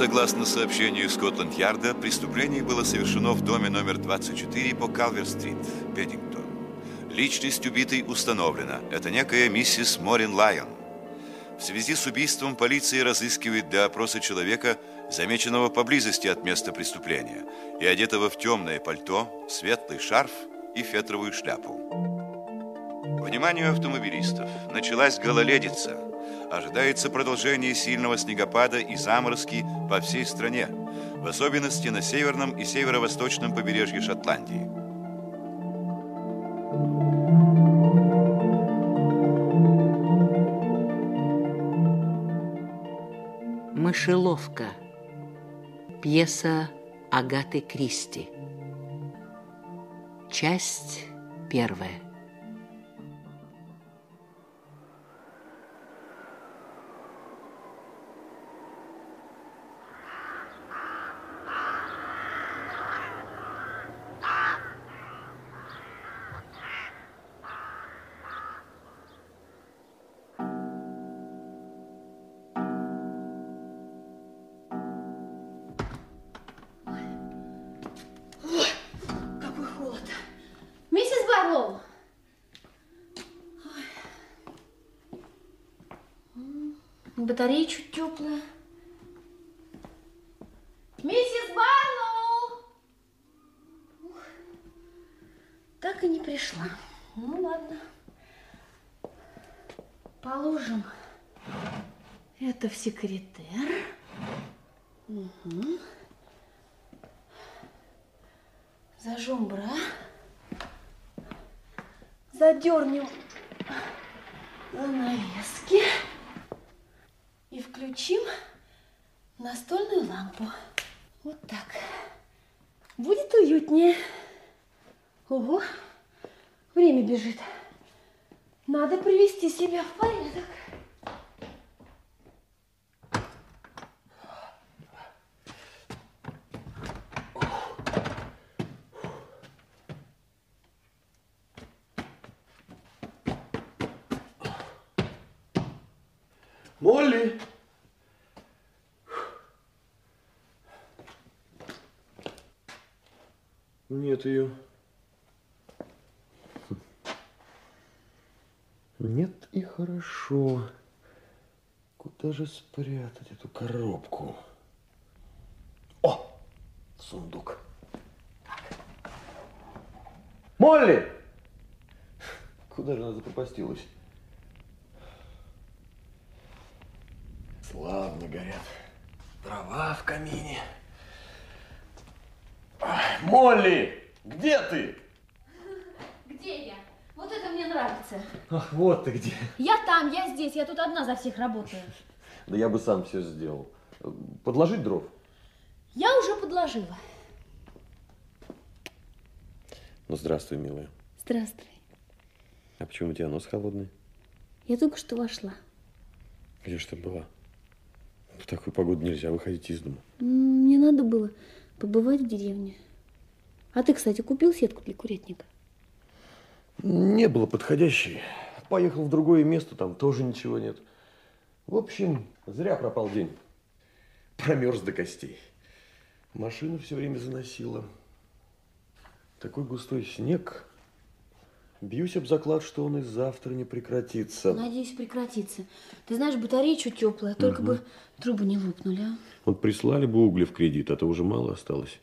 Согласно сообщению Скотланд-Ярда, преступление было совершено в доме номер 24 по Калвер-стрит, Педдингтон. Личность убитой установлена. Это некая миссис Морин Лайон. В связи с убийством полиция разыскивает для опроса человека, замеченного поблизости от места преступления и одетого в темное пальто, светлый шарф и фетровую шляпу. Вниманию автомобилистов! Началась гололедица – ожидается продолжение сильного снегопада и заморозки по всей стране, в особенности на северном и северо-восточном побережье Шотландии. Мышеловка. Пьеса Агаты Кристи. Часть первая. Батарея чуть теплая. Миссис Барнул! Так и не пришла. Ну ладно. Положим это в секретер. Угу. Зажжем бра. Задернем занавески и включим настольную лампу. Вот так. Будет уютнее. Ого, время бежит. Надо привести себя в порядок. Молли! Нет ее. Нет и хорошо. Куда же спрятать эту коробку? О, сундук. Молли! Куда же она запропастилась? Славно горят. Дрова в камине. Молли, где ты? Где я? Вот это мне нравится. Ах, вот ты где. Я там, я здесь, я тут одна за всех работаю. Да я бы сам все сделал. Подложить дров? Я уже подложила. Ну, здравствуй, милая. Здравствуй. А почему у тебя нос холодный? Я только что вошла. Где ж ты была? В такую погоду нельзя выходить из дома. Мне надо было побывать в деревне. А ты, кстати, купил сетку для курятника? Не было подходящей. Поехал в другое место, там тоже ничего нет. В общем, зря пропал день. Промерз до костей. Машину все время заносила. Такой густой снег. Бьюсь об заклад, что он и завтра не прекратится. Надеюсь, прекратится. Ты знаешь, батарея чуть теплая, только бы трубы не лопнули, а? Вот прислали бы угли в кредит, а то уже мало осталось.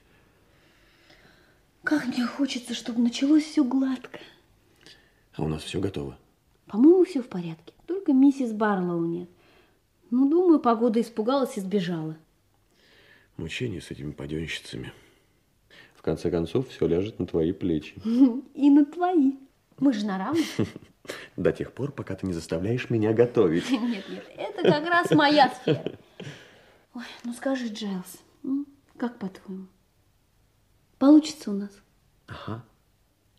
Как мне хочется, чтобы началось все гладко. А у нас все готово. По-моему, все в порядке. Только миссис Барлоу нет. Ну, думаю, погода испугалась и сбежала. Мучение с этими паденщицами. В конце концов, все ляжет на твои плечи. И на твои. Мы же на равных. До тех пор, пока ты не заставляешь меня готовить. Нет, нет, это как раз моя сфера. Ой, ну скажи, Джайлз, как по-твоему? Получится у нас? Ага.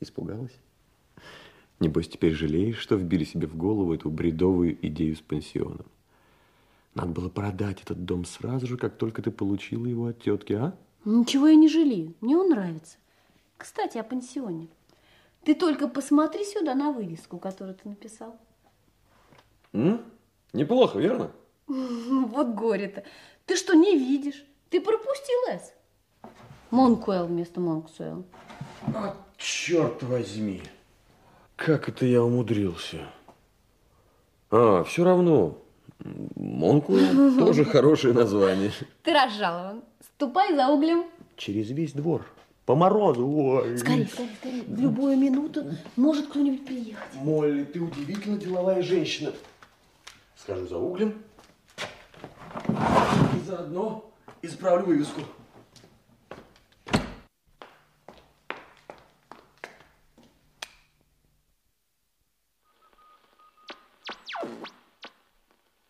Испугалась? Небось, теперь жалеешь, что вбили себе в голову эту бредовую идею с пансионом. Надо было продать этот дом сразу же, как только ты получила его от тетки, а? Ничего я не жалею, мне он нравится. Кстати, о пансионе. Ты только посмотри сюда на вывеску, которую ты написал. М? Неплохо, верно? Вот горе-то. Ты что, не видишь? Ты пропустил С. Монкуэлл вместо Монксуэлл. А, черт возьми. Как это я умудрился? А, все равно. Монку тоже хорошее название. Ты разжалован. Ступай за углем. Через весь двор. По морозу. Ой. Скорее, скорее, скорее. В любую минуту может кто-нибудь приехать. Молли, ты удивительно деловая женщина. Схожу за углем. И заодно исправлю вывеску.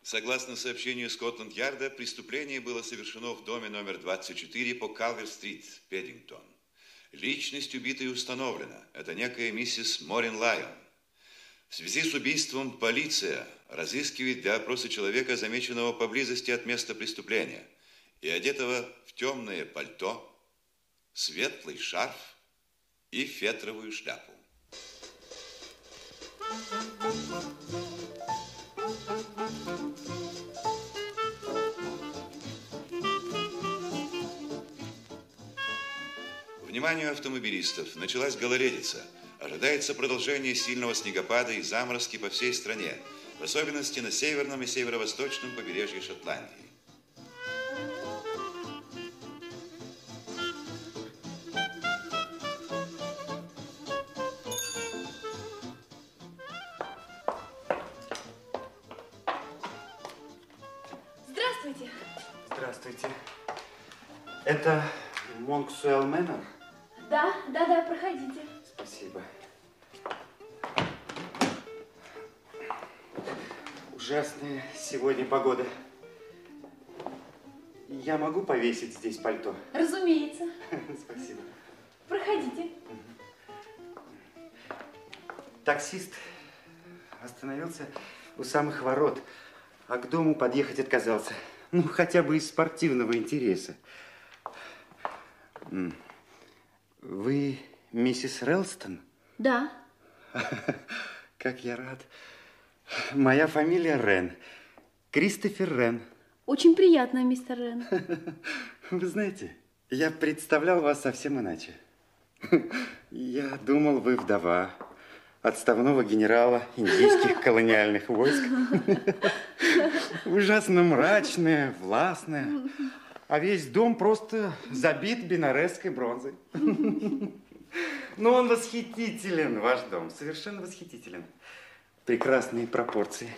Согласно сообщению Скотланд-Ярда, преступление было совершено в доме номер 24 по Калвер-стрит, Педдингтон. Личность убитой установлена. Это некая миссис Морин Лайон. В связи с убийством полиция разыскивает для опроса человека, замеченного поблизости от места преступления и одетого в темное пальто, светлый шарф и фетровую шляпу. Вниманию автомобилистов, началась гололедица. Ожидается продолжение сильного снегопада и заморозки по всей стране, в особенности на северном и северо-восточном побережье Шотландии. Повесить здесь пальто? Разумеется. Спасибо. Проходите. Таксист остановился у самых ворот, а к дому подъехать отказался. Ну, хотя бы из спортивного интереса. Вы миссис Релстон? Да. Как я рад. Моя фамилия Рен. Кристофер Рен. Очень приятно, мистер Рен. Вы знаете, я представлял вас совсем иначе. Я думал, вы вдова. отставного генерала индийских колониальных войск. Ужасно мрачная, властная. А весь дом просто забит бенаресской бронзой. Но он восхитителен, ваш дом, совершенно восхитителен. Прекрасные пропорции.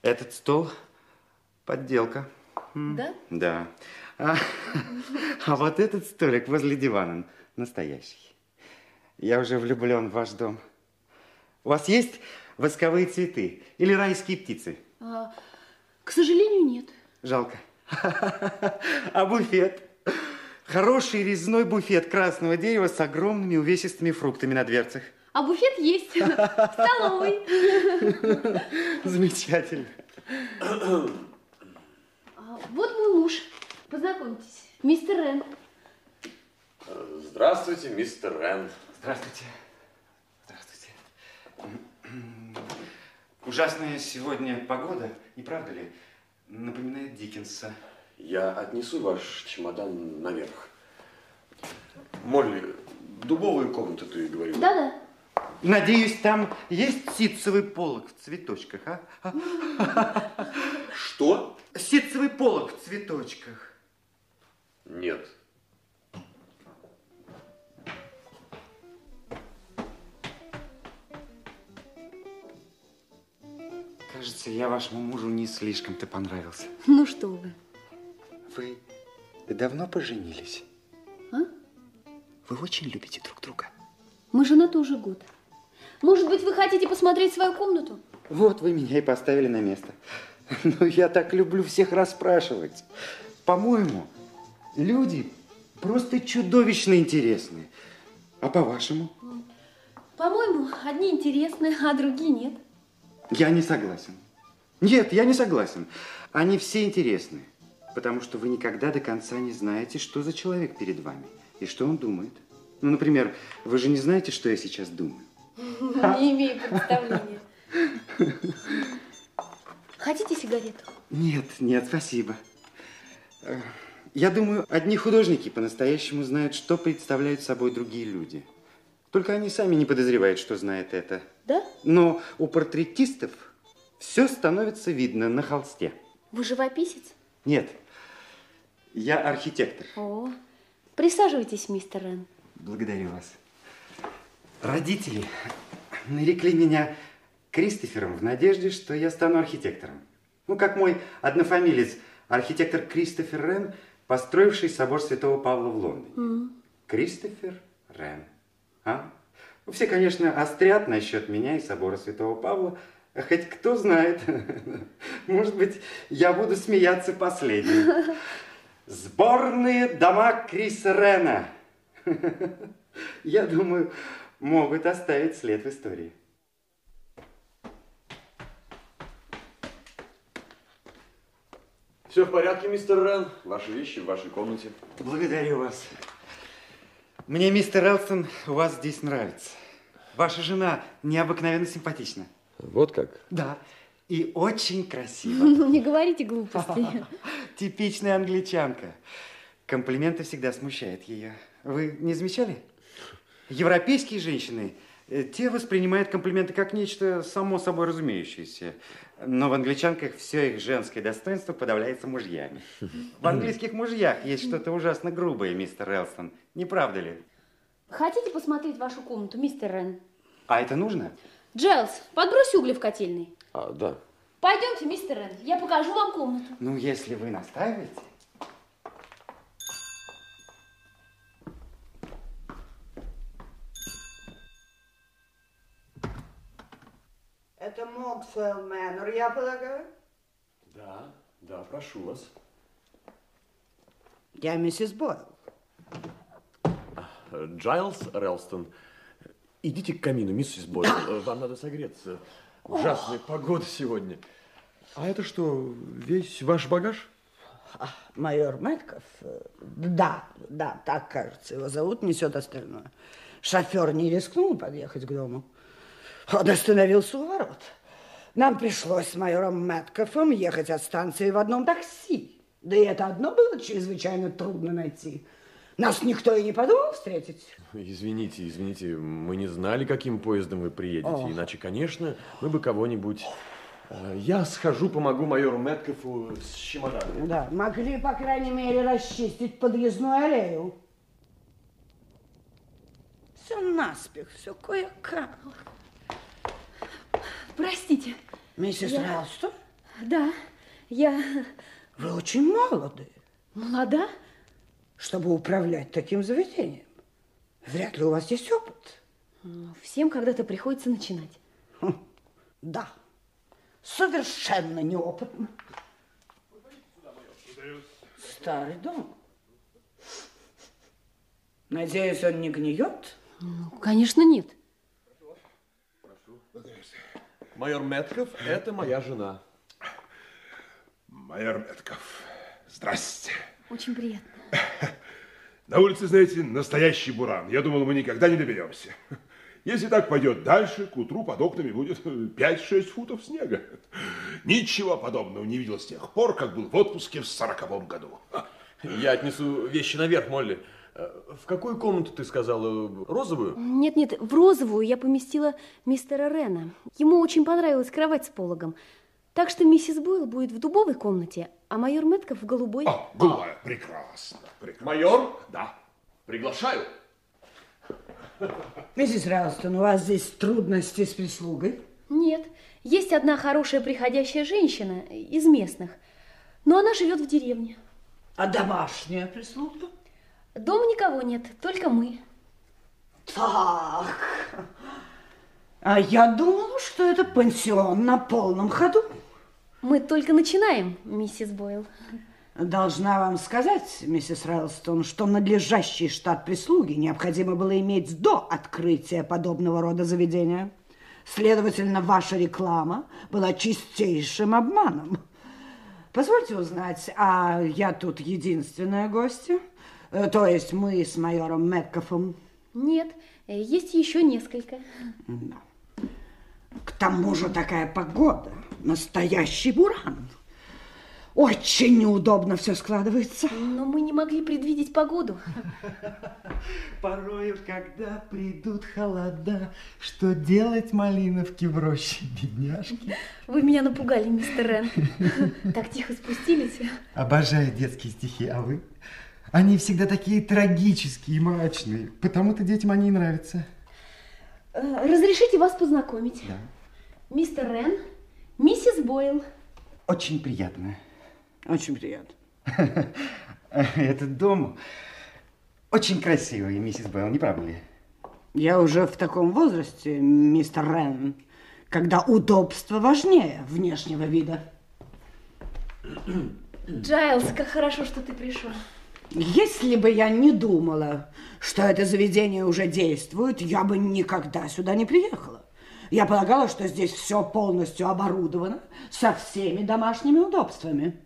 Этот стол подделка. Да? Да. А, а вот этот столик возле дивана настоящий. Я уже влюблен в ваш дом. У вас есть восковые цветы или райские птицы? А, к сожалению, нет. Жалко. А буфет? Хороший резной буфет красного дерева с огромными увесистыми фруктами на дверцах. А буфет есть в столовой. Замечательно. Вот мой муж. Познакомьтесь. Мистер Рен. Здравствуйте, мистер Рен. Здравствуйте. Здравствуйте. Ужасная сегодня погода, не правда ли? Напоминает Диккенса. Я отнесу ваш чемодан наверх. Молли, дубовую комнату ты говорила? Да-да. Надеюсь, там есть ситцевый полог в цветочках, а? Что? Ситцевый полог в цветочках. Нет. Кажется, я вашему мужу не слишком-то понравился. Ну что вы. Вы давно поженились? А? Вы очень любите друг друга. Мы женаты уже год. Может быть, вы хотите посмотреть свою комнату? Вот вы меня и поставили на место. Ну, я так люблю всех расспрашивать. По-моему, люди просто чудовищно интересные. А по-вашему? По-моему, одни интересные, а другие нет. Я не согласен. Нет, я не согласен. Они все интересны, потому что вы никогда до конца не знаете, что за человек перед вами и что он думает. Ну, например, вы же не знаете, что я сейчас думаю. Не имею представления. Хотите сигарету? Нет, нет, спасибо. Э, Я думаю, одни художники по-настоящему знают, что представляют собой другие люди. Только они сами не подозревают, что знают это. Да? Но у портретистов все становится видно на холсте. Вы живописец? Нет, я архитектор. О, присаживайтесь, мистер Рен. Благодарю вас. Родители нарекли меня Кристофером в надежде, что я стану архитектором. Ну, как мой однофамилец, архитектор Кристофер Рен, построивший собор Святого Павла в Лондоне. Кристофер Рен. А? Ну, все, конечно, острят насчет меня и собора Святого Павла, а хоть кто знает, может быть, я буду смеяться последним. Сборные дома Криса Рена. Я думаю, могут оставить след в истории. Все в порядке, мистер Рен. Ваши вещи в вашей комнате. Благодарю вас. Мне, мистер Элстон, у вас здесь нравится. Ваша жена необыкновенно симпатична. Вот как? Да, и очень красиво. Ну, не говорите глупости. Типичная англичанка. Комплименты всегда смущают ее. Вы не замечали? Европейские женщины, э, те воспринимают комплименты как нечто само собой разумеющееся. Но в англичанках все их женское достоинство подавляется мужьями. В английских мужьях есть что-то ужасно грубое, мистер Элстон. Не правда ли? Хотите посмотреть вашу комнату, мистер Рен? А это нужно? Джелс, подбрось угли в котельной. А, да. Пойдемте, мистер Рен, я покажу вам комнату. Ну, если вы настаиваете. Это Моксвелл Мэннер, я полагаю? Да, да, прошу вас. Я миссис Бойл. Джайлс Релстон, идите к камину, миссис Бойл. Вам надо согреться. Ужасная погода сегодня. А это что, весь ваш багаж? А, майор Мэтков? Да, да, так кажется, его зовут, несет остальное. Шофер не рискнул подъехать к дому. Он остановился у ворот. Нам пришлось с майором Мэткофом ехать от станции в одном такси. Да и это одно было чрезвычайно трудно найти. Нас никто и не подумал встретить. Извините, извините, мы не знали, каким поездом вы приедете. Ох. Иначе, конечно, мы бы кого-нибудь... Э, Я схожу, помогу майору Мэткофу с чемоданом. Да, могли, по крайней мере, расчистить подъездную аллею. Все наспех, все кое-как. Простите. Миссис Я- Ралстон, Да, я вы очень молоды, молода. чтобы управлять таким заведением. Вряд ли у вас есть опыт. Всем когда-то приходится начинать. Хм, Да, совершенно неопытно. Старый дом. Надеюсь, он не гниет? Ну, конечно, нет. Майор Мэтков, это моя жена. Майор Метков, здрасте. Очень приятно. На улице, знаете, настоящий буран. Я думал, мы никогда не доберемся. Если так пойдет дальше, к утру под окнами будет 5-6 футов снега. Ничего подобного не видел с тех пор, как был в отпуске в сороковом году. Я отнесу вещи наверх, Молли. Э, В какую комнату ты сказала? Розовую? Нет-нет, в розовую я поместила мистера Рена. Ему очень понравилась кровать с пологом. Так что миссис Бойл будет в дубовой комнате, а майор Мэтков в голубой. О, голубая, прекрасно, прекрасно. Майор? Да. Приглашаю. Миссис Ралстон, у вас здесь трудности с прислугой? Нет, есть одна хорошая приходящая женщина из местных, но она живет в деревне. А домашняя прислуга? Дома никого нет, только мы. Так. А я думала, что это пансион на полном ходу. Мы только начинаем, миссис Бойл. Должна вам сказать, миссис Рэлстон, что надлежащий штат прислуги необходимо было иметь до открытия подобного рода заведения. Следовательно, ваша реклама была чистейшим обманом. Позвольте узнать, а я тут единственная гостья? Э, То есть мы с майором Мэткофом? Нет, э, есть еще несколько. Да. К тому же такая погода, настоящий буран. Очень неудобно все складывается. Но мы не могли предвидеть погоду. Порою, когда придут холода, что делать малиновки в роще, бедняжки? Вы меня напугали, мистер Рен. Так тихо спустились. Обожаю детские стихи, а вы? Они всегда такие трагические и мрачные, потому-то детям они и нравятся. Э, Разрешите вас познакомить. Да. Мистер Рен, миссис Бойл. Очень приятно. Очень приятно. Этот дом очень красивый, миссис Белл, не правда ли? Я уже в таком возрасте, мистер Рен, когда удобство важнее внешнего вида. Джайлз, как хорошо, что ты пришел. Если бы я не думала, что это заведение уже действует, я бы никогда сюда не приехала. Я полагала, что здесь все полностью оборудовано со всеми домашними удобствами.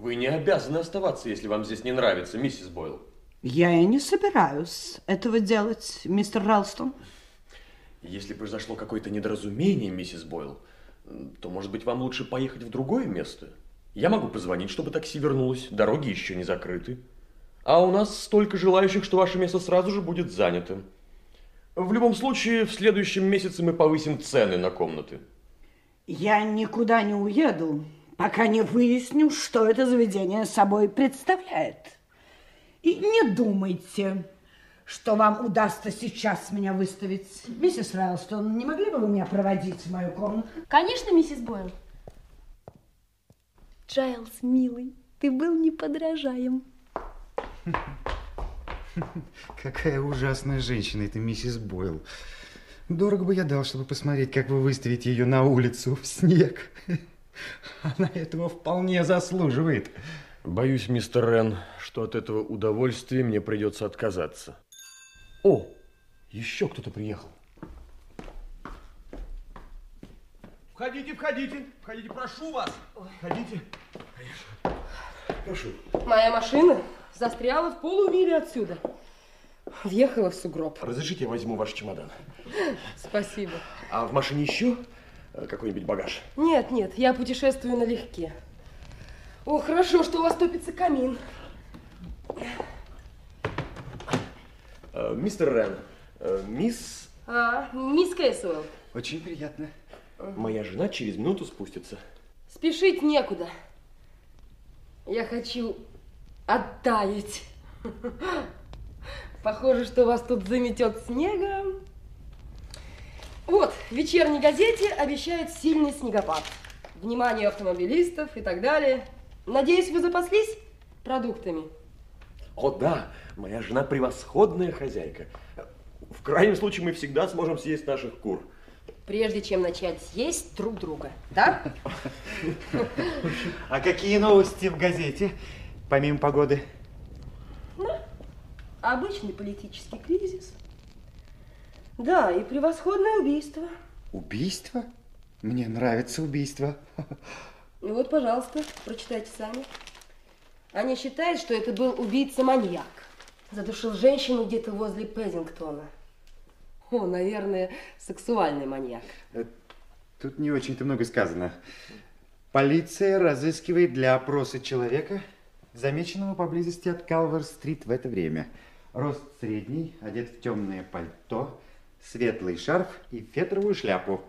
Вы не обязаны оставаться, если вам здесь не нравится, миссис Бойл. Я и не собираюсь этого делать, мистер Ралстон. Если произошло какое-то недоразумение, миссис Бойл, то, может быть, вам лучше поехать в другое место? Я могу позвонить, чтобы такси вернулось. Дороги еще не закрыты. А у нас столько желающих, что ваше место сразу же будет занято. В любом случае, в следующем месяце мы повысим цены на комнаты. Я никуда не уеду, пока не выясню, что это заведение собой представляет. И не думайте, что вам удастся сейчас меня выставить. Миссис Райлстон, не могли бы вы меня проводить в мою комнату? Конечно, миссис Бойл. Джайлз, милый, ты был неподражаем. Какая ужасная женщина эта миссис Бойл. Дорого бы я дал, чтобы посмотреть, как вы выставите ее на улицу в снег. Она этого вполне заслуживает. Боюсь, мистер Рен, что от этого удовольствия мне придется отказаться. О, еще кто-то приехал. Входите, входите, входите, прошу вас. Входите. Прошу. Моя машина застряла в полумиле отсюда. Въехала в сугроб. Разрешите, я возьму ваш чемодан. Спасибо. А в машине еще э, какой-нибудь багаж? Нет, нет, я путешествую налегке. О, хорошо, что у вас топится камин. Э, мистер Рен, э, мисс... А, мисс Кейсуэлл. Очень приятно. Моя жена через минуту спустится. Спешить некуда. Я хочу оттаять. Похоже, что вас тут заметет снегом. Вот, в вечерней газете обещают сильный снегопад. Внимание автомобилистов и так далее. Надеюсь, вы запаслись продуктами? О, да, моя жена превосходная хозяйка. В крайнем случае мы всегда сможем съесть наших кур. Прежде чем начать есть друг друга, да? А какие новости в газете, помимо погоды? Ну, обычный политический кризис. Да, и превосходное убийство. Убийство? Мне нравится убийство. Ну вот, пожалуйста, прочитайте сами. Они считают, что это был убийца-маньяк. Задушил женщину где-то возле Пезингтона. О, наверное, сексуальный маньяк. Э, тут не очень-то много сказано. Полиция разыскивает для опроса человека, замеченного поблизости от Калвер-стрит в это время. Рост средний, одет в темное пальто, светлый шарф и фетровую шляпу.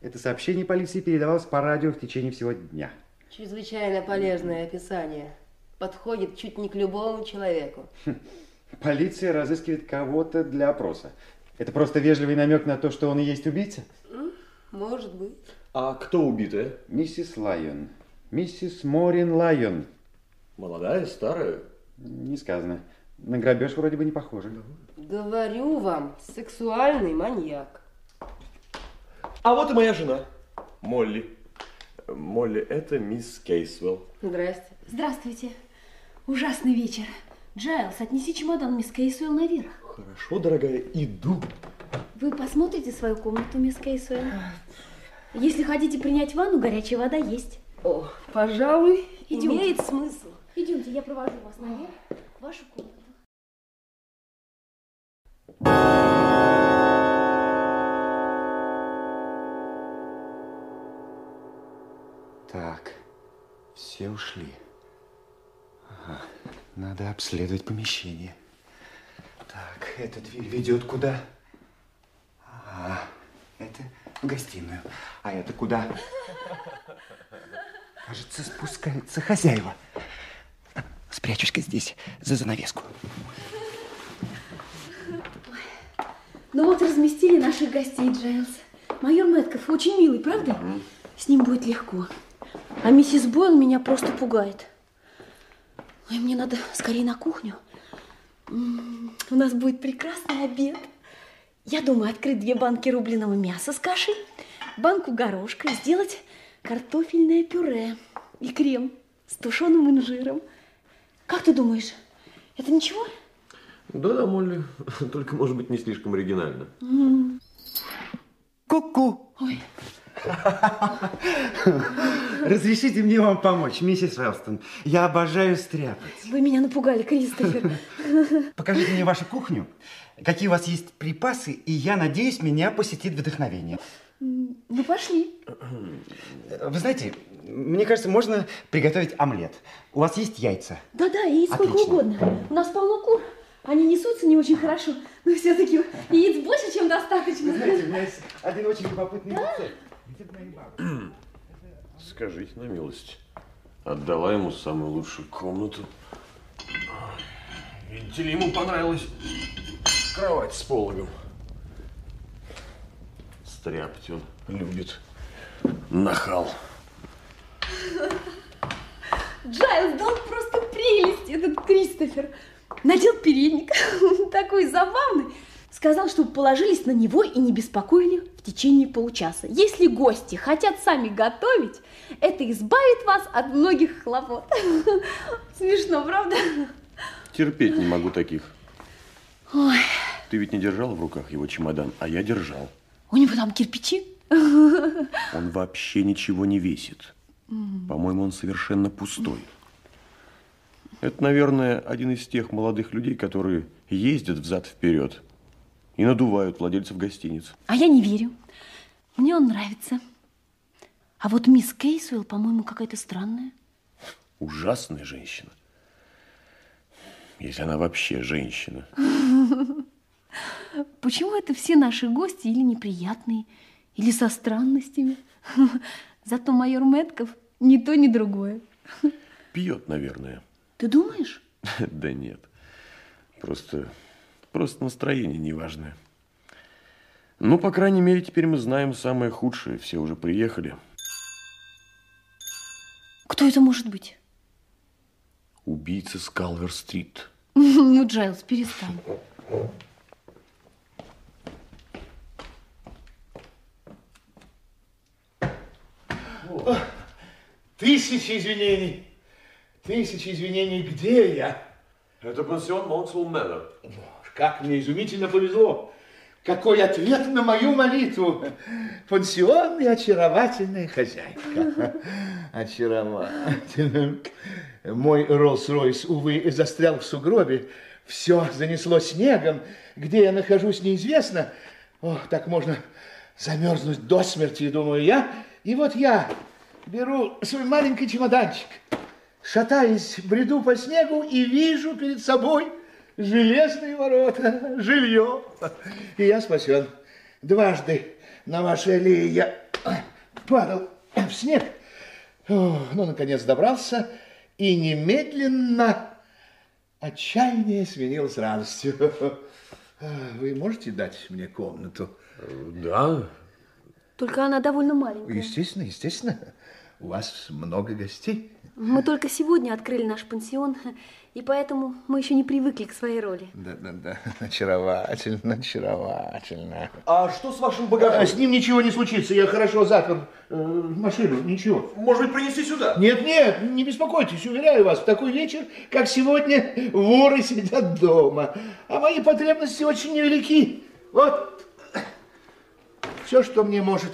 Это сообщение полиции передавалось по радио в течение всего дня. Чрезвычайно полезное описание. Подходит чуть не к любому человеку. Полиция разыскивает кого-то для опроса. Это просто вежливый намек на то, что он и есть убийца? Может быть. А кто убитая? Миссис Лайон. Миссис Морин Лайон. Молодая, старая? Не сказано. На грабеж вроде бы не похоже. Говорю вам, сексуальный маньяк. А вот и моя жена, Молли. Молли, это мисс Кейсвелл. Здрасте. Здравствуйте. Ужасный вечер. Джайлс, отнеси чемодан мисс Кейсуэлл наверх. Хорошо, дорогая, иду. Вы посмотрите свою комнату, мисс Кейсуэлл? Если хотите принять ванну, горячая вода есть. О, пожалуй, Идемте. имеет смысл. Идемте, я провожу вас наверх, в вашу комнату. Так, все ушли. Ага, надо обследовать помещение. Так, эта дверь ведет куда? А, это в гостиную. А это куда? Кажется, спускаются хозяева. Спрячусь-ка здесь, за занавеску. Ну вот разместили наших гостей, Джайлз. Майор Мэтков очень милый, правда? С ним будет легко. А миссис Бойл меня просто пугает. Ой, мне надо скорее на кухню. У нас будет прекрасный обед. Я думаю открыть две банки рубленого мяса с кашей, банку горошка и сделать картофельное пюре и крем с тушеным инжиром. Как ты думаешь, это ничего? Да-да, Молли, только, может быть, не слишком оригинально. Ку-ку. Ой, Разрешите мне вам помочь, миссис Велстон. Я обожаю стряпать. вы меня напугали, Кристофер. Покажите мне вашу кухню, какие у вас есть припасы, и я надеюсь, меня посетит вдохновение. Ну, пошли. Вы знаете, мне кажется, можно приготовить омлет. У вас есть яйца? Да-да, яиц сколько Отлично. угодно. У нас полно кур. Они несутся не очень хорошо, но все-таки яиц больше, чем достаточно. у меня есть один очень любопытный рецепт. Рецепт. Скажите на милость, отдала ему самую лучшую комнату. Видите ли, ему понравилась кровать с пологом. Стряпать он любит. Нахал. Джайлз, да он просто прелесть, этот Кристофер. Надел передник, такой забавный. Сказал, чтобы положились на него и не беспокоили в течение получаса. Если гости хотят сами готовить, это избавит вас от многих хлопот. Смешно, правда? Терпеть не могу таких. Ой, Ты ведь не держал в руках его чемодан, а я держал. у него там кирпичи. Он вообще ничего не весит. По-моему, он совершенно пустой. Это, наверное, один из тех молодых людей, которые ездят взад-вперед и надувают владельцев гостиниц. А я не верю. Мне он нравится. А вот мисс Кейсуэлл, по-моему, какая-то странная. Ужасная женщина. Если она вообще женщина. Почему это все наши гости или неприятные, или со странностями? Зато майор Мэтков ни то, ни другое. Пьет, наверное. Ты думаешь? Да нет. Просто, просто настроение неважное. Ну, по крайней мере, теперь мы знаем самое худшее. Все уже приехали. Кто это может быть? Убийца с Калвер-стрит. Ну, Джайлз, перестань. Тысячи извинений. Тысячи извинений. Где я? Это пансион Монксвилл Мэннер. Как мне изумительно повезло. Какой ответ на мою молитву. Пансион и очаровательная хозяйка. Очаровательная. Мой Роллс-Ройс, увы, застрял в сугробе. Все занесло снегом. Где я нахожусь, неизвестно. Ох, так можно замерзнуть до смерти, думаю я. И вот я беру свой маленький чемоданчик, шатаясь, бреду по снегу и вижу перед собой железные ворота, жилье. И я спасен. Дважды на вашей аллее я падал в снег. О, ну, наконец, добрался и немедленно отчаяние сменилось радостью. Вы можете дать мне комнату? Да. Только она довольно маленькая. Естественно, естественно. У вас много гостей. Мы только сегодня открыли наш пансион, и поэтому мы еще не привыкли к своей роли. Да, да, да. Очаровательно, очаровательно. А что с вашим багажом? А с ним ничего не случится. Я хорошо запер э, машину. Ничего. Может быть, принести сюда? Нет, нет, не беспокойтесь, уверяю вас, в такой вечер, как сегодня, воры сидят дома. А мои потребности очень невелики. Вот все, что мне может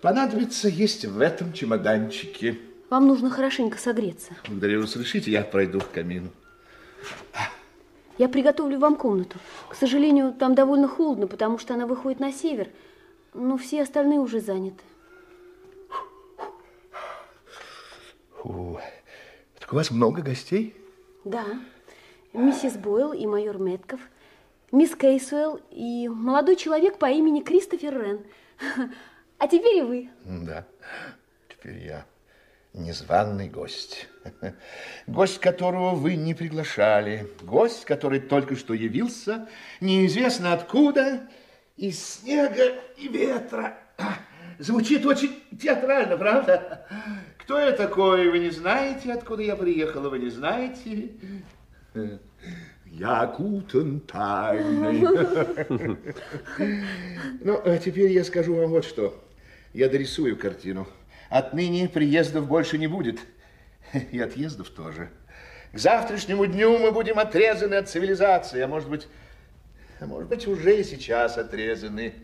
понадобиться, есть в этом чемоданчике. Вам нужно хорошенько согреться. Благодарю, разрешите, я пройду к камину. Я приготовлю вам комнату. К сожалению, там довольно холодно, потому что она выходит на север. Но все остальные уже заняты. Фу. Так у вас много гостей? Да. Миссис Бойл и майор Метков, мисс Кейсуэлл и молодой человек по имени Кристофер Рен. А теперь и вы. Да, теперь я незваный гость. Гость, которого вы не приглашали. Гость, который только что явился, неизвестно откуда, из снега и ветра. Звучит очень театрально, правда? Кто я такой, вы не знаете, откуда я приехала, вы не знаете? Я окутан тайной. Ну, а теперь я скажу вам вот что. Я дорисую картину. Отныне приездов больше не будет. И отъездов тоже. К завтрашнему дню мы будем отрезаны от цивилизации, а может быть, а может быть, уже сейчас отрезаны.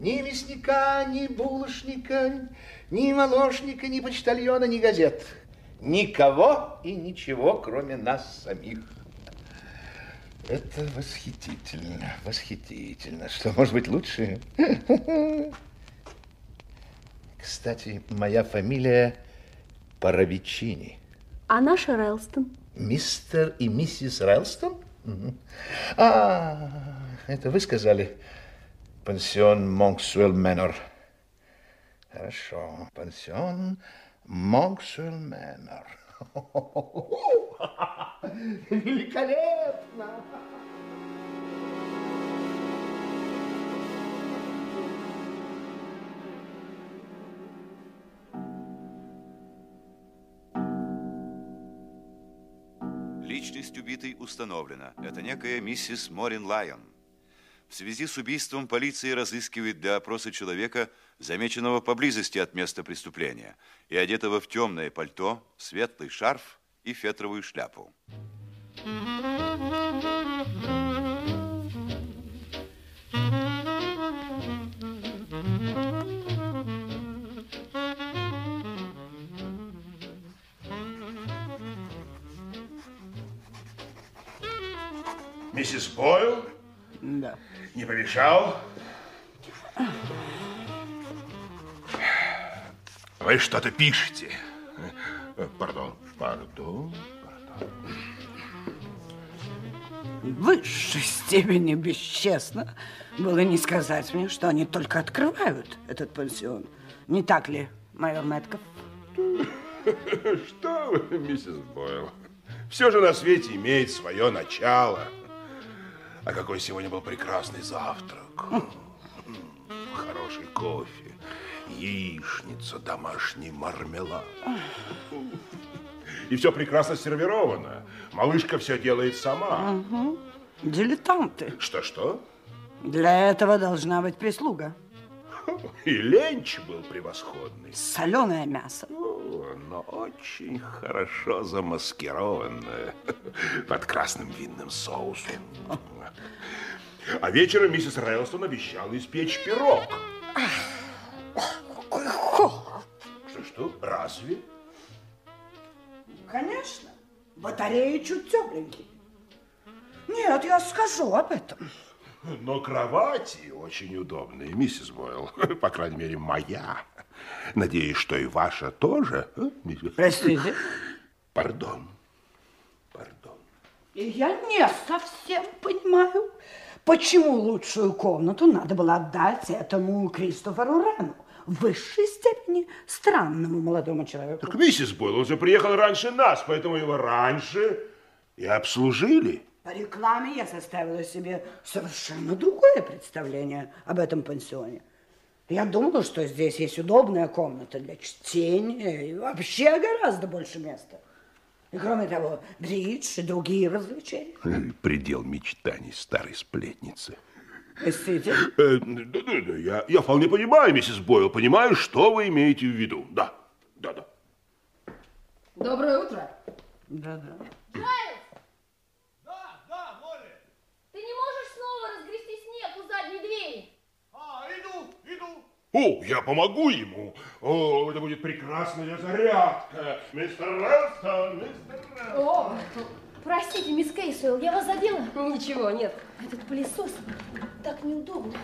Ни мясника, ни булочника, ни молочника, ни почтальона, ни газет. Никого и ничего, кроме нас самих. Это восхитительно, восхитительно. Что может быть лучше? Кстати, моя фамилия Паровичини. А наша Райлстон? Мистер и миссис Райлстон? А, это вы сказали пансион Монксуэлл Мэннер. Хорошо, пансион Монксуэлл Мэннер. Великолепно! Личность убитой установлена. Это некая миссис Морин Лайон. В связи с убийством полиция разыскивает для опроса человека, замеченного поблизости от места преступления, и одетого в темное пальто, светлый шарф и фетровую шляпу. Миссис Бойл? Да. Не помешал? Вы что-то пишете. Пардон, пардон, пардон. В высшей степени бесчестно было не сказать мне, что они только открывают этот пансион. Не так ли, майор Мэтков? Что вы, миссис Бойл? Все же на свете имеет свое начало. А какой сегодня был прекрасный завтрак. Хороший кофе, яичница, домашний мармелад. И все прекрасно сервировано. Малышка все делает сама. Угу. Дилетанты. Что-что? Для этого должна быть прислуга. И ленч был превосходный. Соленое мясо. Но очень хорошо замаскированное под красным винным соусом. А вечером миссис Райлстон обещала испечь пирог. Какой холод. Что-что? Разве? Конечно. Батареи чуть тепленькие. Нет, я скажу об этом. Но кровати очень удобные, миссис Бойл. По крайней мере, моя. Надеюсь, что и ваша тоже. а, Простите? Пардон. Пардон. Я не совсем понимаю, почему лучшую комнату надо было отдать этому Кристоферу Рену. В высшей степени странному молодому человеку. Так, миссис Бойл, он же приехал раньше нас, поэтому его раньше и обслужили. По рекламе я составила себе совершенно другое представление об этом пансионе. Я думала, что здесь есть удобная комната для чтения и вообще гораздо больше места. И кроме того, бридж и другие развлечения. Предел мечтаний старой сплетницы. Простите? Э, да, да, да, я, я вполне понимаю, миссис Бойл, понимаю, что вы имеете в виду. Да, да, да. Доброе утро. Да-да. Ты не можешь снова разгрести снег у задней двери? А, иду, иду. О, я помогу ему. О, это будет прекрасная зарядка. Мистер Рэлстон, мистер Рэлстон. О, простите, мисс Кейсуэлл, я вас задела? Ничего, нет. Этот пылесос так неудобно.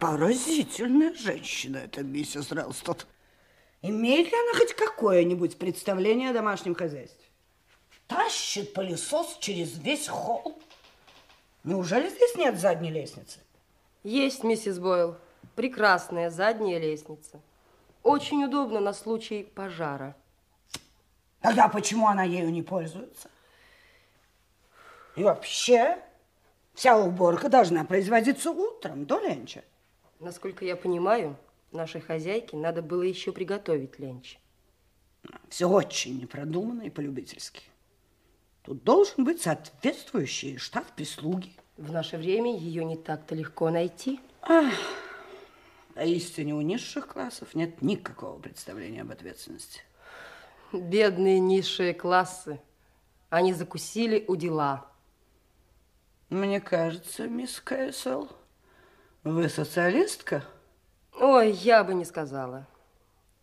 Поразительная женщина эта миссис Релстон. Имеет ли она хоть какое-нибудь представление о домашнем хозяйстве? Тащит пылесос через весь холл. Неужели здесь нет задней лестницы? Есть, миссис Бойл. Прекрасная задняя лестница. Очень удобно на случай пожара. Тогда почему она ею не пользуется? И вообще, вся уборка должна производиться утром, до ленча. Насколько я понимаю, нашей хозяйке надо было еще приготовить ленч. Все очень непродуманно и полюбительски. Тут должен быть соответствующий штат прислуги. В наше время ее не так-то легко найти. Ах, поистине у низших классов нет никакого представления об ответственности. Бедные низшие классы. Они закусили у дела. Мне кажется, мисс Кэссел, вы социалистка? Ой, я бы не сказала.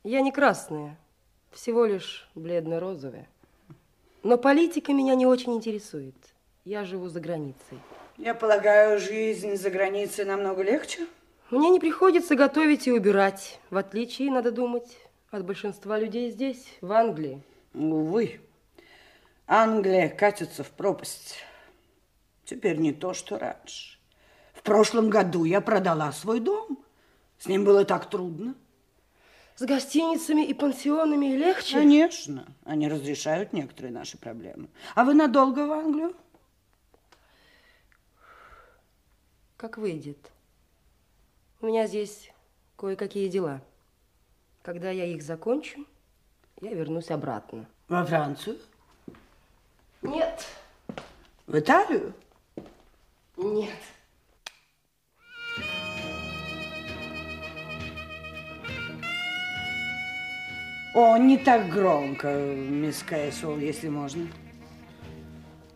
Я не красная, всего лишь бледно-розовая. Но политика меня не очень интересует. Я живу за границей. Я полагаю, жизнь за границей намного легче? Мне не приходится готовить и убирать, в отличие, надо думать, от большинства людей здесь, в Англии. Увы, Англия катится в пропасть. Теперь не то, что раньше. В прошлом году я продала свой дом. С ним было так трудно. С гостиницами и пансионами легче? Конечно. Они разрешают некоторые наши проблемы. А вы надолго в Англию? Как выйдет. У меня здесь кое-какие дела. Когда я их закончу, я вернусь обратно. Во Францию? Нет. В Италию? Нет. О, не так громко, мисс Кэссел, если можно.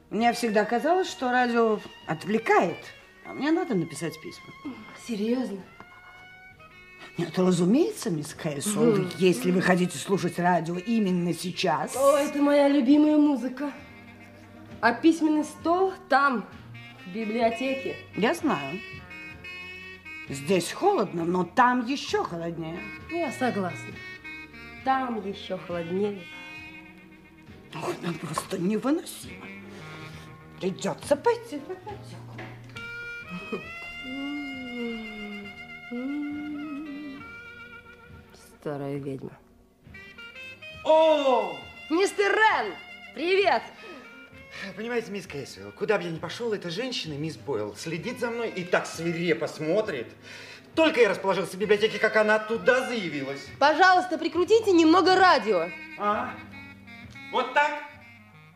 Мне всегда казалось, что радио отвлекает, а мне надо написать письма. Серьезно? Нет, разумеется, мисс Кэссел, Мгм. если вы хотите слушать радио именно сейчас. О, это моя любимая музыка. А письменный стол там, в библиотеке. Я знаю. Здесь холодно, но там еще холоднее. Я согласна. Там еще холоднее. Ой, нам просто невыносимо. Придется пойти в библиотеку. Старая ведьма. О! Мистер Рен! Привет! Понимаете, мисс Кейсвелл, куда бы я ни пошел, эта женщина, мисс Бойл, следит за мной и так свирепо смотрит. Только я расположился в библиотеке, как она туда заявилась. Пожалуйста, прикрутите немного радио. А? Вот так?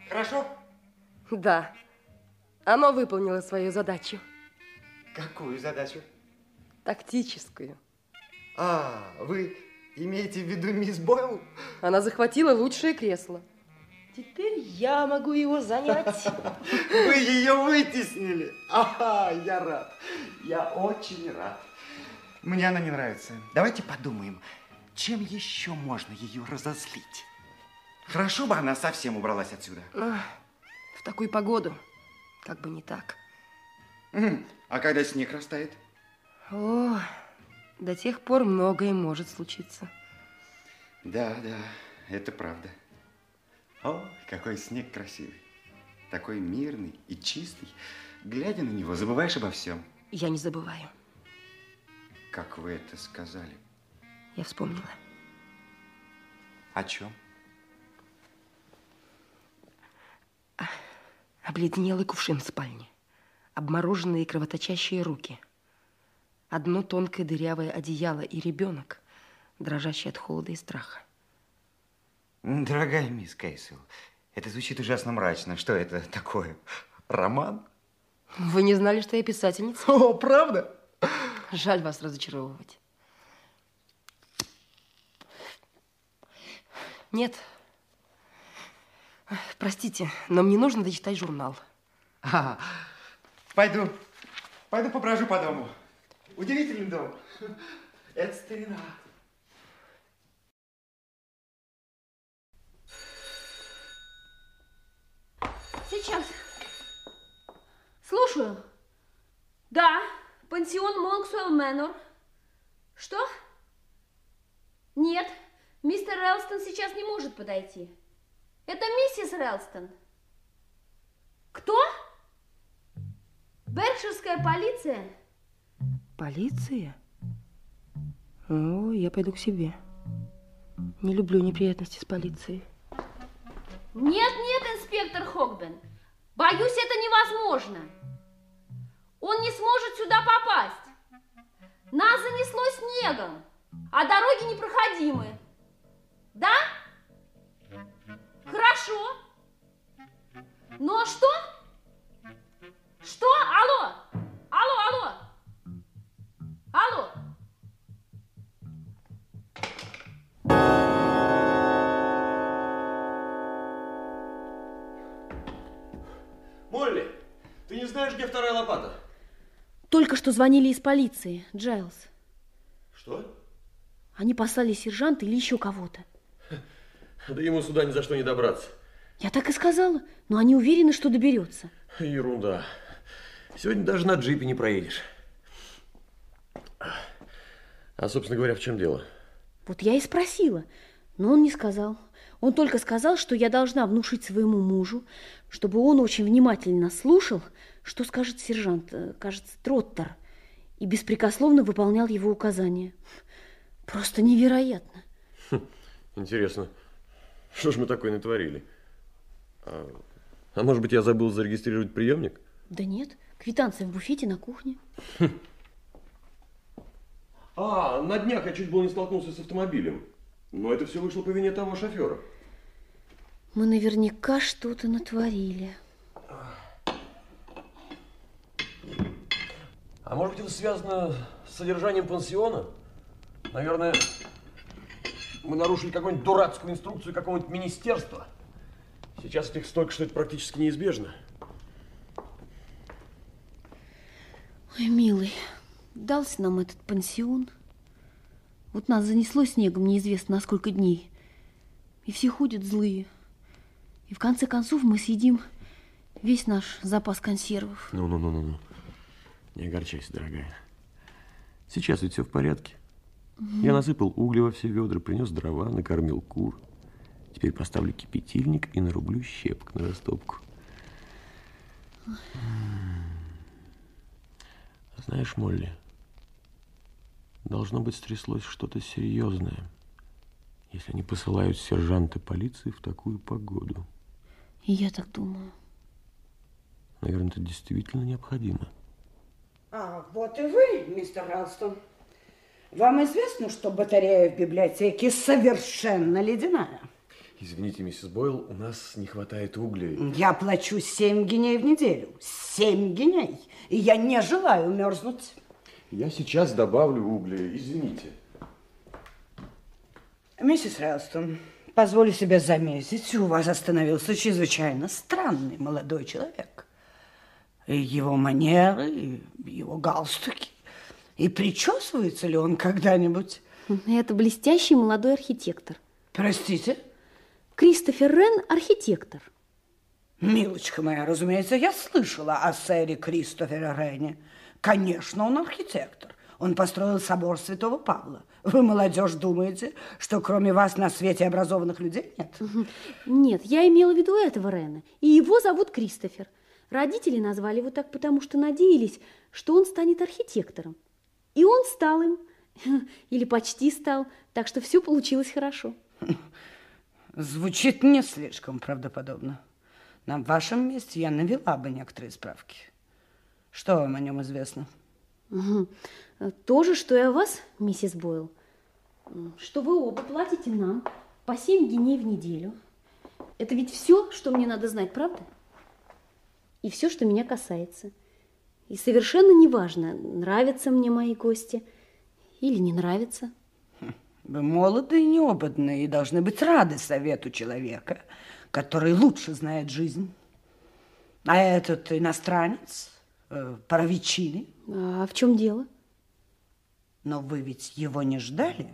Хорошо? Да. Оно выполнило свою задачу. Какую задачу? Тактическую. А, вы имеете в виду мисс Бойл? Она захватила лучшее кресло. Теперь я могу его занять. Вы ее вытеснили. Ага, я рад. Я очень рад. Мне она не нравится. Давайте подумаем, чем еще можно ее разозлить. Хорошо бы она совсем убралась отсюда. В такую погоду. Как бы не так. А когда снег растает? О, до тех пор многое может случиться. Да, да, это правда. О, какой снег красивый. Такой мирный и чистый. Глядя на него, забываешь обо всем. Я не забываю. Как вы это сказали? Я вспомнила. О чем? Обледенелый кувшин в спальне. Обмороженные кровоточащие руки. Одно тонкое дырявое одеяло и ребенок, дрожащий от холода и страха. Дорогая мисс Кейсел, это звучит ужасно мрачно. Что это такое? Роман? Вы не знали, что я писательница? О, правда? Жаль вас разочаровывать. Нет. Простите, но мне нужно дочитать журнал. А, пойду, пойду поброжу по дому. Удивительный дом. Это старина. Сейчас. Слушаю. Да, пансион Монксуэлл Мэнор. Что? Нет, мистер Релстон сейчас не может подойти. Это миссис Релстон. Кто? Беркширская полиция? Полиция? О, я пойду к себе. Не люблю неприятности с полицией. Нет, нет, инспектор Хогбен. Боюсь, это невозможно. Он не сможет сюда попасть. Нас занесло снегом, а дороги непроходимы. Да? Хорошо. Но что? Что? Алло? Алло, алло? Алло? Молли, ты не знаешь, где вторая лопата? Только что звонили из полиции, Джайлз. Что? Они послали сержанта или еще кого-то. Да ему сюда ни за что не добраться. Я так и сказала, но они уверены, что доберется. Ерунда. Сегодня даже на джипе не проедешь. А, собственно говоря, в чем дело? Вот я и спросила, но он не сказал. Он только сказал, что я должна внушить своему мужу, чтобы он очень внимательно слушал, что скажет сержант, э, кажется, Троттер, и беспрекословно выполнял его указания. Просто невероятно. Интересно, что ж мы такое натворили? А, а может быть, я забыл зарегистрировать приемник? Да нет, квитанция в буфете на кухне. А, на днях я чуть было не столкнулся с автомобилем. Но это все вышло по вине того шофера. Мы наверняка что-то натворили. А может быть, это связано с содержанием пансиона? Наверное, мы нарушили какую-нибудь дурацкую инструкцию какого-нибудь министерства. Сейчас этих столько, что это практически неизбежно. Ой, милый, дался нам этот пансион. Вот нас занесло снегом неизвестно на сколько дней. И все ходят злые. И в конце концов мы съедим весь наш запас консервов. Ну-ну-ну-ну. Не огорчайся, дорогая. Сейчас ведь все в порядке. Мгм. Я насыпал угли во все ведра, принес дрова, накормил кур. Теперь поставлю кипятильник и нарублю щепок на растопку. Знаешь, Молли, должно быть стряслось что-то серьезное, если они посылают сержанты полиции в такую погоду. И я так думаю. Наверное, это действительно необходимо. А, вот и вы, мистер Ралстон. Вам известно, что батарея в библиотеке совершенно ледяная? Извините, миссис Бойл, у нас не хватает углей. Я плачу 7 геней в неделю. 7 геней. И я не желаю мерзнуть. Я сейчас добавлю угли, извините. Миссис Рэлстон, позволю себе заметить, у вас остановился чрезвычайно странный молодой человек. И его манеры, и его галстуки. И причесывается ли он когда-нибудь? Это блестящий молодой архитектор. Простите? Кристофер Рен – архитектор. Милочка моя, разумеется, я слышала о сэре Кристофере Рене. Конечно, он архитектор. Он построил собор Святого Павла. Вы, молодежь, думаете, что кроме вас на свете образованных людей нет? Нет, я имела в виду этого Рена. И его зовут Кристофер. Родители назвали его так, потому что надеялись, что он станет архитектором. И он стал им. Или почти стал. Так что все получилось хорошо. Звучит не слишком правдоподобно. На вашем месте я навела бы некоторые справки. Что вам о нем известно? Угу. То же, что и о вас, миссис Бойл. Что вы оба платите нам по 7 геней в неделю. Это ведь все, что мне надо знать, правда? И все, что меня касается. И совершенно неважно, нравятся мне мои гости или не нравятся. Вы молоды и неопытны, и должны быть рады совету человека, который лучше знает жизнь. А этот иностранец, э. А в чем дело? Но вы ведь его не ждали?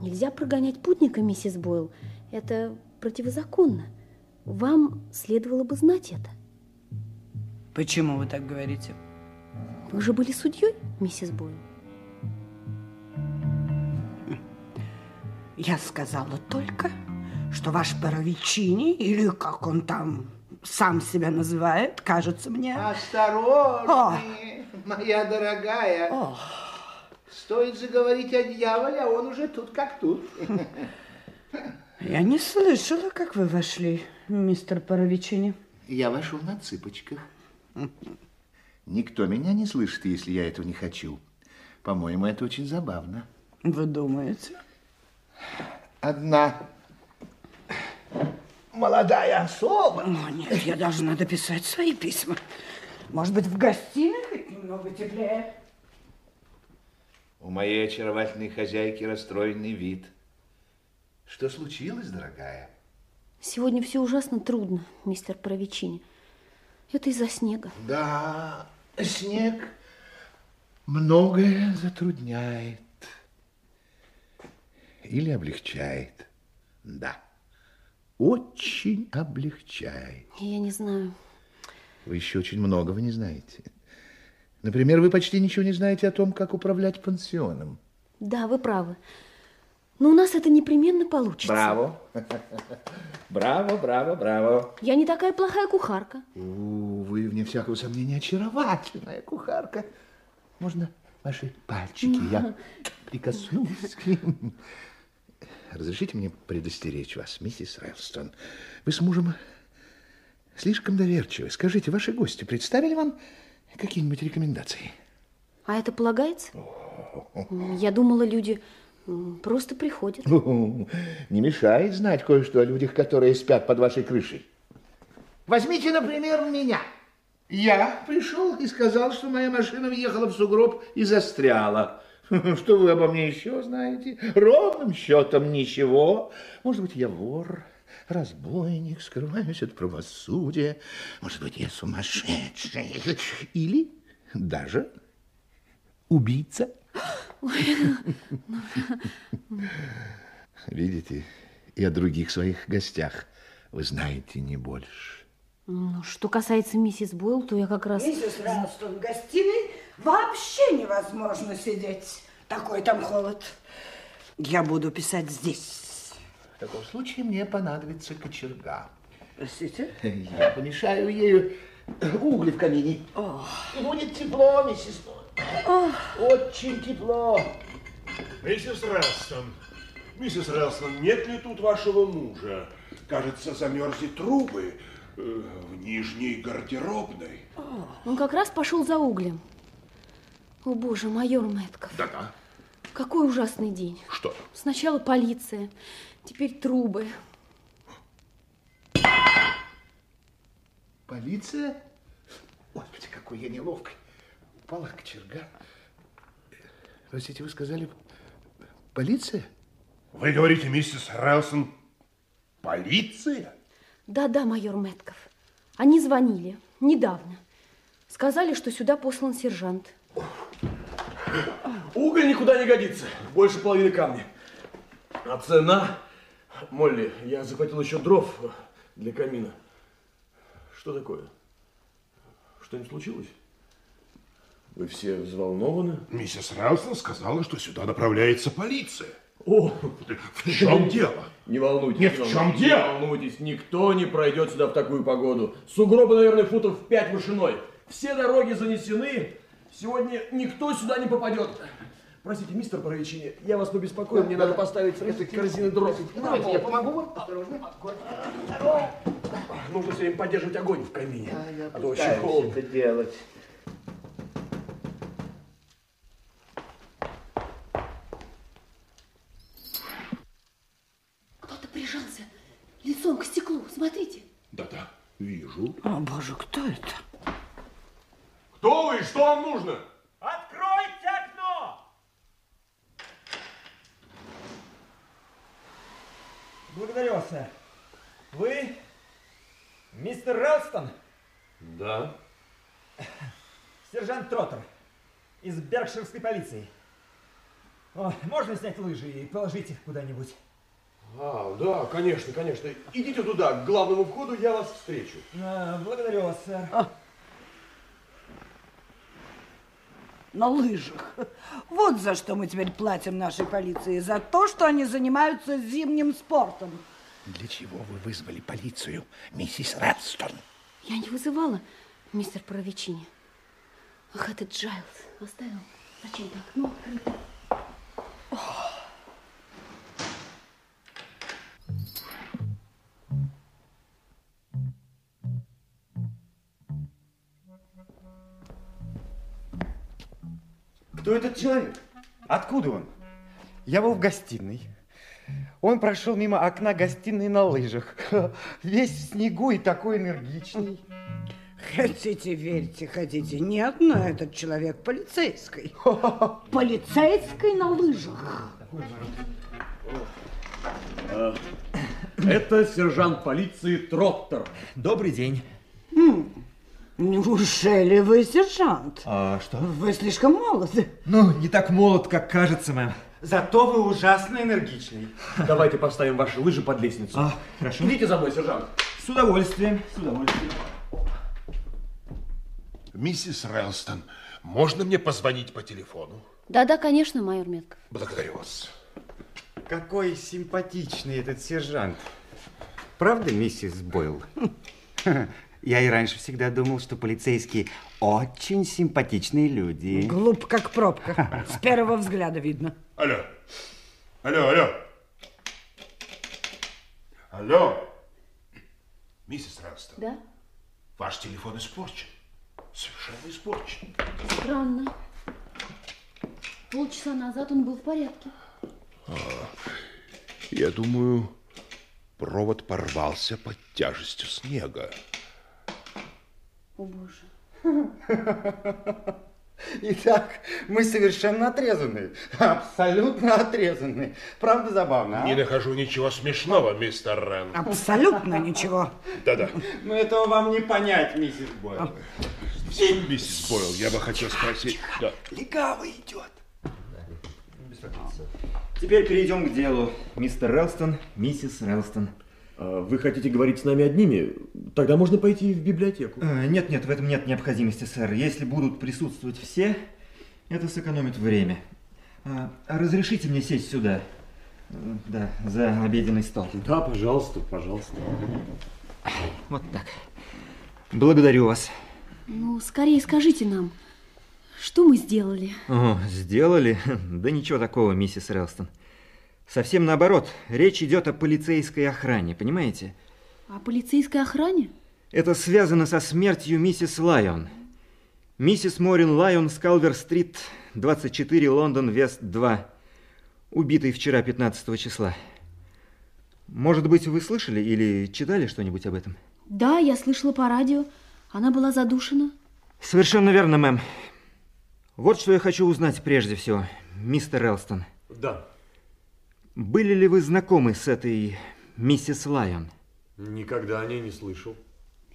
Нельзя прогонять путника, миссис Бойл. Это противозаконно. Вам следовало бы знать это. Почему вы так говорите? Вы же были судьей, миссис Бойл. Я сказала только, что ваш Паровичини, или как он там сам себя называет, кажется мне... Осторожнее, моя дорогая. О. Стоит заговорить о дьяволе, а он уже тут как тут. Я не слышала, как вы вошли, мистер Паровичини. Я вошел на цыпочках. Никто меня не слышит, если я этого не хочу. По-моему, это очень забавно. Вы думаете? Одна молодая особа. О, нет, я должна дописать свои письма. Может быть, в гостиной хоть немного теплее? У моей очаровательной хозяйки расстроенный вид. Что случилось, дорогая? Сегодня все ужасно трудно, мистер Паровичини. Это из-за снега. Да, снег многое затрудняет. Или облегчает. Да, очень облегчает. Я не знаю. Вы еще очень многого не знаете. Например, вы почти ничего не знаете о том, как управлять пансионом. Да, вы правы. Но у нас это непременно получится. Браво. Браво, браво, браво. Я не такая плохая кухарка. У, вы, вне всякого сомнения, очаровательная кухарка. Можно ваши пальчики? Я прикоснусь к ним. Разрешите мне предостеречь вас, миссис Рэлстон. Вы с мужем слишком доверчивы. Скажите, ваши гости представили вам какие-нибудь рекомендации? А это полагается? Я думала, люди просто приходят. Не мешает знать кое-что о людях, которые спят под вашей крышей. Возьмите, например, меня. Я пришел и сказал, что моя машина въехала в сугроб и застряла. Что вы обо мне еще знаете? Ровным счетом ничего. Может быть, я вор, разбойник, скрываюсь от правосудия. Может быть, я сумасшедший. Или даже убийца. Видите, и о других своих гостях вы знаете не больше. Ну, что касается миссис Бойл, то я как раз... Миссис Ралстон, в гостиной вообще невозможно сидеть. Такой там холод. Я буду писать здесь. В таком случае мне понадобится кочерга. Простите? Я помешаю ею угли в камине. И будет тепло, миссис Норрис. Очень тепло. Миссис Релстон, миссис Релстон, нет ли тут вашего мужа? Кажется, замерзли трубы в нижней гардеробной. Он как раз пошел за углем. О, боже, майор Мэтков. Да-да. Какой ужасный день. Что? Сначала полиция, теперь трубы. Полиция? Господи, какой я неловкий. Упала кочерга. Простите, вы сказали полиция? Вы говорите, миссис Релстон, полиция? Да-да, майор Мэтков. Они звонили недавно. Сказали, что сюда послан сержант. Уголь никуда не годится. Больше половины камня. А цена? Молли, я захватил еще дров для камина. Что такое? Что-нибудь случилось? Вы все взволнованы? Миссис Релстон сказала, что сюда направляется полиция. О, В чем дело? Не волнуйтесь. Нет, не в чем волнуйтесь, дело? Не волнуйтесь, никто не пройдет сюда в такую погоду. Сугробы, наверное, футов в пять вышиной. Все дороги занесены. Сегодня никто сюда не попадет. Простите, мистер Паровичини, я вас побеспокою, мне надо поставить этой корзины дров. Давайте я помогу вам. Осторожно. Нужно все время поддерживать огонь в камине, А я а то очень холодно. это делать. Кто-то прижался лицом к стеклу. Смотрите. Да-да, вижу. О, боже, кто это? Кто вы? Что вам нужно? Откройте окно! Благодарю вас, сэр. Вы мистер Релстон, Да. сержант Троттер из Беркширской полиции. О, можно снять лыжи и положить их куда-нибудь? А, да, конечно, конечно. Идите туда, к главному входу, я вас встречу. А, благодарю вас, сэр. На лыжах. Вот за что мы теперь платим нашей полиции. За то, что они занимаются зимним спортом. Для чего вы вызвали полицию, миссис Редстон? Я не вызывала мистер Паровичини. Ах, этот Джайлз оставил. Зачем-то окно открыто. Этот человек? Откуда он? Я был в гостиной. Он прошел мимо окна гостиной на лыжах. Весь в снегу и такой энергичный. Хотите, верьте, хотите. Нет, но этот человек полицейский. Полицейский на лыжах. Это сержант полиции Троттер. Добрый день. Неужели вы сержант? А что? Вы слишком молоды. Ну, не так молод, как кажется, мэм. Зато вы ужасно энергичный. Давайте поставим ваши лыжи под лестницу. А, хорошо. Идите за мной, сержант. С удовольствием, с удовольствием. Миссис Релстон, можно мне позвонить по телефону? Да-да, конечно, майор Метков. Благодарю вас. Какой симпатичный этот сержант. Правда, миссис Бойл? Я и раньше всегда думал, что полицейские очень симпатичные люди. Глуп, как пробка. С первого взгляда видно. Алло. Алло, алло. Алло. Миссис Релстон, Да? ваш телефон испорчен. Совершенно испорчен. Странно. Полчаса назад он был в порядке. Я думаю, провод порвался под тяжестью снега. О, боже. Итак, мы совершенно отрезаны. Абсолютно отрезаны. Правда забавно, а? Не нахожу ничего смешного, мистер Рен. Абсолютно ничего. Да-да. Но этого вам не понять, миссис Бойл. Миссис Бойл, я бы хотел спросить... Да. Легавый идет. Теперь перейдем к делу. Мистер Релстон, миссис Релстон. А Вы хотите говорить с нами одними? Тогда можно пойти в библиотеку. Э, Нет, нет, в этом нет необходимости, сэр. Если будут присутствовать все, это сэкономит время. А, Разрешите мне сесть сюда. Да, за обеденный стол. Да, пожалуйста, пожалуйста. Вот так. Благодарю вас. Ну, скорее скажите нам, что мы сделали? О, сделали? Да ничего такого, миссис Релстон. Совсем наоборот. Речь идет о полицейской охране, понимаете? О полицейской охране? Это связано со смертью миссис Лайон. Миссис Морин Лайон с Калвер-стрит, 24, Лондон, Вест 2. Убитый вчера, 15 числа. Может быть, вы слышали или читали что-нибудь об этом? Да, я слышала по радио. Она была задушена. Совершенно верно, мэм. Вот что я хочу узнать прежде всего, мистер Релстон. Да. Были ли вы знакомы с этой миссис Лайон? Никогда о ней не слышал.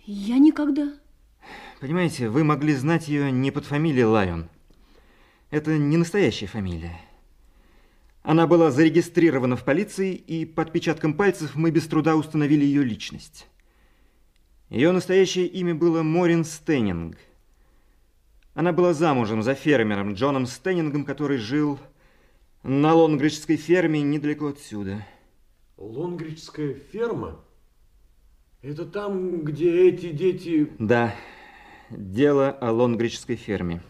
Я никогда. Понимаете, вы могли знать ее не под фамилией Лайон. Это не настоящая фамилия. Она была зарегистрирована в полиции, и по отпечаткам пальцев мы без труда установили ее личность. Ее настоящее имя было Морин Стеннинг. Она была замужем за фермером Джоном Стеннингом, который жил на Лонгриджской ферме недалеко отсюда. Лонгриджская ферма? Это там, где эти дети... Да, дело о Лонгриджской ферме.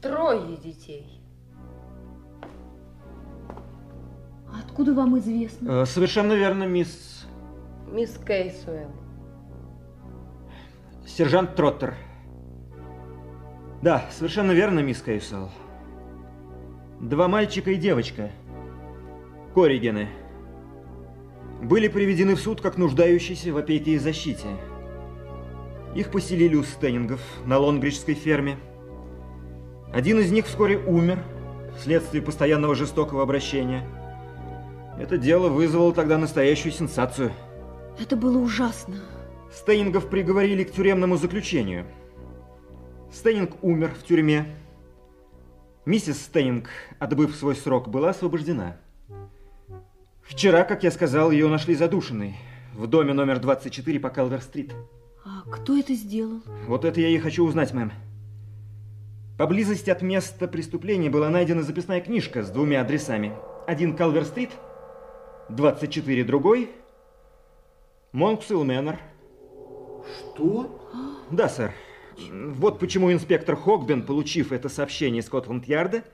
Трое детей. Откуда вам известно? Э, совершенно верно, мисс... Мисс Кейсуэлл. Сержант Троттер. Да, совершенно верно, мисс Кейсуэлл. Два мальчика и девочка. Корригены. Были приведены в суд как нуждающиеся в опеке и защите. Их поселили у Стеннингов на Лонгриджской ферме. Один из них вскоре умер вследствие постоянного жестокого обращения – это дело вызвало тогда настоящую сенсацию. Это было ужасно. Стейнингов приговорили к тюремному заключению. Стейнинг умер в тюрьме. Миссис Стейнинг, отбыв свой срок, была освобождена. Вчера, как я сказал, ее нашли задушенной в доме номер 24 по Калвер-стрит. А кто это сделал? Вот это я и хочу узнать, мэм. Поблизости от места преступления была найдена записная книжка с двумя адресами. Один Калвер-стрит – 24 другой. Монксил Мэннер. Что? Да, сэр. Вот почему инспектор Хогбен, получив это сообщение из Скотланд-Ярда,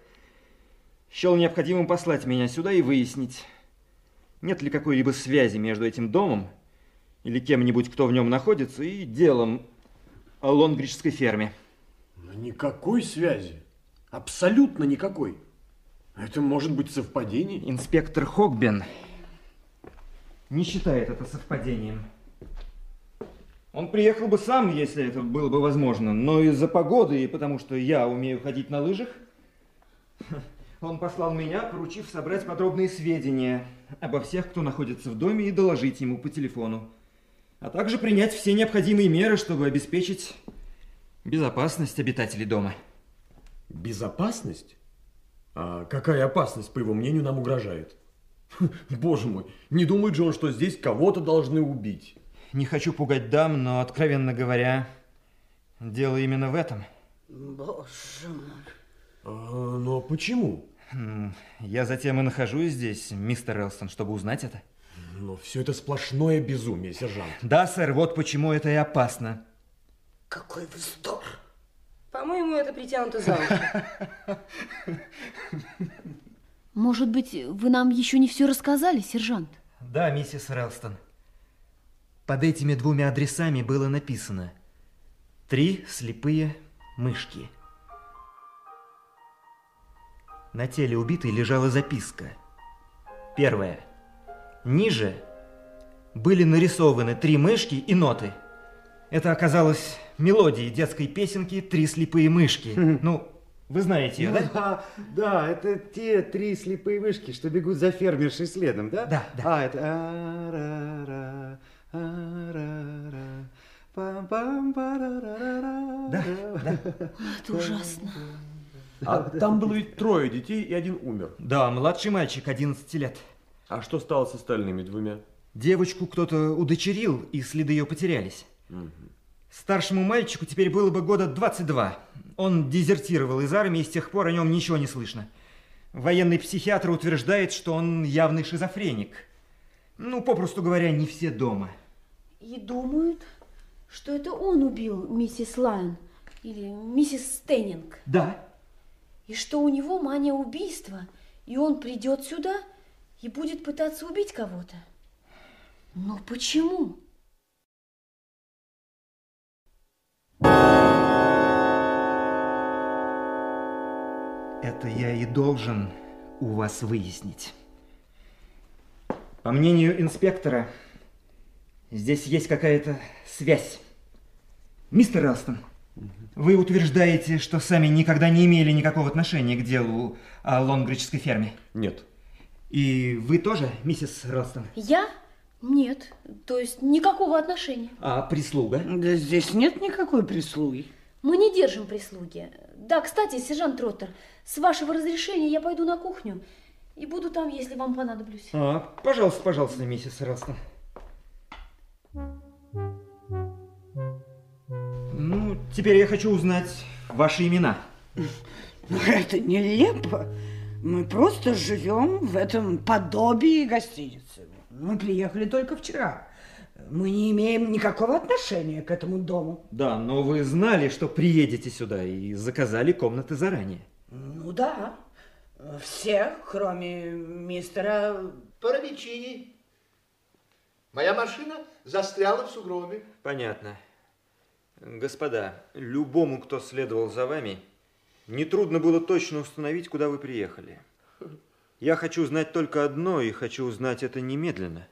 счел необходимым послать меня сюда и выяснить, нет ли какой-либо связи между этим домом или кем-нибудь, кто в нем находится, и делом о лонгриджской ферме. Никакой связи. Абсолютно никакой. Это может быть совпадение? Инспектор Хогбен не считает это совпадением. Он приехал бы сам, если это было бы возможно, но из-за погоды и потому что я умею ходить на лыжах, он послал меня, поручив собрать подробные сведения обо всех, кто находится в доме, и доложить ему по телефону, а также принять все необходимые меры, чтобы обеспечить безопасность обитателей дома. Безопасность? А какая опасность, по его мнению, нам угрожает? Боже мой, не думает же он, что здесь кого-то должны убить. Не хочу пугать дам, но, откровенно говоря, дело именно в этом. Боже мой. А, но почему? Я затем и нахожусь здесь, мистер Элстон, чтобы узнать это. Но все это сплошное безумие, сержант. Да, сэр, вот почему это и опасно. Какой вздор. По-моему, это притянуто за уши. Может быть, вы нам еще не все рассказали, сержант? Да, миссис Релстон. Под этими двумя адресами было написано «Три слепые мышки». На теле убитой лежала записка. Первая. Ниже были нарисованы три мышки и ноты. Это оказалось мелодией детской песенки «Три слепые мышки». Ну, вы знаете ее, ну, да? да? Да, это те три слепые мышки, что бегут за фермершей следом, да? Да, да. А, это... Да, да. Это ужасно. А там было ведь трое детей, и один умер. Да, младший мальчик, 11 лет. А что стало с остальными двумя? Девочку кто-то удочерил, и следы ее потерялись. Угу. Старшему мальчику теперь было бы года 22. Он дезертировал из армии, и с тех пор о нем ничего не слышно. Военный психиатр утверждает, что он явный шизофреник. Ну, попросту говоря, не все дома. И думают, что это он убил миссис Лайн или миссис Стеннинг. Да. И что у него мания убийства, и он придет сюда и будет пытаться убить кого-то. Но почему? Это я и должен у вас выяснить. По мнению инспектора, здесь есть какая-то связь. Мистер Ралстон, вы утверждаете, что сами никогда не имели никакого отношения к делу о лонгрической ферме? Нет. И вы тоже, миссис Ралстон? Я? Нет. То есть никакого отношения. А прислуга? Да здесь нет никакой прислуги. Мы не держим прислуги. Да, кстати, сержант Троттер, с вашего разрешения я пойду на кухню и буду там, если вам понадоблюсь. А, пожалуйста, пожалуйста, миссис Ралстон. Ну, теперь я хочу узнать ваши имена. Ну, это нелепо. Мы просто живем в этом подобии гостиницы. Мы приехали только вчера. Мы не имеем никакого отношения к этому дому. Да, но вы знали, что приедете сюда и заказали комнаты заранее. Ну да. Все, кроме мистера... Парамичини. Моя машина застряла в сугробе. Понятно. Господа, любому, кто следовал за вами, нетрудно было точно установить, куда вы приехали. Я хочу знать только одно, и хочу узнать это немедленно.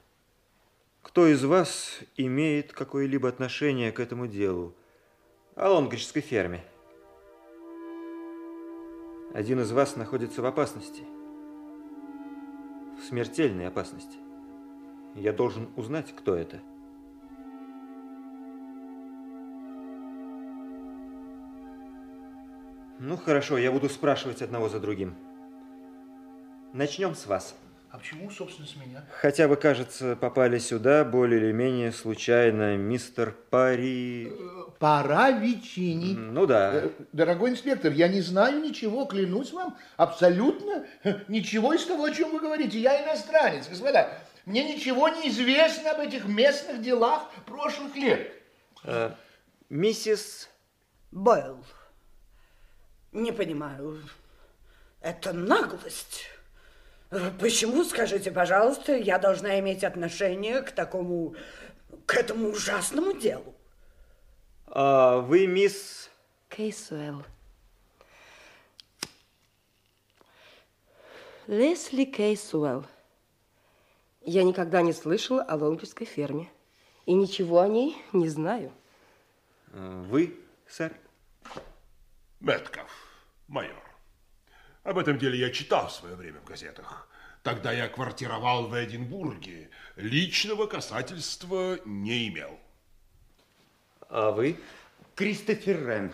Кто из вас имеет какое-либо отношение к этому делу? О лонгрической ферме. Один из вас находится в опасности. В смертельной опасности. Я должен узнать, кто это. Ну, хорошо, я буду спрашивать одного за другим. Начнем с вас. А почему, собственно, с меня? Хотя вы, кажется, попали сюда более или менее случайно, мистер Пари... Пора Вичини. Ну да. Э, Дорогой инспектор, я не знаю ничего, клянусь вам, абсолютно ничего из того, о чем вы говорите. Я иностранец, господа. Мне ничего не известно об этих местных делах прошлых лет. Э, миссис... Бойл. Не понимаю. Это наглость. Почему, скажите, пожалуйста, я должна иметь отношение к такому, к этому ужасному делу? А вы мисс... Кейсуэлл. Лесли Кейсуэлл. Я никогда не слышала о лонгрийской ферме. И ничего о ней не знаю. Э, Вы, сэр? Метков, майор. Об этом деле я читал в свое время в газетах. Тогда я квартировал в Эдинбурге. Личного касательства не имел. А вы? Кристофер Рен.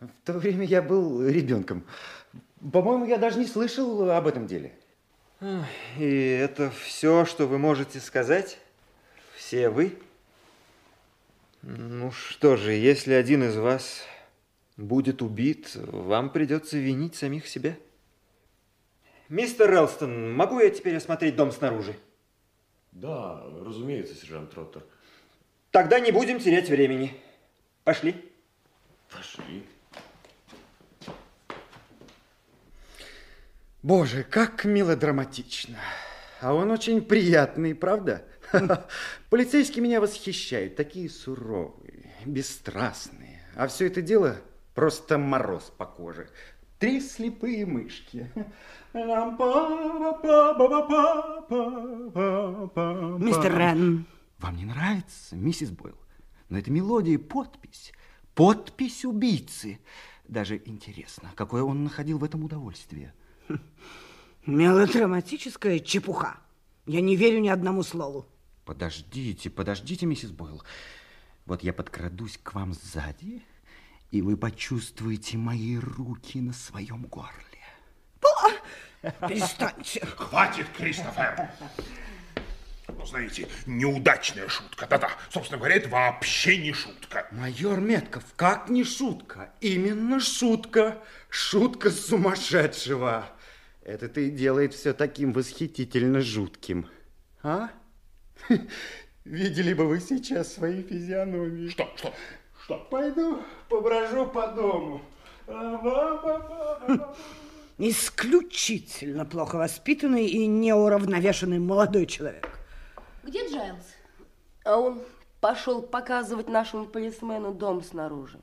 В то время я был ребенком. По-моему, я даже не слышал об этом деле. И это все, что вы можете сказать? Все вы? Ну что же, если один из вас будет убит, вам придется винить самих себя. Мистер Релстон, могу я теперь осмотреть дом снаружи? Да, разумеется, сержант Троттер. Тогда не будем терять времени. Пошли. Пошли. Боже, как мелодраматично. А он очень приятный, правда? Полицейские меня восхищают. Такие суровые, бесстрастные. А все это дело просто мороз по коже. Три слепые мышки. Мистер Рен. Вам не нравится, миссис Бойл? Но это мелодия, подпись. Подпись убийцы. Даже интересно, какое он находил в этом удовольствие. Мелодраматическая чепуха. Я не верю ни одному слову. Подождите, подождите, миссис Бойл. Вот я подкрадусь к вам сзади, и вы почувствуете мои руки на своем горле. Перестаньте. Хватит, Кристофер. Ну, знаете, неудачная шутка. Да-да, собственно говоря, это вообще не шутка. Майор Метков, как не шутка? Именно шутка. Шутка сумасшедшего. Это-то и делает все таким восхитительно жутким. А? Видели бы вы сейчас свои физиономии. Что, что, что? Пойду поброжу по дому. Исключительно плохо воспитанный и неуравновешенный молодой человек. Где Джайлз? А он пошел показывать нашему полисмену дом снаружи.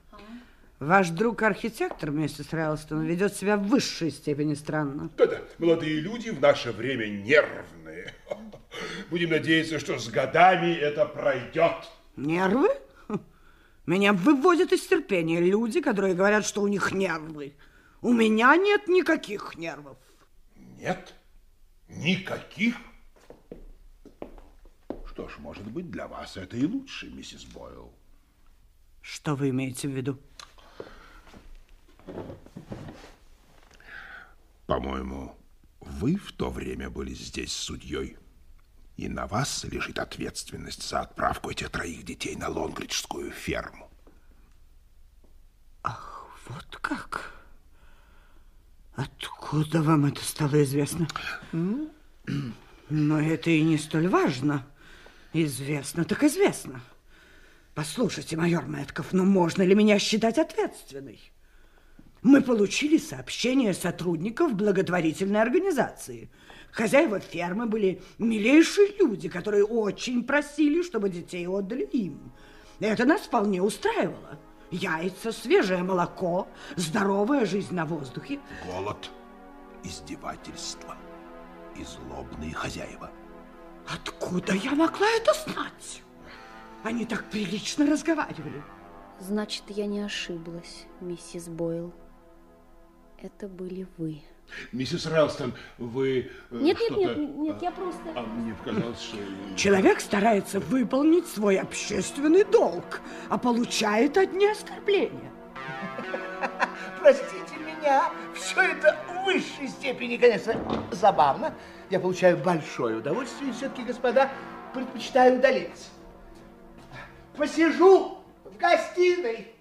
Ваш друг-архитектор вместе с Райлстоном ведет себя в высшей степени странно. Да-да, молодые люди в наше время нервные. Будем надеяться, что с годами это пройдет. Нервы? Меня выводят из терпения люди, которые говорят, что у них нервы. У меня нет никаких нервов. Нет? Никаких? Что ж, может быть, для вас это и лучше, миссис Бойл. Что вы имеете в виду? По-моему, вы в то время были здесь судьей, и на вас лежит ответственность за отправку этих троих детей на Лонгриджскую ферму. Ах, вот как? Откуда вам это стало известно? Но это и не столь важно. Известно так известно. Послушайте, майор Мэтков, ну можно ли меня считать ответственной? Мы получили сообщение сотрудников благотворительной организации. Хозяева фермы были милейшие люди, которые очень просили, чтобы детей отдали им. Это нас вполне устраивало. Яйца, свежее молоко, здоровая жизнь на воздухе. Голод, издевательство и злобные хозяева. Откуда я могла это знать? Они так прилично разговаривали. Значит, я не ошиблась, миссис Бойл. Это были вы. Миссис Релстон, вы э, Нет, нет, нет, нет, я просто... А мне показалось, что... Человек старается выполнить свой общественный долг, а получает одни оскорбления. Простите меня, все это в высшей степени, конечно, забавно. Я получаю большое удовольствие, и все-таки, господа, предпочитаю удалиться. Посижу в гостиной.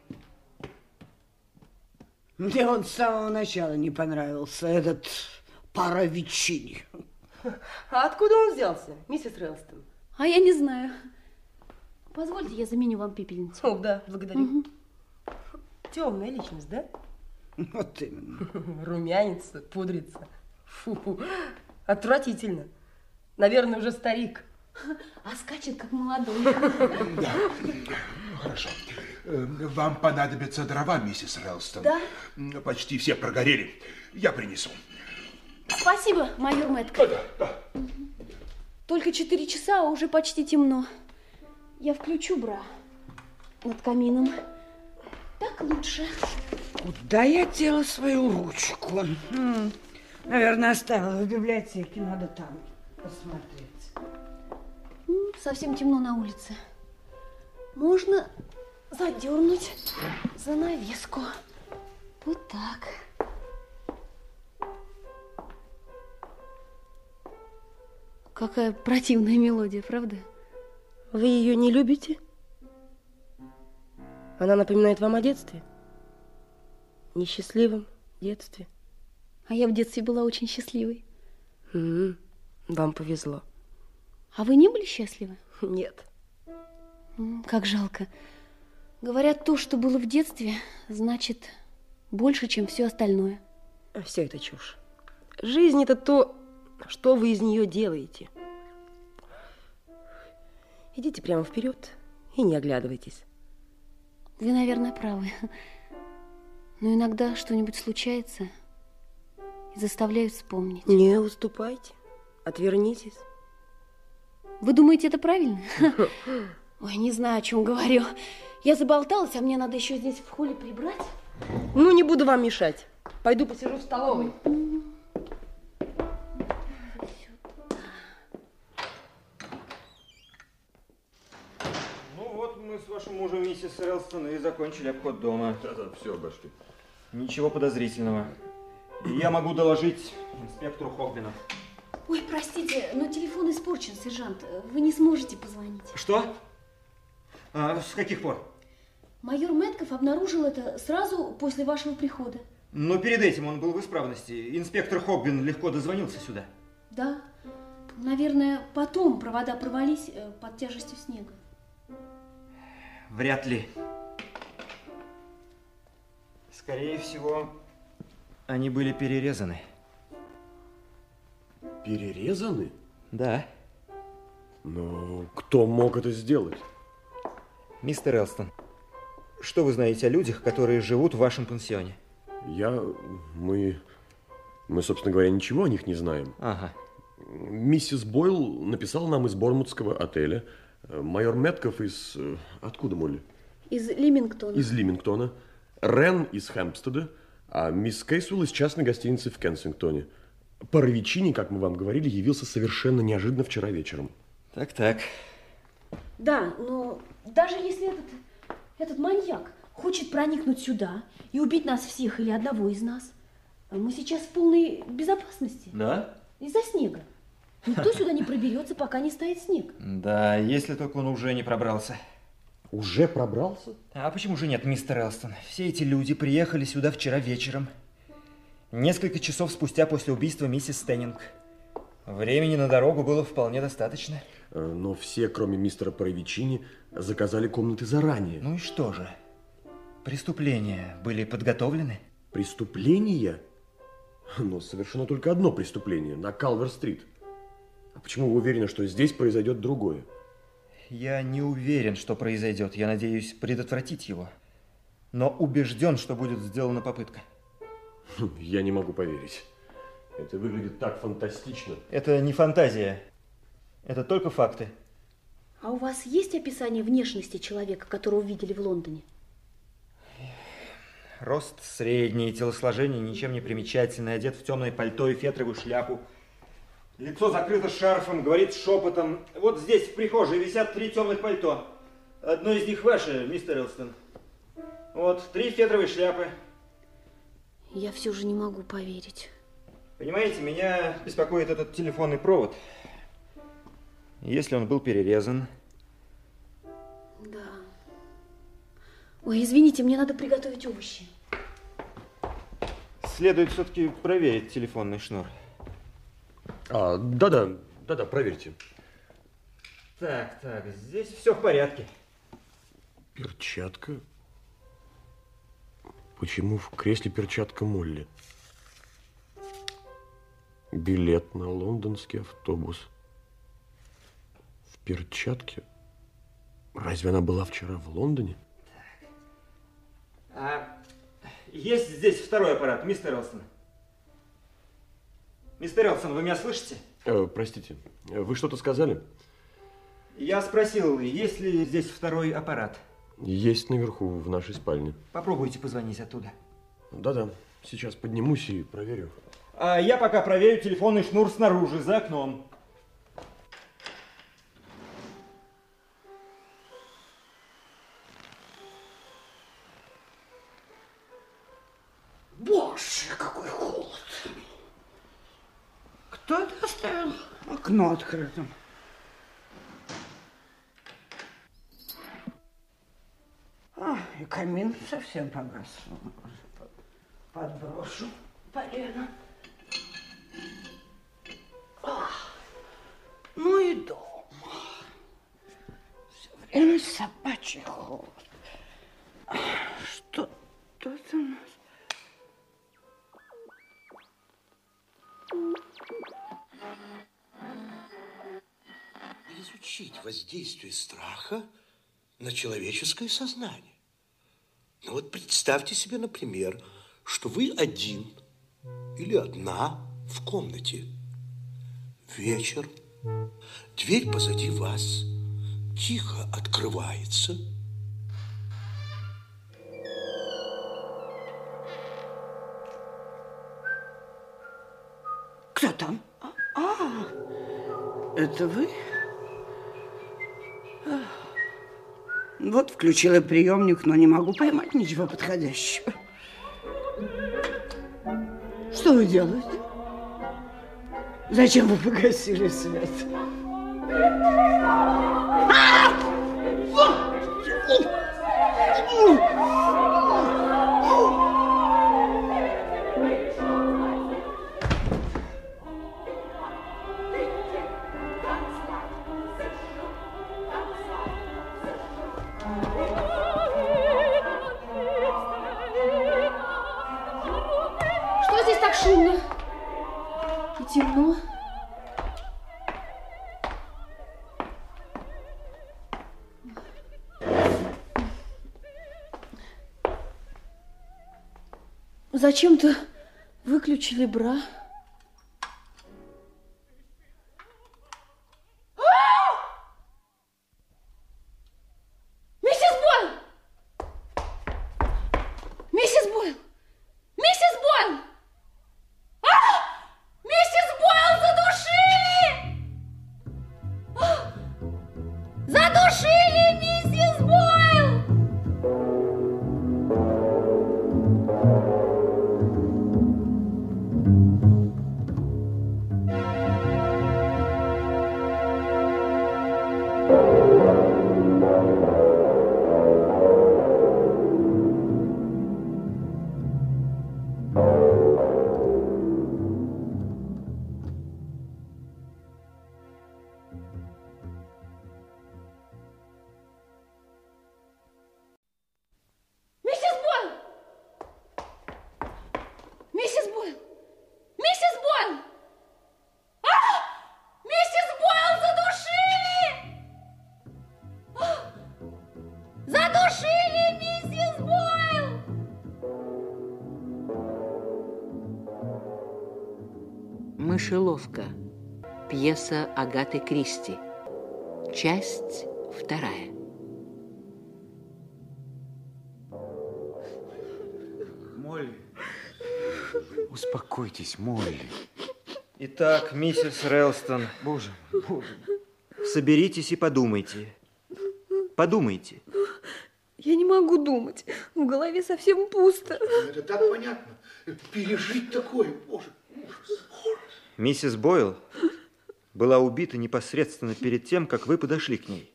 Мне он с самого начала не понравился, этот Паровичини. А откуда он взялся, миссис Релстон? А я не знаю. Позвольте, я заменю вам пепельницу. О, да, благодарю. Темная личность, да? Вот именно. Румянится, пудрится. Фу, отвратительно. Наверное, уже старик. А скачет, как молодой. Хорошо. Э, Вам понадобятся дрова, миссис Релстон. Да. Почти все прогорели. Я принесу. Спасибо, майор Мэтка. Только четыре часа, а уже почти темно. Я включу бра над камином. Так лучше. Куда я дела свою ручку? М, Наверное, оставила в библиотеке, надо там посмотреть. Совсем темно на улице. Можно задернуть занавеску. Вот так. Какая противная мелодия, правда? Вы ее не любите? Она напоминает вам о детстве? Несчастливом детстве? А я в детстве была очень счастливой. М, Вам повезло. А вы не были счастливы? Нет. М, Как жалко. Говорят, то, что было в детстве, значит больше, чем все остальное. Все это чушь. Жизнь это то, что вы из нее делаете. Идите прямо вперед и не оглядывайтесь. Вы, наверное, правы. Но иногда что-нибудь случается и заставляет вспомнить. Не уступайте, отвернитесь. Вы думаете, это правильно? Ой, не знаю, о чем говорю. Я заболталась, а мне надо еще здесь в холле прибрать. Ну, не буду вам мешать. Пойду посижу в столовой. Ну вот мы с вашим мужем, миссис Релстон, и закончили обход дома. Да-да, все, башки. Ничего подозрительного. И я могу доложить инспектору Хогбину. Ой, простите, но телефон испорчен, сержант. Вы не сможете позвонить. Что? А, с каких пор? Майор Мэтков обнаружил это сразу после вашего прихода. Но перед этим он был в исправности. Инспектор Хогбин легко дозвонился сюда. Да. Наверное, потом провода провались э, под тяжестью снега. Вряд ли. Скорее всего, они были перерезаны. Перерезаны? Да. Но кто мог это сделать? Мистер Элстон, что вы знаете о людях, которые живут в вашем пансионе? Я... Мы... Мы, собственно говоря, ничего о них не знаем. Ага. Миссис Бойл написала нам из Бормутского отеля. Майор Метков из... Откуда, Молли? Из Лимингтона. Из Лимингтона. Рен из Хэмпстеда. А мисс Кейсвелл из частной гостиницы в Кенсингтоне. Паровичини, как мы вам говорили, явился совершенно неожиданно вчера вечером. Так-так. Да, но даже если этот, этот маньяк хочет проникнуть сюда и убить нас всех или одного из нас, мы сейчас в полной безопасности. Да? Из-за снега. Никто сюда не проберется, пока не стоит снег. Да, если только он уже не пробрался. Уже пробрался? А почему же нет, мистер Элстон? Все эти люди приехали сюда вчера вечером. Несколько часов спустя после убийства миссис Стеннинг. Времени на дорогу было вполне достаточно. Э, Но все, кроме мистера Паровичини, заказали комнаты заранее. Ну и что же? Преступления были подготовлены? Преступления? Но совершено только одно преступление на Калвер-стрит. А почему вы уверены, что здесь произойдет другое? Я не уверен, что произойдет. Я надеюсь предотвратить его. Но убежден, что будет сделана попытка. Я не могу поверить. Это выглядит так фантастично. Это не фантазия. Это только факты. А у вас есть описание внешности человека, которого видели в Лондоне? Рост средний, телосложение ничем не примечательное, одет в темное пальто и фетровую шляпу. Лицо закрыто шарфом, говорит шепотом. Вот здесь, в прихожей, висят три темных пальто. Одно из них ваше, мистер Элстон. Вот, три фетровые шляпы. Я все же не могу поверить. Понимаете, меня беспокоит этот телефонный провод. Если он был перерезан, Да. Ой, извините, мне надо приготовить овощи. следует все-таки проверить телефонный шнур. А, да-да, да-да, проверьте. Так, так, здесь все в порядке. Перчатка? Почему в кресле перчатка Молли? Билет на лондонский автобус. Перчатке? Разве она была вчера в Лондоне? А есть здесь второй аппарат, мистер Элстон? Мистер Элстон, вы меня слышите? Э, простите, вы что-то сказали? Я спросил, есть ли здесь второй аппарат? Есть наверху, в нашей спальне. Попробуйте позвонить оттуда. Да-да, сейчас поднимусь и проверю. А я пока проверю телефонный шнур снаружи, за окном. Открытым? А, и камин совсем погас. Подброшу полено. Ну и дом. Все время собачий холод. А, Что воздействие страха на человеческое сознание. Ну вот представьте себе, например, что вы один или одна в комнате. Вечер, дверь позади вас тихо открывается. Кто там? А, а, это вы? Вот включила приемник, но не могу поймать ничего подходящего. Что вы делаете? Зачем вы погасили свет? А! Зачем-то выключили бра. Мышеловка. Пьеса Агаты Кристи. Часть вторая. Молли. Успокойтесь, Молли. Итак, миссис Релстон. Боже, боже. Соберитесь и подумайте. Подумайте. Я не могу думать. В голове совсем пусто. Это так понятно. Пережить такое. Миссис Бойл была убита непосредственно перед тем, как вы подошли к ней.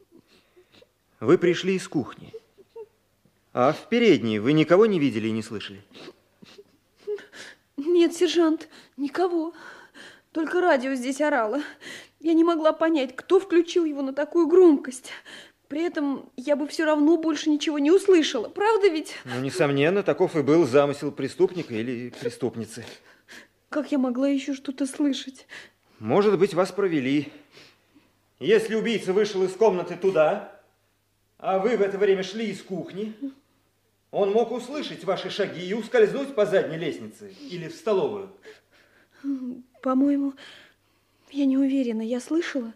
Вы пришли из кухни. А в передней вы никого не видели и не слышали? Нет, сержант, никого. Только радио здесь орало. Я не могла понять, кто включил его на такую громкость. При этом я бы все равно больше ничего не услышала. Правда ведь? Ну, несомненно, таков и был замысел преступника или преступницы. Как я могла еще что-то слышать? Может быть, вас провели. Если убийца вышел из комнаты туда, а вы в это время шли из кухни, он мог услышать ваши шаги и ускользнуть по задней лестнице или в столовую. По-моему, я не уверена. Я слышала,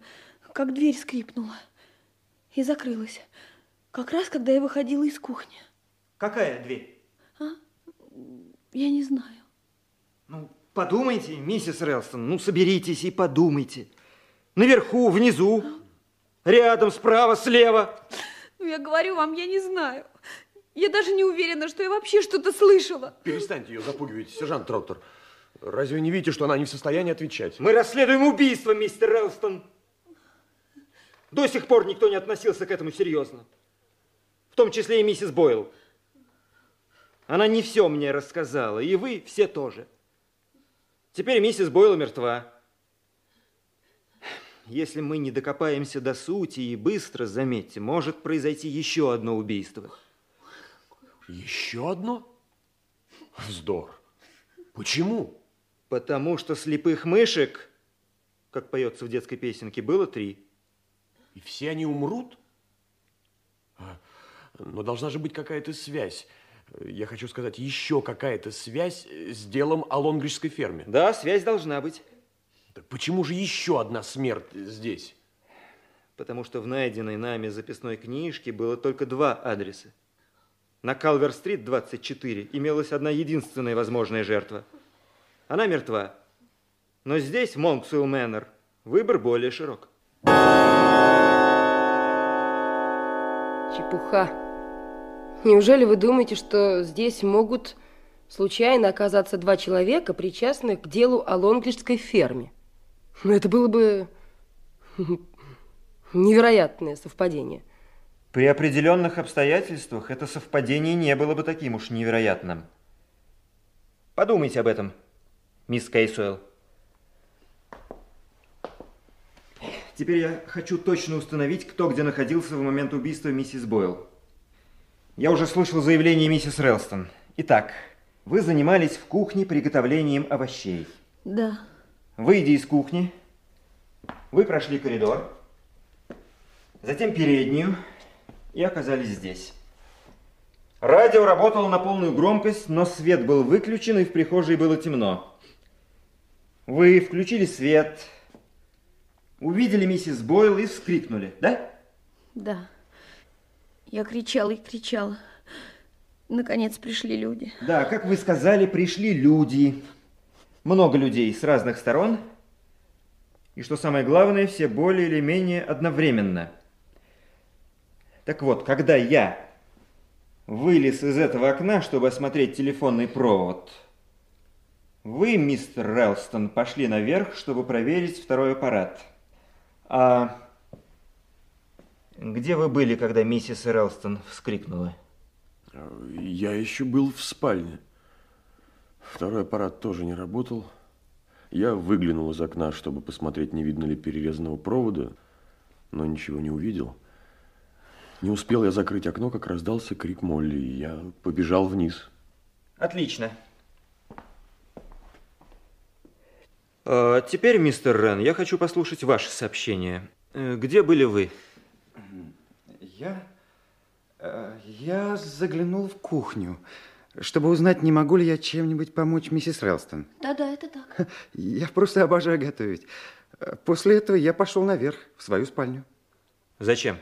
как дверь скрипнула и закрылась. Как раз, когда я выходила из кухни. Какая дверь? Я не знаю. Ну, подумайте, миссис Релстон, ну, соберитесь и подумайте. Наверху, внизу, рядом, справа, слева. Ну, я говорю вам, я не знаю. Я даже не уверена, что я вообще что-то слышала. Перестаньте ее запугивать, сержант Троттер. Разве не видите, что она не в состоянии отвечать? Мы расследуем убийство, мистер Релстон. До сих пор никто не относился к этому серьезно. В том числе и миссис Бойл. Она не все мне рассказала, и вы все тоже. Теперь миссис Бойл мертва. Если мы не докопаемся до сути и быстро, заметьте, может произойти еще одно убийство. Еще одно? Вздор. Почему? Потому что слепых мышек, как поется в детской песенке, было три. И все они умрут? А, Но должна же быть какая-то связь. Я хочу сказать, еще какая-то связь с делом о лонгрижской ферме. Да, связь должна быть. Так почему же еще одна смерть здесь? Потому что в найденной нами записной книжке было только два адреса. На Калвер-стрит 24 имелась одна единственная возможная жертва. Она мертва. Но здесь, в Монксуэлл Мэннер, выбор более широк. Чепуха. Неужели вы думаете, что здесь могут случайно оказаться два человека, причастных к делу о лонглишской ферме? Ну, это было бы невероятное совпадение. При определенных обстоятельствах это совпадение не было бы таким уж невероятным. Подумайте об этом, мисс Кейсуэлл. Теперь я хочу точно установить, кто где находился в момент убийства миссис Бойл. Я уже слышал заявление миссис Релстон. Итак, вы занимались в кухне приготовлением овощей. Да. Выйдя из кухни, вы прошли коридор, затем переднюю и оказались здесь. Радио работало на полную громкость, но свет был выключен, и в прихожей было темно. Вы включили свет, увидели миссис Бойл и вскрикнули, да? Да. Я кричала и кричала. Наконец пришли люди. Да, как вы сказали, пришли люди. Много людей с разных сторон. И что самое главное, все более или менее одновременно. Так вот, когда я вылез из этого окна, чтобы осмотреть телефонный провод, вы, мистер Релстон, пошли наверх, чтобы проверить второй аппарат. А где вы были, когда миссис Релстон вскрикнула? Я еще был в спальне. Второй аппарат тоже не работал. Я выглянул из окна, чтобы посмотреть, не видно ли перерезанного провода, но ничего не увидел. Не успел я закрыть окно, как раздался крик Молли, и я побежал вниз. Отлично. А, теперь, мистер Рен, я хочу послушать ваше сообщение. Э, где были вы? Я... Э, я заглянул в кухню, чтобы узнать, не могу ли я чем-нибудь помочь миссис Релстон. Да-да, это так. Я просто обожаю готовить. После этого я пошел наверх, в свою спальню. Зачем?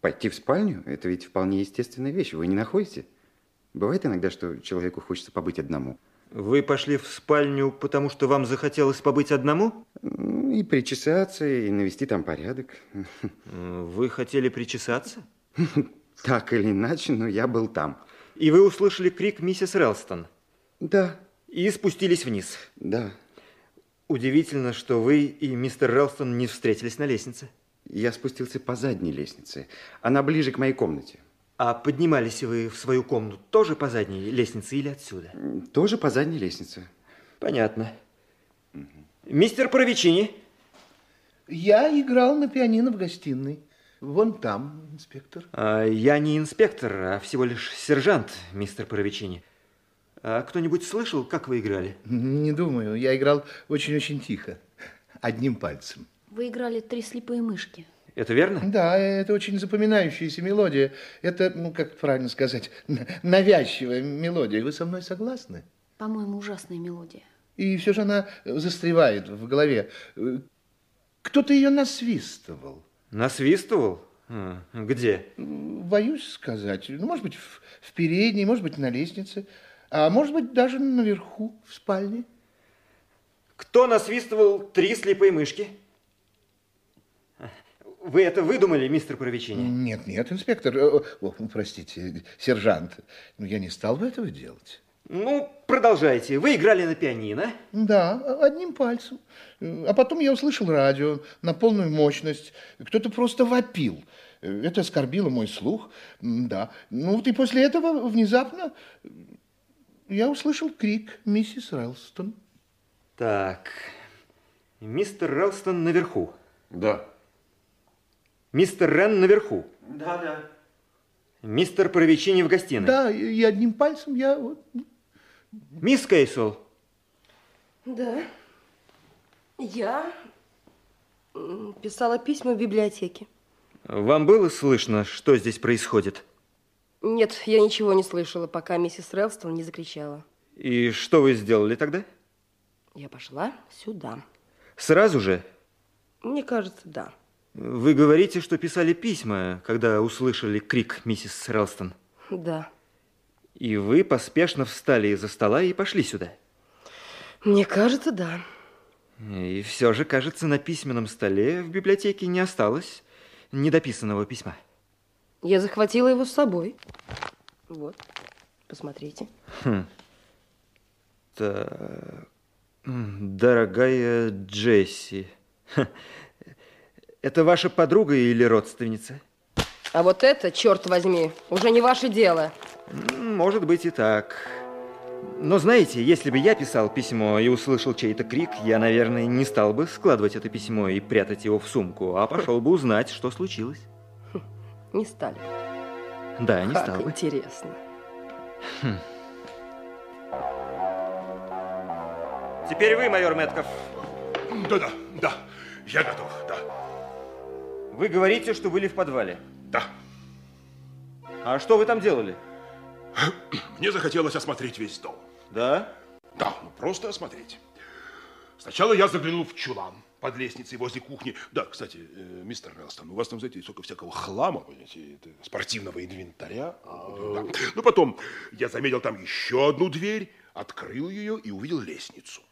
Пойти в спальню – это ведь вполне естественная вещь, вы не находите? Бывает иногда, что человеку хочется побыть одному. Вы пошли в спальню, потому что вам захотелось побыть одному? И причесаться, и навести там порядок. Вы хотели причесаться? Так или иначе, но я был там. И вы услышали крик миссис Релстон? Да. И спустились вниз? Да. Удивительно, что вы и мистер Релстон не встретились на лестнице. Я спустился по задней лестнице. Она ближе к моей комнате. А поднимались вы в свою комнату тоже по задней лестнице или отсюда? Тоже по задней лестнице. Понятно. Угу. Мистер Провичини? Я играл на пианино в гостиной. Вон там, инспектор. А, я не инспектор, а всего лишь сержант, мистер Провичини. А кто-нибудь слышал, как вы играли? Не думаю. Я играл очень-очень тихо. Одним пальцем. Вы играли «Три слепые мышки». Это верно? Да, это очень запоминающаяся мелодия. Это, ну, как правильно сказать, навязчивая мелодия. Вы со мной согласны? По-моему, ужасная мелодия. И все же она застревает в голове. Кто-то ее насвистывал. Насвистывал? Где? Боюсь сказать. Ну, может быть, в, в передней, может быть, на лестнице, а может быть, даже наверху, в спальне. Кто насвистывал три слепые мышки? Вы это выдумали, мистер Провичини? Нет, нет, инспектор. О, простите, сержант. Ну, я не стал бы этого делать. Ну, продолжайте. Вы играли на пианино? Да, одним пальцем. А потом я услышал радио на полную мощность. Кто-то просто вопил. Это оскорбило мой слух. Да. Ну вот и после этого внезапно я услышал крик миссис Релстон. Так, мистер Релстон наверху? Да. Мистер Рен наверху? Да, да. Мистер Провичини в гостиной? Да, и одним пальцем я... вот. Мисс Кейсел? Да. Я писала письма в библиотеке. Вам было слышно, что здесь происходит? Нет, я ничего не слышала, пока миссис Релстон не закричала. И что вы сделали тогда? Я пошла сюда. Сразу же? Мне кажется, да. Вы говорите, что писали письма, когда услышали крик миссис Релстон? Да. И вы поспешно встали из-за стола и пошли сюда? Мне кажется, да. И все же, кажется, на письменном столе в библиотеке не осталось недописанного письма. Я захватила его с собой. Вот, посмотрите. Хм. Так. Дорогая Джесси. Это ваша подруга или родственница? А вот это, черт возьми, уже не ваше дело. Может быть и так. Но знаете, если бы я писал письмо и услышал чей-то крик, я, наверное, не стал бы складывать это письмо и прятать его в сумку, а пошел бы узнать, что случилось. Не стали. Да, не как стал бы. интересно. Хм. Теперь вы, майор Метков. Да-да, да, я готов, да. Вы говорите, что были в подвале? Да. А что вы там делали? Мне захотелось осмотреть весь дом. Да? Да, ну просто осмотреть. Сначала я заглянул в чулан под лестницей возле кухни. Да, кстати, э, мистер Релстон, у вас там, знаете, столько всякого хлама, понимаете, спортивного инвентаря. Да. Ну, потом я заметил там еще одну дверь, открыл ее и увидел лестницу.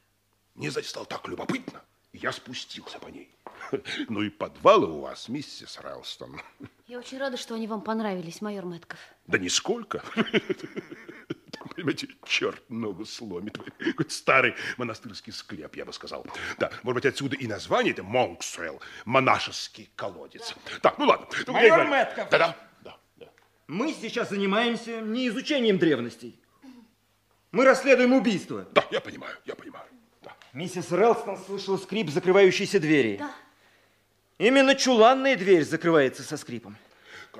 Мне, знаете, стало так любопытно, и я спустился по ней. Ну и подвалы у вас, миссис Релстон. Я очень рада, что они вам понравились, майор Мэтков. Да нисколько. Понимаете, черт ногу сломит. Какой старый монастырский склеп, я бы сказал. Да, может быть, отсюда и название это Монксуэлл, монашеский колодец. Так, ну ладно. Ну, Майор Мэтков. Да-да. Мы сейчас занимаемся не изучением древностей. Мы расследуем убийство. Да, я понимаю, я понимаю. Миссис Релстон слышала скрип закрывающейся двери. Да. Именно чуланная дверь закрывается со скрипом.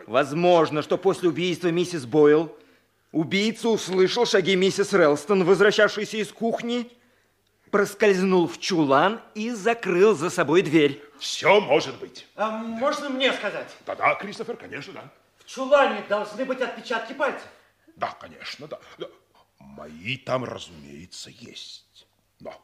Возможно, что после убийства миссис Бойл убийца услышал шаги миссис Релстон, возвращавшейся из кухни, проскользнул в чулан и закрыл за собой дверь. Все может быть. А можно мне сказать? Да-да, Кристофер, конечно, да. В чулане должны быть отпечатки пальцев. Да, конечно, да. да. Мои там, разумеется, есть. Но,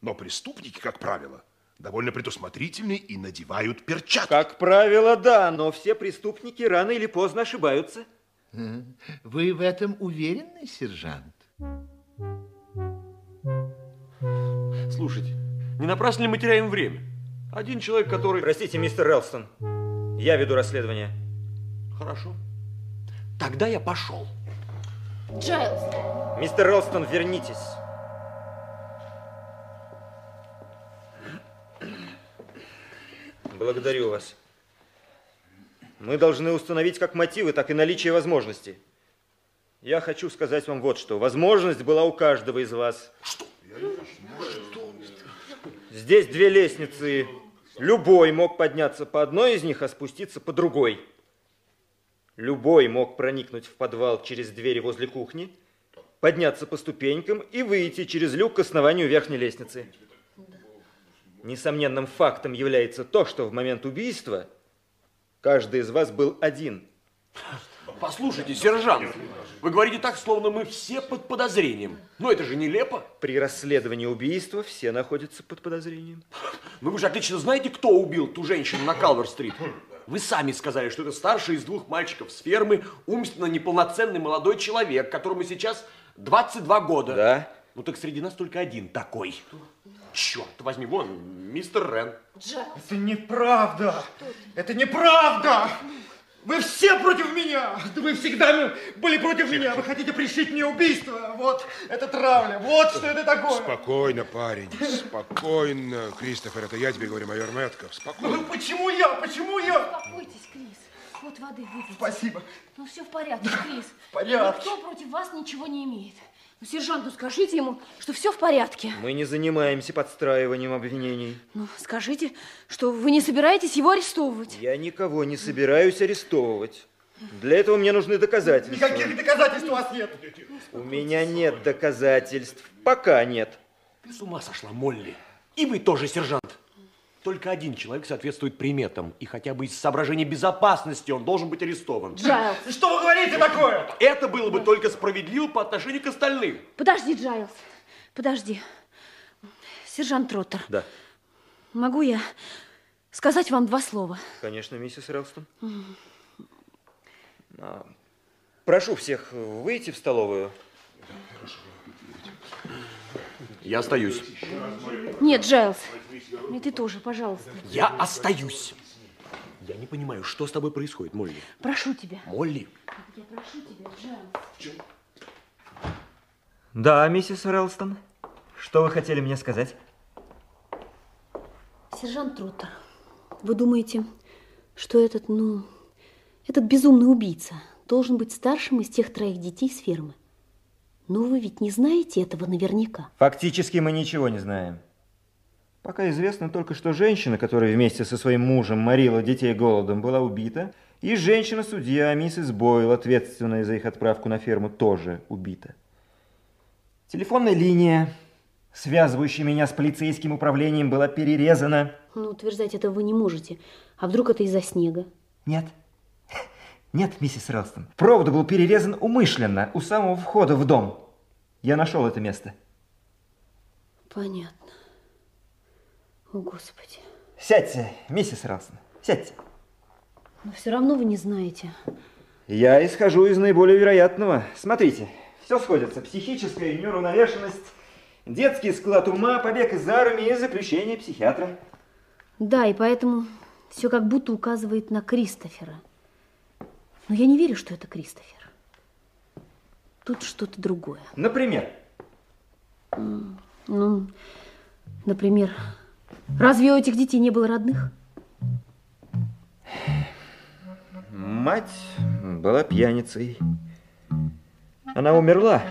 но преступники, как правило, довольно предусмотрительны и надевают перчатки. Как правило, да, но все преступники рано или поздно ошибаются. Вы в этом уверены, сержант? Слушайте, не напрасно ли мы теряем время? Один человек, который... Простите, мистер Релстон, я веду расследование. Хорошо. Тогда я пошел. Джайлз, Мистер Релстон, вернитесь. Благодарю вас. Мы должны установить как мотивы, так и наличие возможностей. Я хочу сказать вам вот что. Возможность была у каждого из вас. Здесь две лестницы. Любой мог подняться по одной из них, а спуститься по другой. Любой мог проникнуть в подвал через двери возле кухни, подняться по ступенькам и выйти через люк к основанию верхней лестницы. Несомненным фактом является то, что в момент убийства каждый из вас был один. Послушайте, сержант, вы говорите так, словно мы все под подозрением. Но это же нелепо. При расследовании убийства все находятся под подозрением. Но вы же отлично знаете, кто убил ту женщину на Калвер-стрит. Вы сами сказали, что это старший из двух мальчиков с фермы, умственно неполноценный молодой человек, которому сейчас 22 года. Да. Ну так среди нас только один такой. Черт возьми, вон, мистер Рен. Это неправда. Это неправда. Вы все против меня. Да Вы всегда были против меня. Вы хотите пришить мне убийство. Вот это травля. Вот что это такое. Спокойно, парень, спокойно. Кристофер, это я тебе говорю, майор Мэтков, спокойно. Ну почему я? Почему я? успокойтесь, Крис. Вот воды выпейте. Спасибо. Ну все в порядке, Крис. В порядке. Никто против вас ничего не имеет. Ну, сержанту скажите ему, что все в порядке. Мы не занимаемся подстраиванием обвинений. Ну, скажите, что вы не собираетесь его арестовывать. Я никого не собираюсь арестовывать. Для этого мне нужны доказательства. Никаких доказательств у вас нет. У меня нет доказательств. Пока нет. Ты с ума сошла, Молли. И вы тоже, сержант. Только один человек соответствует приметам. И хотя бы из соображений безопасности он должен быть арестован. Джайлз. Что вы говорите такое? Это было бы только справедливо по отношению к остальным. Подожди, Джайлз. Подожди. Сержант Троттер, Да, могу я сказать вам два слова? конечно, миссис Релстон. А, Прошу всех выйти в столовую. Я остаюсь. Нет, Джайлз. И ты тоже, пожалуйста. Я остаюсь. Я не понимаю, что с тобой происходит, Молли. Прошу тебя. Молли. Я прошу тебя, Джайлз. Да, миссис Релстон. Что вы хотели мне сказать? Сержант Троттер, вы думаете, что этот, ну, этот безумный убийца должен быть старшим из тех троих детей с фермы? Но вы ведь не знаете этого наверняка. Фактически мы ничего не знаем. Пока известно только, что женщина, которая вместе со своим мужем морила детей голодом, была убита, и женщина-судья, миссис Бойл, ответственная за их отправку на ферму, тоже убита. Телефонная линия, связывающая меня с полицейским управлением, была перерезана. Ну, утверждать это вы не можете. А вдруг это из-за снега? Нет. Нет, миссис Релстон, провод был перерезан умышленно у самого входа в дом. Я нашел это место. Понятно. О, Господи. Сядьте, миссис Релстон, сядьте. Но все равно вы не знаете. Я исхожу из наиболее вероятного. Смотрите, все сходится. Психическая неуравновешенность, детский склад ума, побег из армии и заключение психиатра. Да, и поэтому все как будто указывает на Кристофера. Но я не верю, что это Кристофер. Тут что-то другое. Например? Ну, например, разве у этих детей не было родных? Мать была пьяницей. Она умерла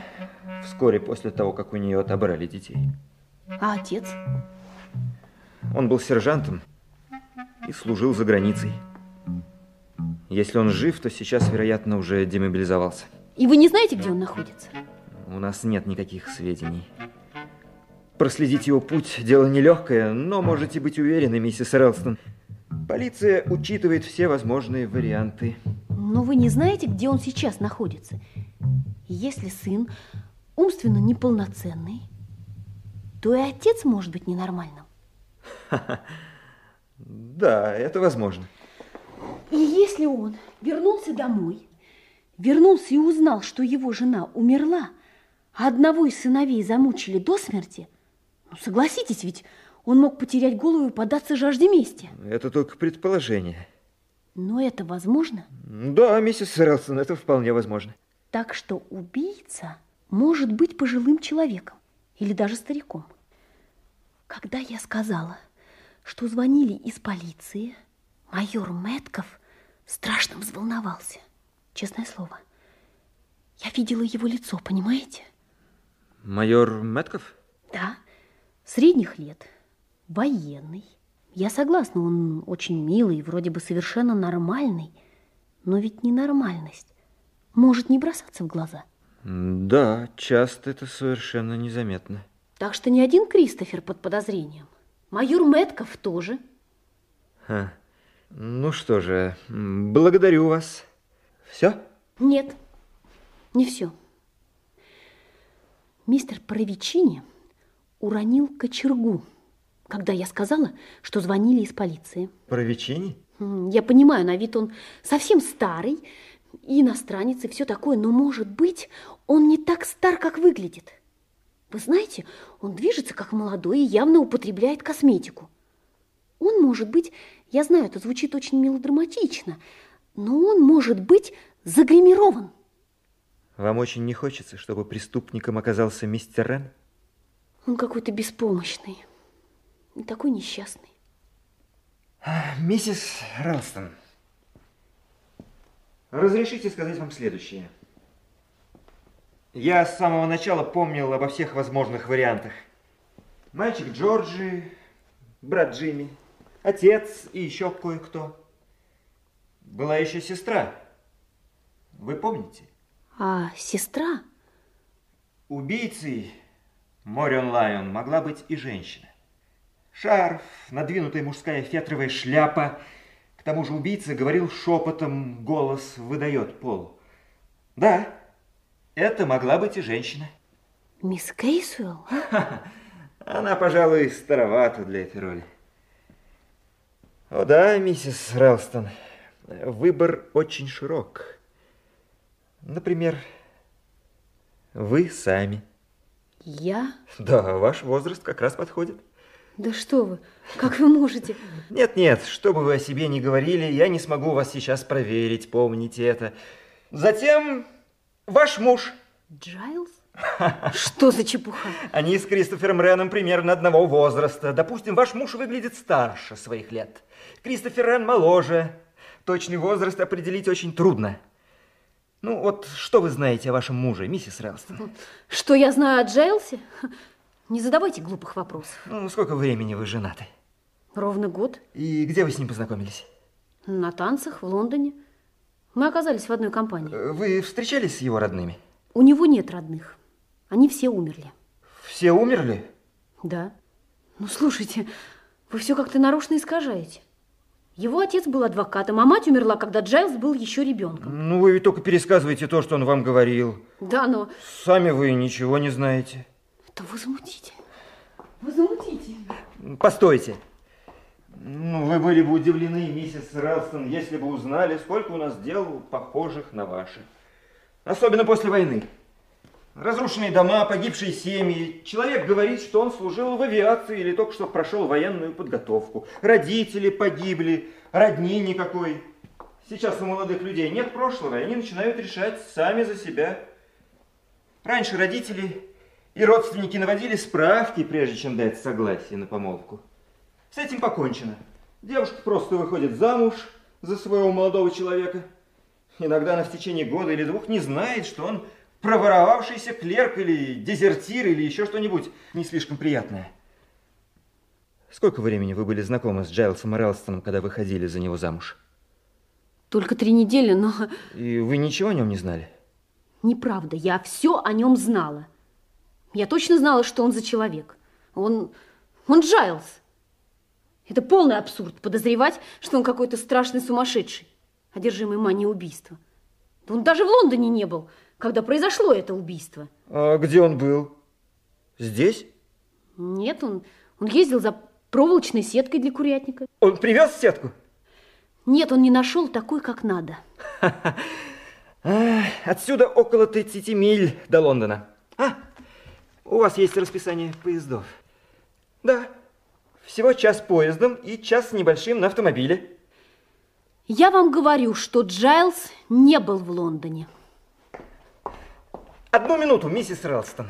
вскоре после того, как у нее отобрали детей. А отец? Он был сержантом и служил за границей. Если он жив, то сейчас, вероятно, уже демобилизовался. И вы не знаете, где он находится? У нас нет никаких сведений. Проследить его путь – дело нелегкое, но можете быть уверены, миссис Релстон. Полиция учитывает все возможные варианты. Но вы не знаете, где он сейчас находится. Если сын умственно неполноценный, то и отец может быть ненормальным. Да, это возможно. И если он вернулся домой, вернулся и узнал, что его жена умерла, а одного из сыновей замучили до смерти, ну, согласитесь, ведь он мог потерять голову и податься жажде мести. Это только предположение. Но это возможно? Да, миссис Релсон, это вполне возможно. Так что убийца может быть пожилым человеком или даже стариком. Когда я сказала, что звонили из полиции, майор Мэтков страшно взволновался. Честное слово. Я видела его лицо, понимаете? Майор Мэтков? Да, средних лет, военный. Я согласна, он очень милый, вроде бы совершенно нормальный, но ведь ненормальность может не бросаться в глаза. Да, часто это совершенно незаметно. Так что ни один Кристофер под подозрением. Майор Мэтков тоже. Ха. Ну что же, благодарю вас. Все? Нет, не все. Мистер Провичини уронил кочергу, когда я сказала, что звонили из полиции. Провичини? Я понимаю, на вид он совсем старый, иностранец, и все такое, но, может быть, он не так стар, как выглядит. Вы знаете, он движется как молодой и явно употребляет косметику. Он может быть, я знаю, это звучит очень мелодраматично, но он может быть загримирован. Вам очень не хочется, чтобы преступником оказался мистер Рен? Он какой-то беспомощный и такой несчастный. Миссис Релстон, разрешите сказать вам следующее. Я с самого начала помнил обо всех возможных вариантах. Мальчик Джорджи, брат Джимми, отец и еще кое-кто. Была еще сестра. Вы помните? А сестра? Убийцей Морион Лайон могла быть и женщина. Шарф, надвинутая мужская фетровая шляпа. К тому же убийца говорил шепотом, голос выдает пол. Да, это могла быть и женщина. Мисс Кейсуэлл? Она, пожалуй, старовата для этой роли. О да, миссис Релстон, выбор очень широк. Например, вы сами. Я? Да, ваш возраст как раз подходит. Да что вы, как вы можете? Нет-нет, что бы вы о себе ни говорили, я не смогу вас сейчас проверить, помните это. Затем ваш муж. Джайлз? Что за чепуха? Они с Кристофером Реном примерно одного возраста. Допустим, ваш муж выглядит старше своих лет. Кристофер Рен моложе. Точный возраст определить очень трудно. Ну, вот что вы знаете о вашем муже, миссис Релстон? Что я знаю о Джейлсе? Не задавайте глупых вопросов. Ну, сколько времени вы женаты? Ровно год. И где вы с ним познакомились? На танцах в Лондоне. Мы оказались в одной компании. Вы встречались с его родными? У него нет родных. Они все умерли. Все умерли? Да. Ну, слушайте, вы все как-то нарочно искажаете. Его отец был адвокатом, а мать умерла, когда Джайлз был еще ребенком. Ну, вы ведь только пересказываете то, что он вам говорил. Да, но Сами вы ничего не знаете. это возмутительно. Возмутительно. Постойте. Ну, вы были бы удивлены, миссис Ралстон, если бы узнали, сколько у нас дел похожих на ваши. Особенно после войны. Разрушенные дома, погибшие семьи. Человек говорит, что он служил в авиации или только что прошел военную подготовку. Родители погибли, родни никакой. Сейчас у молодых людей нет прошлого, и они начинают решать сами за себя. Раньше родители и родственники наводили справки, прежде чем дать согласие на помолвку. С этим покончено. Девушка просто выходит замуж за своего молодого человека. Иногда она в течение года или двух не знает, что он проворовавшийся клерк или дезертир или еще что-нибудь не слишком приятное. Сколько времени вы были знакомы с Джайлсом Релстоном, когда выходили за него замуж? Только три недели, но И вы ничего о нем не знали? неправда. Я все о нем знала. Я точно знала, что он за человек. Он, он Джайлз. Это полный абсурд подозревать, что он какой-то страшный сумасшедший, одержимый манией убийства. Да он даже в Лондоне не был, когда произошло это убийство. А где он был? Здесь? Нет, он, он ездил за проволочной сеткой для курятника. Он привез сетку? Нет, он не нашел такой, как надо. Отсюда около 30 миль до Лондона. А, у вас есть расписание поездов? Да. Всего час поездом и час с небольшим на автомобиле. Я вам говорю, что Джайлз не был в Лондоне. Одну минуту, миссис Релстон.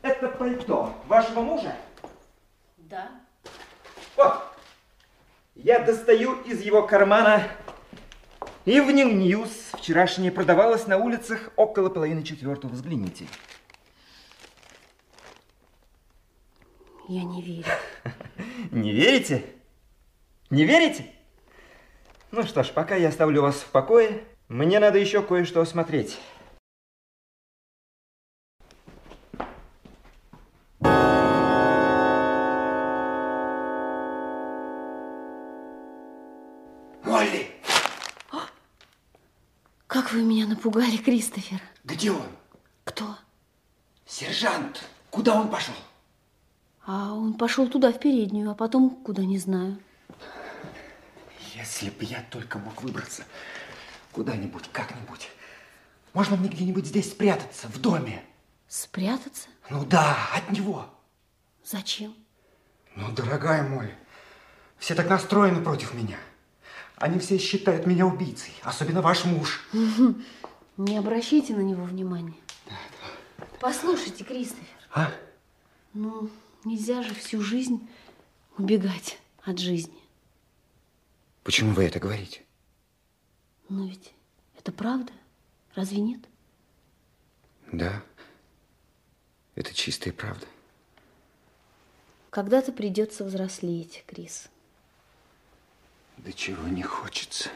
Это пальто вашего мужа? Да. Вот. Я достаю из его кармана Evening News. Вчерашнее продавалось на улицах около половины четвертого. Взгляните. Я не верю. Не верите? Не верите? Ну что ж, пока я оставлю вас в покое, мне надо еще кое-что осмотреть. Напугали, Кристофер. Где он? Кто? Сержант! Куда он пошел? А он пошел туда, в переднюю, а потом куда, не знаю. Если бы я только мог выбраться куда-нибудь, как-нибудь. Можно мне где-нибудь здесь спрятаться, в доме? Спрятаться? Ну да, от него. Зачем? Ну, дорогая Молли, все так настроены против меня. Они все считают меня убийцей, особенно ваш муж. Не обращайте на него внимания. Послушайте, Кристофер, А? ну нельзя же всю жизнь убегать от жизни. Почему вы это говорите? Но ведь это правда, разве нет? Да, это чистая правда. Когда-то придется взрослеть, Крис. Да чего не хочется.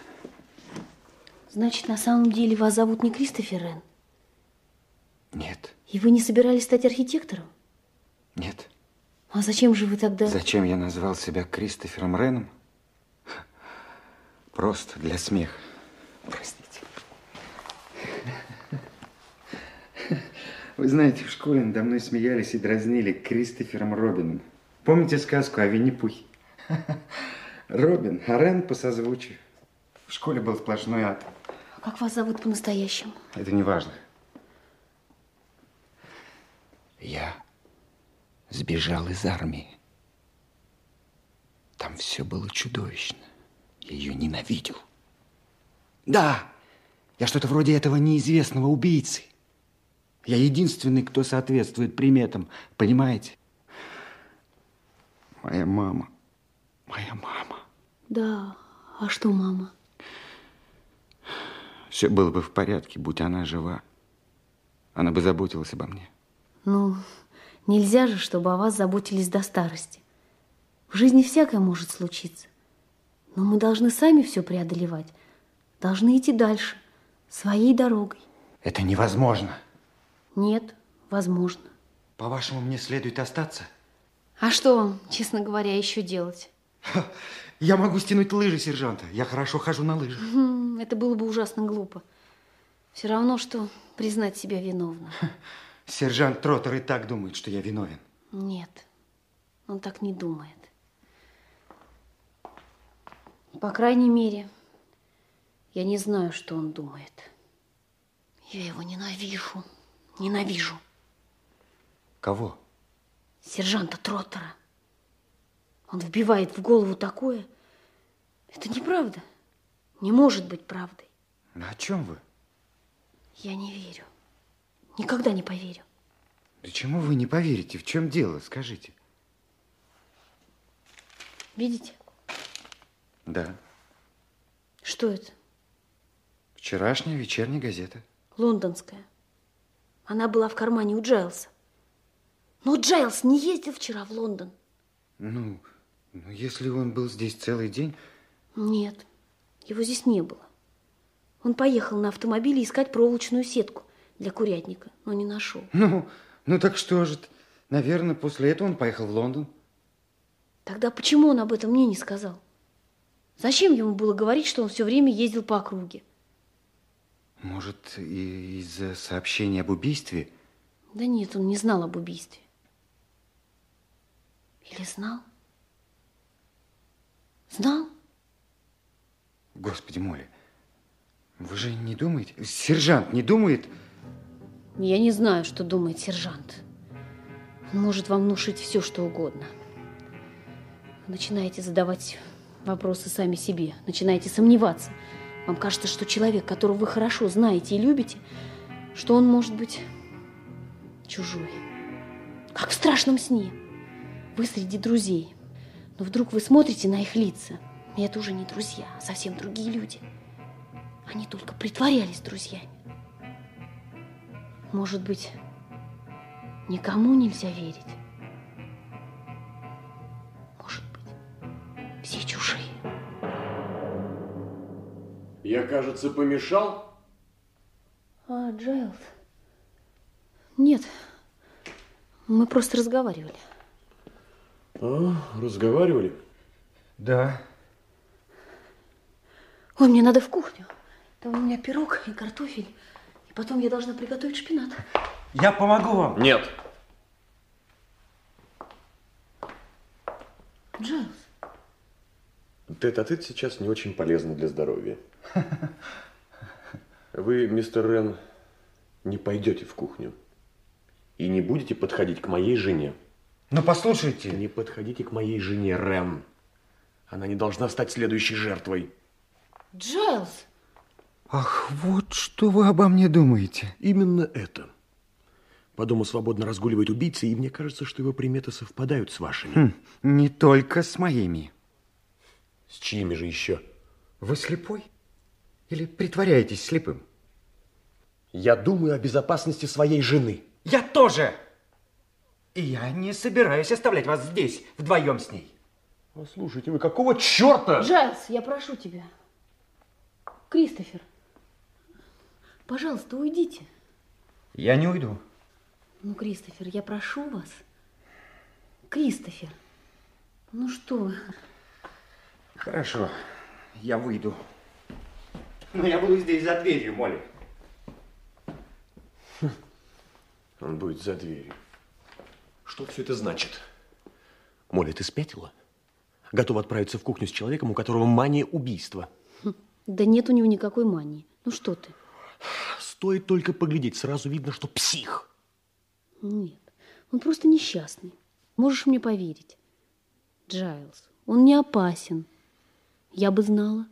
Значит, на самом деле вас зовут не Кристофер Рен? Нет, И вы не собирались стать архитектором? нет. А зачем же вы тогда... Зачем я назвал себя Кристофером Реном? Просто для смеха. Простите. Вы знаете, в школе надо мной смеялись и дразнили Кристофером Робином. Помните сказку о Винни-Пухе? Робин, а Рен по созвучию. В школе был сплошной ад. Как вас зовут по-настоящему? Это не важно. Я сбежал из армии. Там все было чудовищно. Я ее ненавидел. Да, я что-то вроде этого неизвестного убийцы. Я единственный, кто соответствует приметам, понимаете? Моя мама, моя мама. Да, а что мама? Все было бы в порядке, будь она жива. Она бы заботилась обо мне. Ну, нельзя же, чтобы о вас заботились до старости. В жизни всякое может случиться. Но мы должны сами все преодолевать. Должны идти дальше, своей дорогой. Это невозможно. Нет, возможно. По-вашему, мне следует остаться? А что вам, честно говоря, еще делать? Я могу стянуть лыжи сержанта. Я хорошо хожу на лыжах. Это было бы ужасно глупо. Все равно, что признать себя виновным. Сержант Троттер и так думает, что я виновен. Нет, он так не думает. По крайней мере, я не знаю, что он думает. Я его ненавижу. Ненавижу. Кого? Сержанта Троттера. Он вбивает в голову такое. Это неправда. Не может быть правдой. Ну, О чем вы? Я не верю. Никогда не поверю. Да чему вы не поверите? В чем дело? Скажите. Видите? Да. Что это? Вчерашняя вечерняя газета. Лондонская. Она была в кармане у Джайлса. Но Джайлс не ездил вчера в Лондон. Ну, ну, если он был здесь целый день... Нет, его здесь не было. Он поехал на автомобиле искать проволочную сетку для курятника, но не нашел. Ну, ну так что же? Наверное, после этого он поехал в Лондон. Тогда почему он об этом мне не сказал? Зачем ему было говорить, что он все время ездил по округе? Может, и из-за сообщения об убийстве? Да нет, он не знал об убийстве. Или знал? Знал? Господи, Молли, вы же не думаете? Сержант не думает? Я не знаю, что думает сержант. Он может вам внушить все, что угодно. Вы начинаете задавать вопросы сами себе, начинаете сомневаться. Вам кажется, что человек, которого вы хорошо знаете и любите, что он может быть чужой. Как в страшном сне. Вы среди друзей. Но вдруг вы смотрите на их лица, и это уже не друзья, а совсем другие люди. Они только притворялись друзьями. Может быть, никому нельзя верить? Может быть, все чужие. Я, кажется, помешал. А, Джайлз? Нет, мы просто разговаривали. А, разговаривали? Да. Ой, мне надо в кухню. Там у меня пирог и картофель. И потом я должна приготовить шпинат. Я помогу вам. Нет. Джайлз, Тет-а-тет сейчас не очень полезно для здоровья. Вы, мистер Рен, не пойдете в кухню. И не будете подходить к моей жене. Ну, послушайте. Не подходите к моей жене, Рен. Она не должна стать следующей жертвой. Джайлз! Ах, вот что вы обо мне думаете. Именно это. По дому свободно разгуливает убийца, и мне кажется, что его приметы совпадают с вашими. Хм, не только с моими. С чьими же еще? Вы слепой? Или притворяетесь слепым? Я думаю о безопасности своей жены. Я тоже. И я не собираюсь оставлять вас здесь, вдвоем с ней. Послушайте, вы какого черта? Джайлз, я прошу тебя. Кристофер, пожалуйста, уйдите. Я не уйду. Ну, Кристофер, я прошу вас. Кристофер, ну что вы? Хорошо, я выйду. Но я буду здесь за дверью, Молли. Он будет за дверью. Что все это значит? Молли, ты спятила? Готова отправиться в кухню с человеком, у которого мания убийства. Да нет у него никакой мании. Ну что ты? Стоит только поглядеть, сразу видно, что псих. Нет, он просто несчастный. Можешь мне поверить. Джайлз, он не опасен. Я бы знала.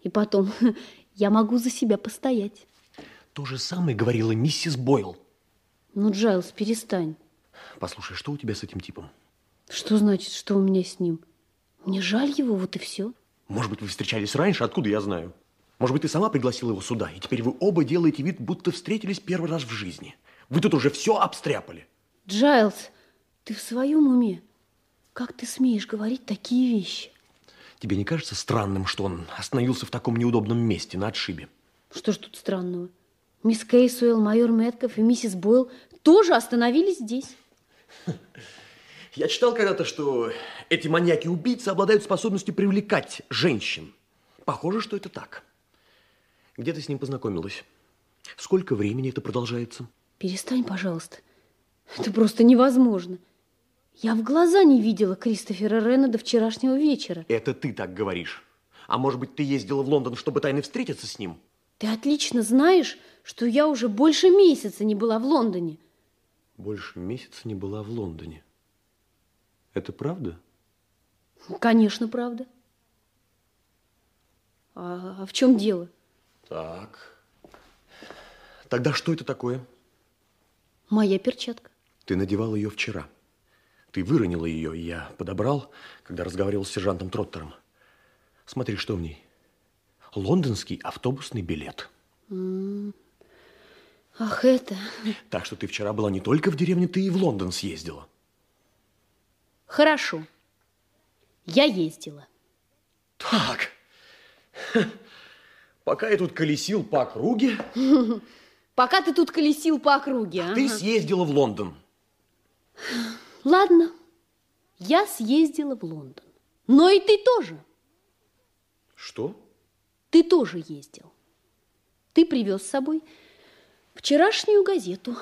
И потом, я могу за себя постоять. То же самое говорила миссис Бойл. Ну, Джайлз, перестань. Послушай, что у тебя с этим типом? Что значит, что у меня с ним? Мне жаль его, вот и все. Может быть, вы встречались раньше, откуда я знаю? Может быть, ты сама пригласила его сюда, и теперь вы оба делаете вид, будто встретились первый раз в жизни. Вы тут уже все обстряпали. Джайлз, ты в своем уме? Как ты смеешь говорить такие вещи? Тебе не кажется странным, что он остановился в таком неудобном месте на отшибе? Что ж тут странного? Мисс Кейсуэлл, майор Мэтков и миссис Бойл тоже остановились здесь. Я читал когда-то, что эти маньяки-убийцы обладают способностью привлекать женщин. Похоже, что это так. Где ты с ним познакомилась? Сколько времени это продолжается? Перестань, пожалуйста. Это просто невозможно. Я в глаза не видела Кристофера Рена до вчерашнего вечера. Это ты так говоришь. А может быть, ты ездила в Лондон, чтобы тайно встретиться с ним? Ты отлично знаешь, что я уже больше месяца не была в Лондоне. Больше месяца не была в Лондоне. Это правда? Конечно, правда. А, а в чем дело? Так. Тогда что это такое? Моя перчатка. Ты надевал ее вчера. Ты выронила ее, и я подобрал, когда разговаривал с сержантом Троттером. Смотри, что в ней. Лондонский автобусный билет. -м. Ах, это... Так что ты вчера была не только в деревне, ты и в Лондон съездила. Хорошо. Я ездила. Так. Пока я тут колесил по округе... Пока ты тут колесил по округе, а? Ты съездила в Лондон. Ладно, я съездила в Лондон. Но и ты тоже. Что? Ты тоже ездил. Ты привез с собой вчерашнюю газету.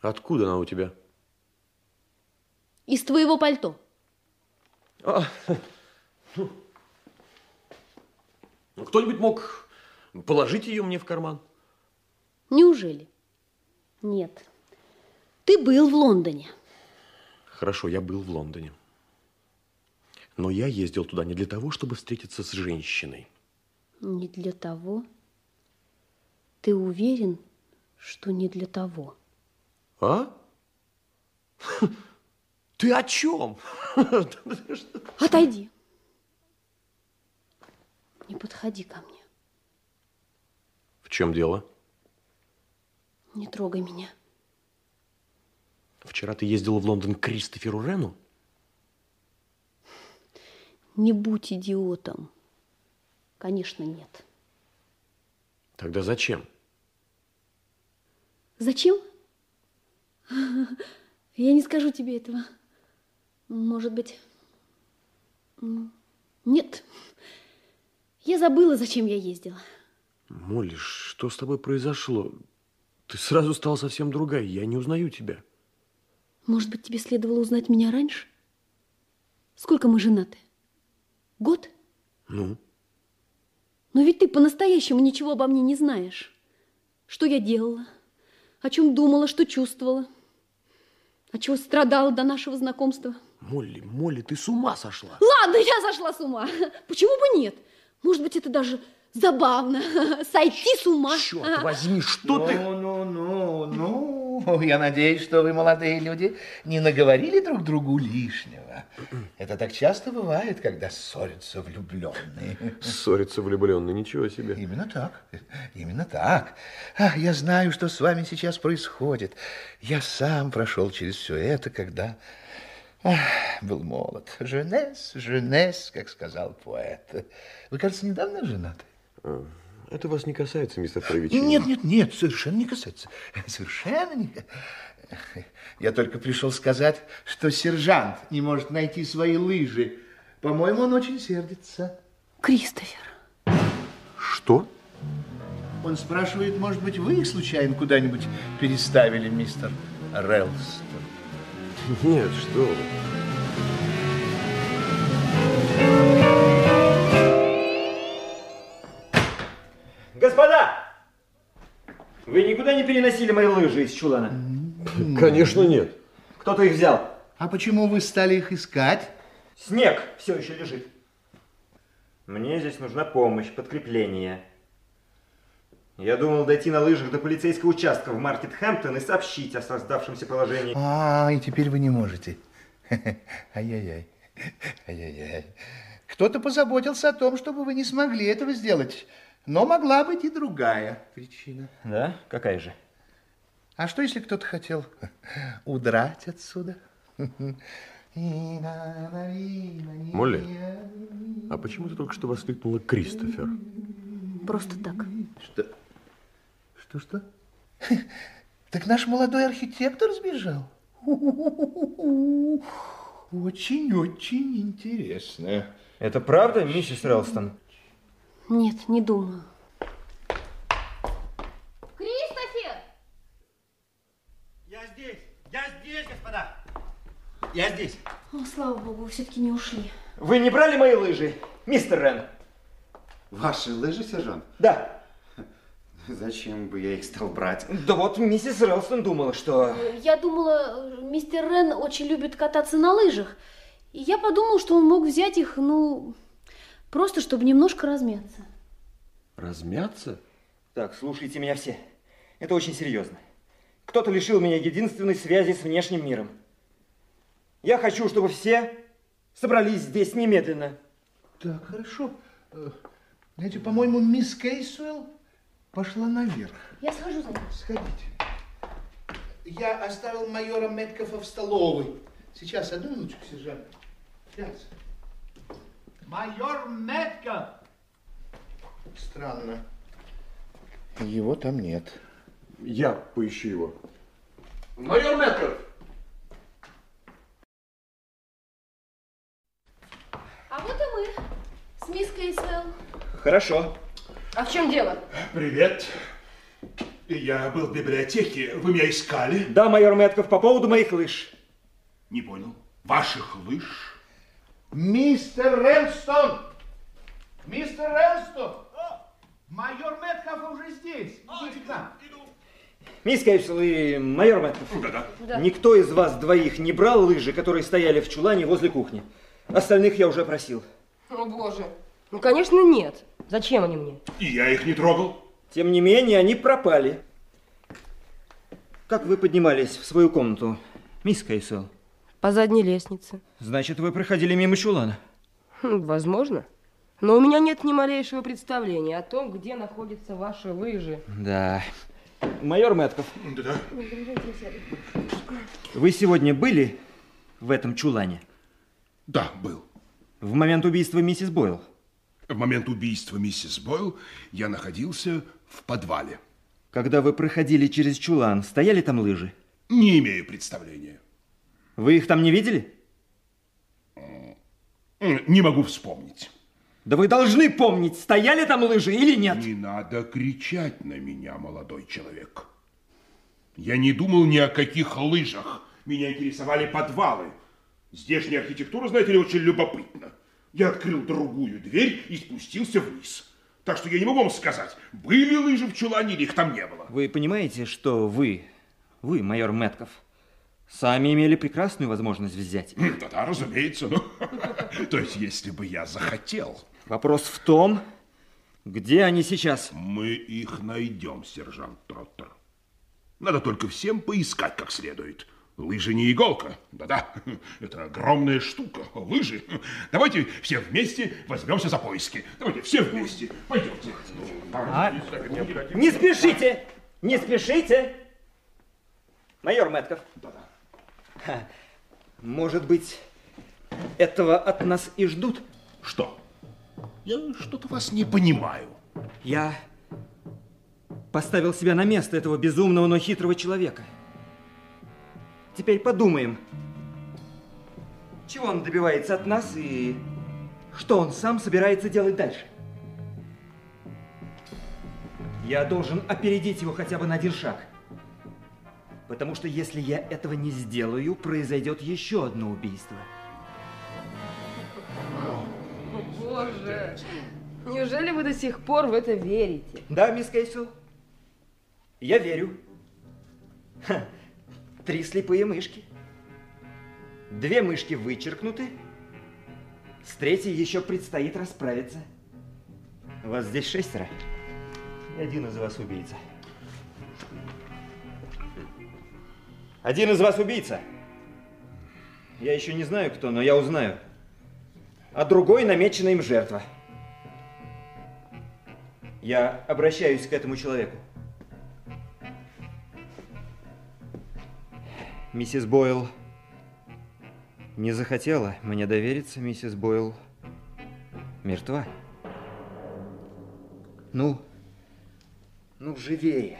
Откуда она у тебя? Из твоего пальто. А, ну, кто-нибудь мог положить ее мне в карман? Неужели? Нет. Ты был в Лондоне. Хорошо, я был в Лондоне. Но я ездил туда не для того, чтобы встретиться с женщиной. Не для того? Ты уверен, что не для того? А? Ты о чем? Отойди. Не подходи ко мне. В чем дело? Не трогай меня. Вчера ты ездила в Лондон к Кристоферу Рену? Не будь идиотом. Конечно, нет. Тогда зачем? Зачем? Я не скажу тебе этого. Может быть... Нет. Я забыла, зачем я ездила. Молли, что с тобой произошло? Ты сразу стала совсем другая. Я не узнаю тебя. Может быть, тебе следовало узнать меня раньше? Сколько мы женаты? Год? Ну? Но ведь ты по-настоящему ничего обо мне не знаешь. Что я делала? О чем думала, что чувствовала? От чего страдала до нашего знакомства? Молли, Молли, ты с ума сошла. Ладно, я сошла с ума. Почему бы нет? Может быть, это даже забавно. Сойти с ума. Черт возьми, что ну, ты... Ну, ну, ну, ну, я надеюсь, что вы, молодые люди, не наговорили друг другу лишнего. Это так часто бывает, когда ссорятся влюбленные. Ссорятся влюбленные, ничего себе. Именно так, именно так. Ах, я знаю, что с вами сейчас происходит. Я сам прошел через все это, когда... Ах, был молод. Женес, женес, как сказал поэт. Вы, кажется, недавно женаты? А, это вас не касается, мистер Травичин. Нет, нет, нет, совершенно не касается. Совершенно не Я только пришел сказать, что сержант не может найти свои лыжи. По-моему, он очень сердится. Кристофер. Что? Он спрашивает, может быть, вы их случайно куда-нибудь переставили, мистер Релстон? Нет, что вы. Господа! Вы никуда не переносили мои лыжи из чулана? Конечно, нет. Кто-то их взял. А почему вы стали их искать? Снег все еще лежит. Мне здесь нужна помощь, подкрепление. Я думал дойти на лыжах до полицейского участка в Маркет Хэмптон и сообщить о создавшемся положении. А, и теперь вы не можете. Ай-яй-яй. Ай-яй-яй. Кто-то позаботился о том, чтобы вы не смогли этого сделать. Но могла быть и другая причина. Да? Какая же? А что, если кто-то хотел удрать отсюда? Молли, а почему ты только что воскликнула Кристофер? Просто так. Что? Что-что? Так наш молодой архитектор сбежал? Очень-очень интересно. Это правда, миссис Релстон? Нет, не думаю. Кристофер! Я здесь, я здесь, господа. Я здесь. О, слава богу, вы все-таки не ушли. Вы не брали мои лыжи, мистер Рен? Ваши лыжи, сержант? Да. Зачем бы я их стал брать? Да вот миссис Релстон думала, что... Я думала, мистер Рен очень любит кататься на лыжах. И я подумала, что он мог взять их, ну, просто чтобы немножко размяться. Размяться? Так, слушайте меня все. Это очень серьезно. Кто-то лишил меня единственной связи с внешним миром. Я хочу, чтобы все собрались здесь немедленно. Так, хорошо. Э, Знаете, по-моему, мисс Кейсуэлл пошла наверх. Я схожу за ним. Сходите. Я оставил майора Меткофа в столовой. Сейчас, одну минуточку, сержант. Сейчас. Майор Метков! Странно. Его там нет. Я поищу его. Майор Метков! А вот и мы с мисс Кейсвелл. Хорошо. А в чем дело? Привет. Я был в библиотеке. Вы меня искали? Да, майор Метков, по поводу моих лыж. Не понял. Ваших лыж? Мистер Ренстон! Мистер Ренстон! Майор Метков уже здесь. Идите к нам. Мисс Кейсел и майор Мэтков. Да-да. Да. Никто из вас двоих не брал лыжи, которые стояли в чулане возле кухни. Остальных я уже просил. О, боже. Ну, конечно, нет. Зачем они мне? И я их не трогал. Тем не менее, они пропали. Как вы поднимались в свою комнату, мисс Кейсел? По задней лестнице. Значит, вы проходили мимо чулана. Хм, Возможно. Но у меня нет ни малейшего представления о том, где находятся ваши лыжи. Да. Майор Мэтков, Да-да. вы сегодня были в этом чулане? Да, был. В момент убийства миссис Бойл? В момент убийства миссис Бойл я находился в подвале. Когда вы проходили через чулан, стояли там лыжи? Не имею представления. Вы их там не видели? Не могу вспомнить. Да вы должны помнить, стояли там лыжи или нет. Не надо кричать на меня, молодой человек. Я не думал ни о каких лыжах. Меня интересовали подвалы. Здешняя архитектура, знаете ли, очень любопытна. Я открыл другую дверь и спустился вниз. Так что я не могу вам сказать, были лыжи в чулане или их там не было. Вы понимаете, что вы, вы, майор Мэтков, сами имели прекрасную возможность взять их? М, Да-да, разумеется. ну, То есть, если бы я захотел. Вопрос в том, где они сейчас? Мы их найдем, сержант Троттер. Надо только всем поискать как следует. Лыжи не иголка. Да-да, это огромная штука. Лыжи. Давайте все вместе возьмемся за поиски. Давайте все вместе. Пойдемте. А? Не спешите! Не спешите! Майор Мэтков. Ха, Может быть, этого от нас и ждут? Что? Я что-то вас не понимаю. Я поставил себя на место этого безумного, но хитрого человека. Теперь подумаем, чего он добивается от нас и что он сам собирается делать дальше. Я должен опередить его хотя бы на один шаг. Потому что если я этого не сделаю, произойдет еще одно убийство. О, боже. Неужели вы до сих пор в это верите? Да, мисс Кейсел, я верю. Ха, три слепые мышки. Две мышки вычеркнуты, с третьей еще предстоит расправиться. Вас здесь шестеро, и один из вас убийца. Один из вас убийца. Я еще не знаю, кто, но я узнаю. А другой намечена им жертва. Я обращаюсь к этому человеку. Миссис Бойл не захотела мне довериться, миссис Бойл мертва. Ну, ну, живее.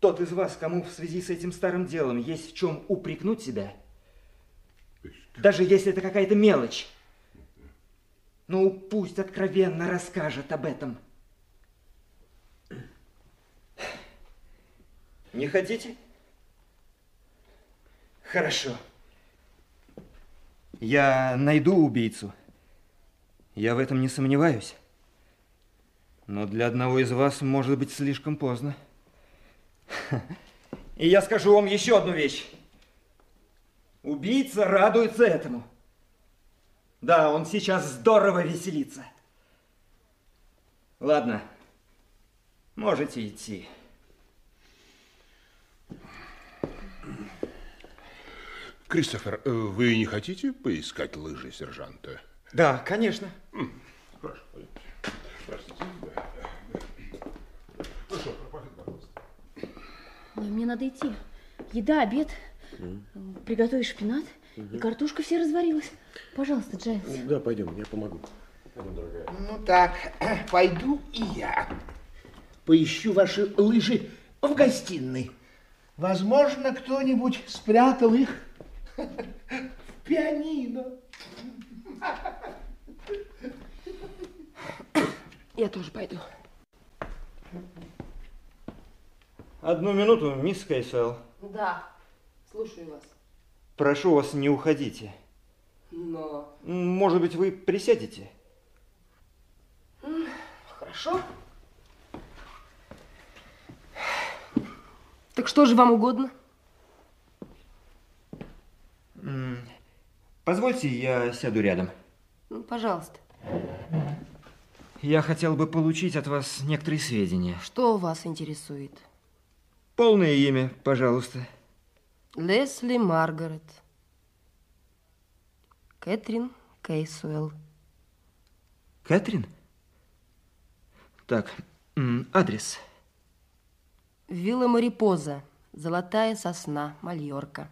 тот из вас, кому в связи с этим старым делом есть в чем упрекнуть себя, даже если это какая-то мелочь, ну пусть откровенно расскажет об этом. Не хотите? Хорошо. Я найду убийцу. Я в этом не сомневаюсь. Но для одного из вас может быть слишком поздно. И я скажу вам еще одну вещь. Убийца радуется этому. Да, он сейчас здорово веселится. Ладно, можете идти. Кристофер, э, вы не хотите поискать лыжи сержанта? Да, конечно. Хорошо, пойдемте. Простите. Ну что, пожалуйста. Ой, мне надо идти. Еда, обед. Приготовить шпинат. И картошка вся разварилась. Пожалуйста, Джайлз. Да, пойдем, я помогу. Ну так, пойду и я. Поищу ваши лыжи в гостиной. Возможно, кто-нибудь спрятал их пианино. Я тоже пойду. Одну минуту, мисс Кейсел. Да, слушаю вас. Прошу вас, не уходите. Но... Может быть, вы присядете? Хорошо. Так что же вам угодно? Позвольте, я сяду рядом. Ну, пожалуйста. Я хотел бы получить от вас некоторые сведения. Что вас интересует? Полное имя, пожалуйста. Лесли Маргарет. Кэтрин Кейсуэлл. Кэтрин? Так, адрес. Вилла Марипоза. Золотая сосна. Мальорка.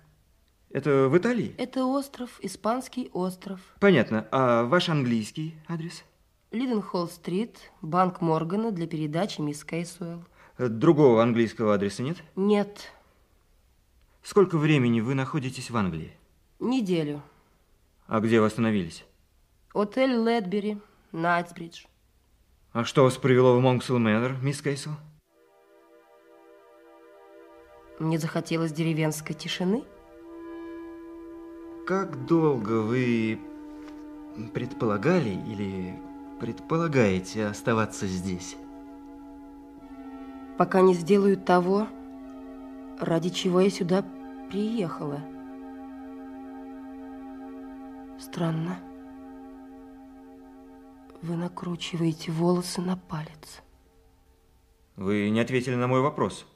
Это в Италии? Это остров, испанский остров. Понятно. А ваш английский адрес? Лиденхолл-стрит, банк Моргана для передачи мисс Кейсуэлл. Э, Другого английского адреса нет? Нет, Сколько времени вы находитесь в Англии? неделю. А где вы остановились? Отель Ледбери, Найтсбридж. А что вас привело в Монксел Мэннер, мисс Кейсел? Мне захотелось деревенской тишины. Как долго вы предполагали или предполагаете оставаться здесь? пока не сделаю того, ради чего я сюда приехала. Странно. Вы накручиваете волосы на палец. Вы не ответили на мой вопрос.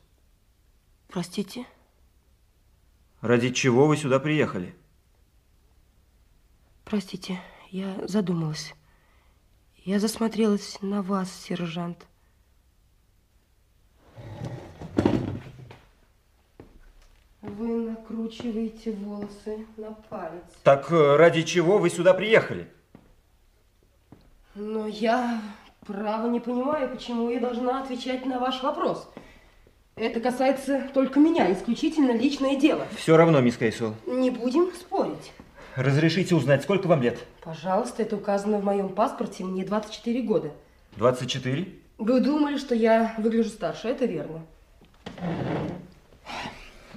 Простите? Ради чего вы сюда приехали? Простите, я задумалась. Я засмотрелась на вас, сержант. Вы накручиваете волосы на палец. Так э, ради чего вы сюда приехали? Но я, право, не понимаю, почему я должна отвечать на ваш вопрос. Это касается только меня, исключительно личное дело. Все равно, мисс Кейсел. Не будем спорить. Разрешите узнать, сколько вам лет? Пожалуйста, это указано в моем паспорте, мне 24 года. 24? Вы думали, что я выгляжу старше, это верно.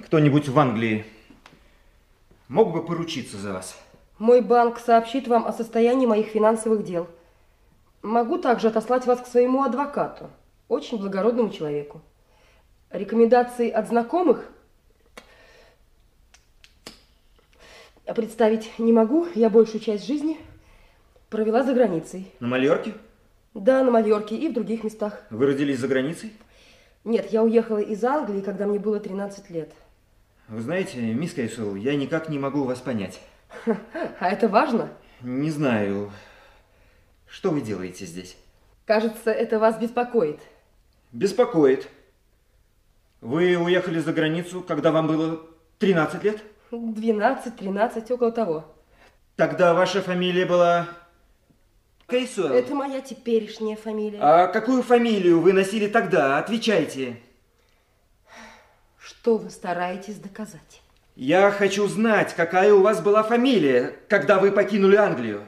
Кто-нибудь в Англии мог бы поручиться за вас? Мой банк сообщит вам о состоянии моих финансовых дел. Могу также отослать вас к своему адвокату, очень благородному человеку. Рекомендации от знакомых представить не могу. Я большую часть жизни провела за границей. На Мальорке? Да, на Мальорке и в других местах. Вы родились за границей? Нет, я уехала из Англии, когда мне было 13 лет. Вы знаете, мисс Кейсел, я никак не могу вас понять. А это важно? Не знаю, что вы делаете здесь? Кажется, это вас беспокоит. Беспокоит. Вы уехали за границу, когда вам было 13 лет? 12, 13, около того. Тогда ваша фамилия была Кейсуэлл. Это моя теперешняя фамилия. А какую фамилию вы носили тогда? Отвечайте. Что вы стараетесь доказать? Я хочу знать, какая у вас была фамилия, когда вы покинули Англию.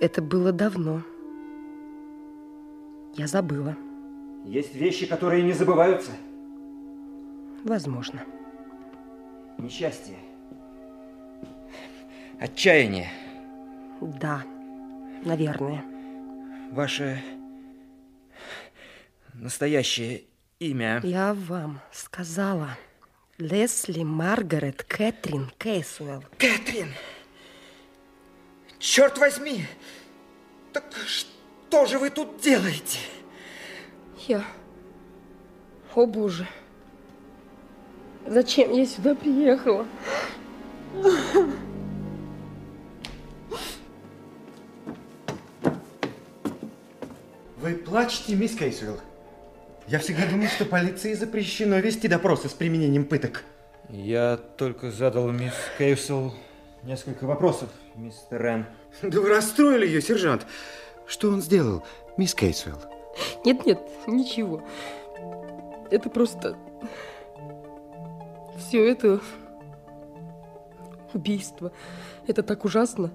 Это было давно. Я забыла. Есть вещи, которые не забываются. Возможно. Несчастье. Отчаяние. Да, наверное. Ваше настоящее имя. Я вам сказала. Лесли Маргарет Кэтрин Кейсуэлл. Кэтрин! Черт возьми! Так что же вы тут делаете? Я... О, Боже. Зачем я сюда приехала? Вы плачете, мисс Кейсуэлл? Я всегда думал, что полиции запрещено вести допросы с применением пыток. Я только задал мисс Кейсел несколько вопросов, мистер Рен. Да вы расстроили ее, сержант. Что он сделал, мисс Кейсуэлл? Нет, нет, ничего. Это просто... Все это... Убийство. Это так ужасно.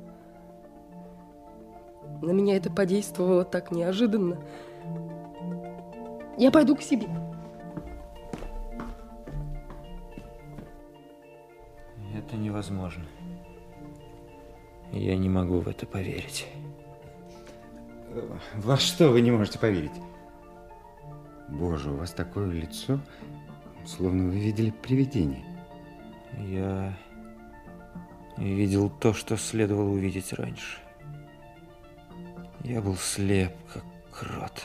На меня это подействовало так неожиданно. Я пойду к себе. Это невозможно. Я не могу в это поверить. Во что вы не можете поверить? Боже, у вас такое лицо, словно вы видели привидение. Я видел то, что следовало увидеть раньше. Я был слеп, как крот.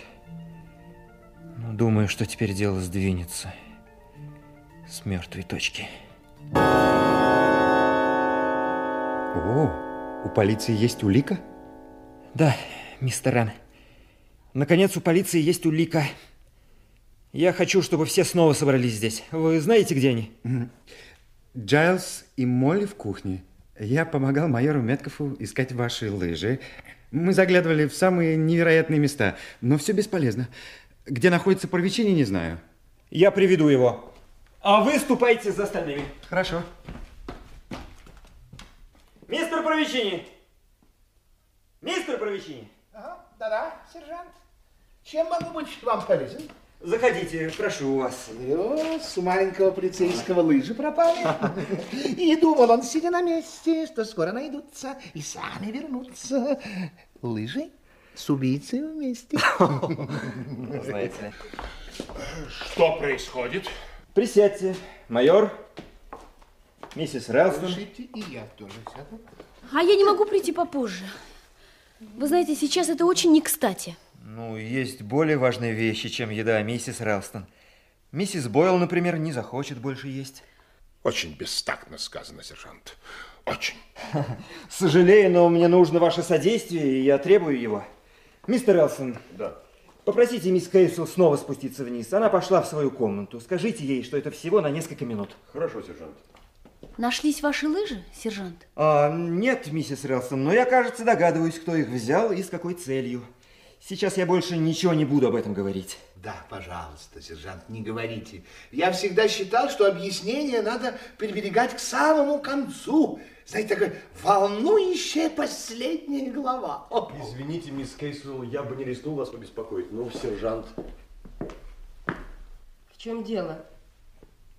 Но думаю, что теперь дело сдвинется с мертвой точки. О, у полиции есть улика? Да, мистер Ран. Наконец, у полиции есть улика. Я хочу, чтобы все снова собрались здесь. Вы знаете, где они? Джайлз и Молли в кухне. Я помогал майору Меткофу искать ваши лыжи. Мы заглядывали в самые невероятные места, но все бесполезно. Где находится Парвичини, не знаю. Я приведу его. А вы ступайте за остальными. Хорошо. Мистер Провичини! Мистер Провичини! Ага, да-да, сержант. Чем могу быть вам полезен? Заходите, прошу вас. С у маленького полицейского лыжи пропали. И думал он, сидя на месте, что скоро найдутся и сами вернутся. Лыжи с убийцей вместе. Знаете. Что происходит? Присядьте, майор, миссис Релстон. Разрешите, и я тоже сяду. А я не могу прийти попозже. Вы знаете, сейчас это очень не кстати. Ну, есть более важные вещи, чем еда, миссис Релстон. Миссис Бойл, например, не захочет больше есть. Очень бестактно сказано, сержант. Очень. Сожалею, но мне нужно ваше содействие, и я требую его. Мистер Релстон. Да. Попросите мисс Кейсел снова спуститься вниз. Она пошла в свою комнату. Скажите ей, что это всего на несколько минут. Хорошо, сержант. Нашлись ваши лыжи, сержант? А, нет, миссис Релстон, но я, кажется, догадываюсь, кто их взял и с какой целью. Сейчас я больше ничего не буду об этом говорить. Да, пожалуйста, сержант, не говорите. Я всегда считал, что объяснение надо приберегать к самому концу. Знаете, такая волнующая последняя глава. Извините, мисс Кейсвелл, я бы не рискнул вас побеспокоить. Ну, сержант. В чем дело,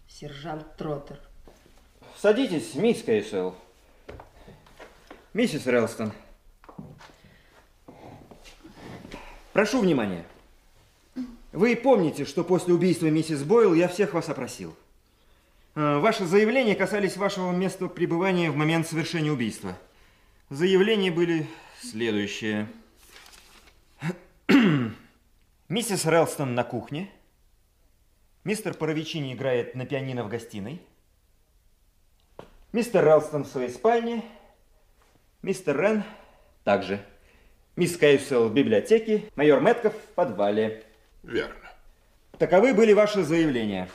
сержант Троттер? Садитесь, мисс Кейсел. Миссис Релстон. Прошу внимания. Вы помните, что после убийства миссис Бойл я всех вас опросил. Э, Ваши заявления касались вашего места пребывания в момент совершения убийства. Заявления были следующие. Миссис Релстон на кухне. Мистер Паровичини играет на пианино в гостиной. Мистер Релстон в своей спальне. Мистер Рен также. Мисс Кейсел в библиотеке. Майор Мэтков в подвале. Верно. Таковы были ваши заявления.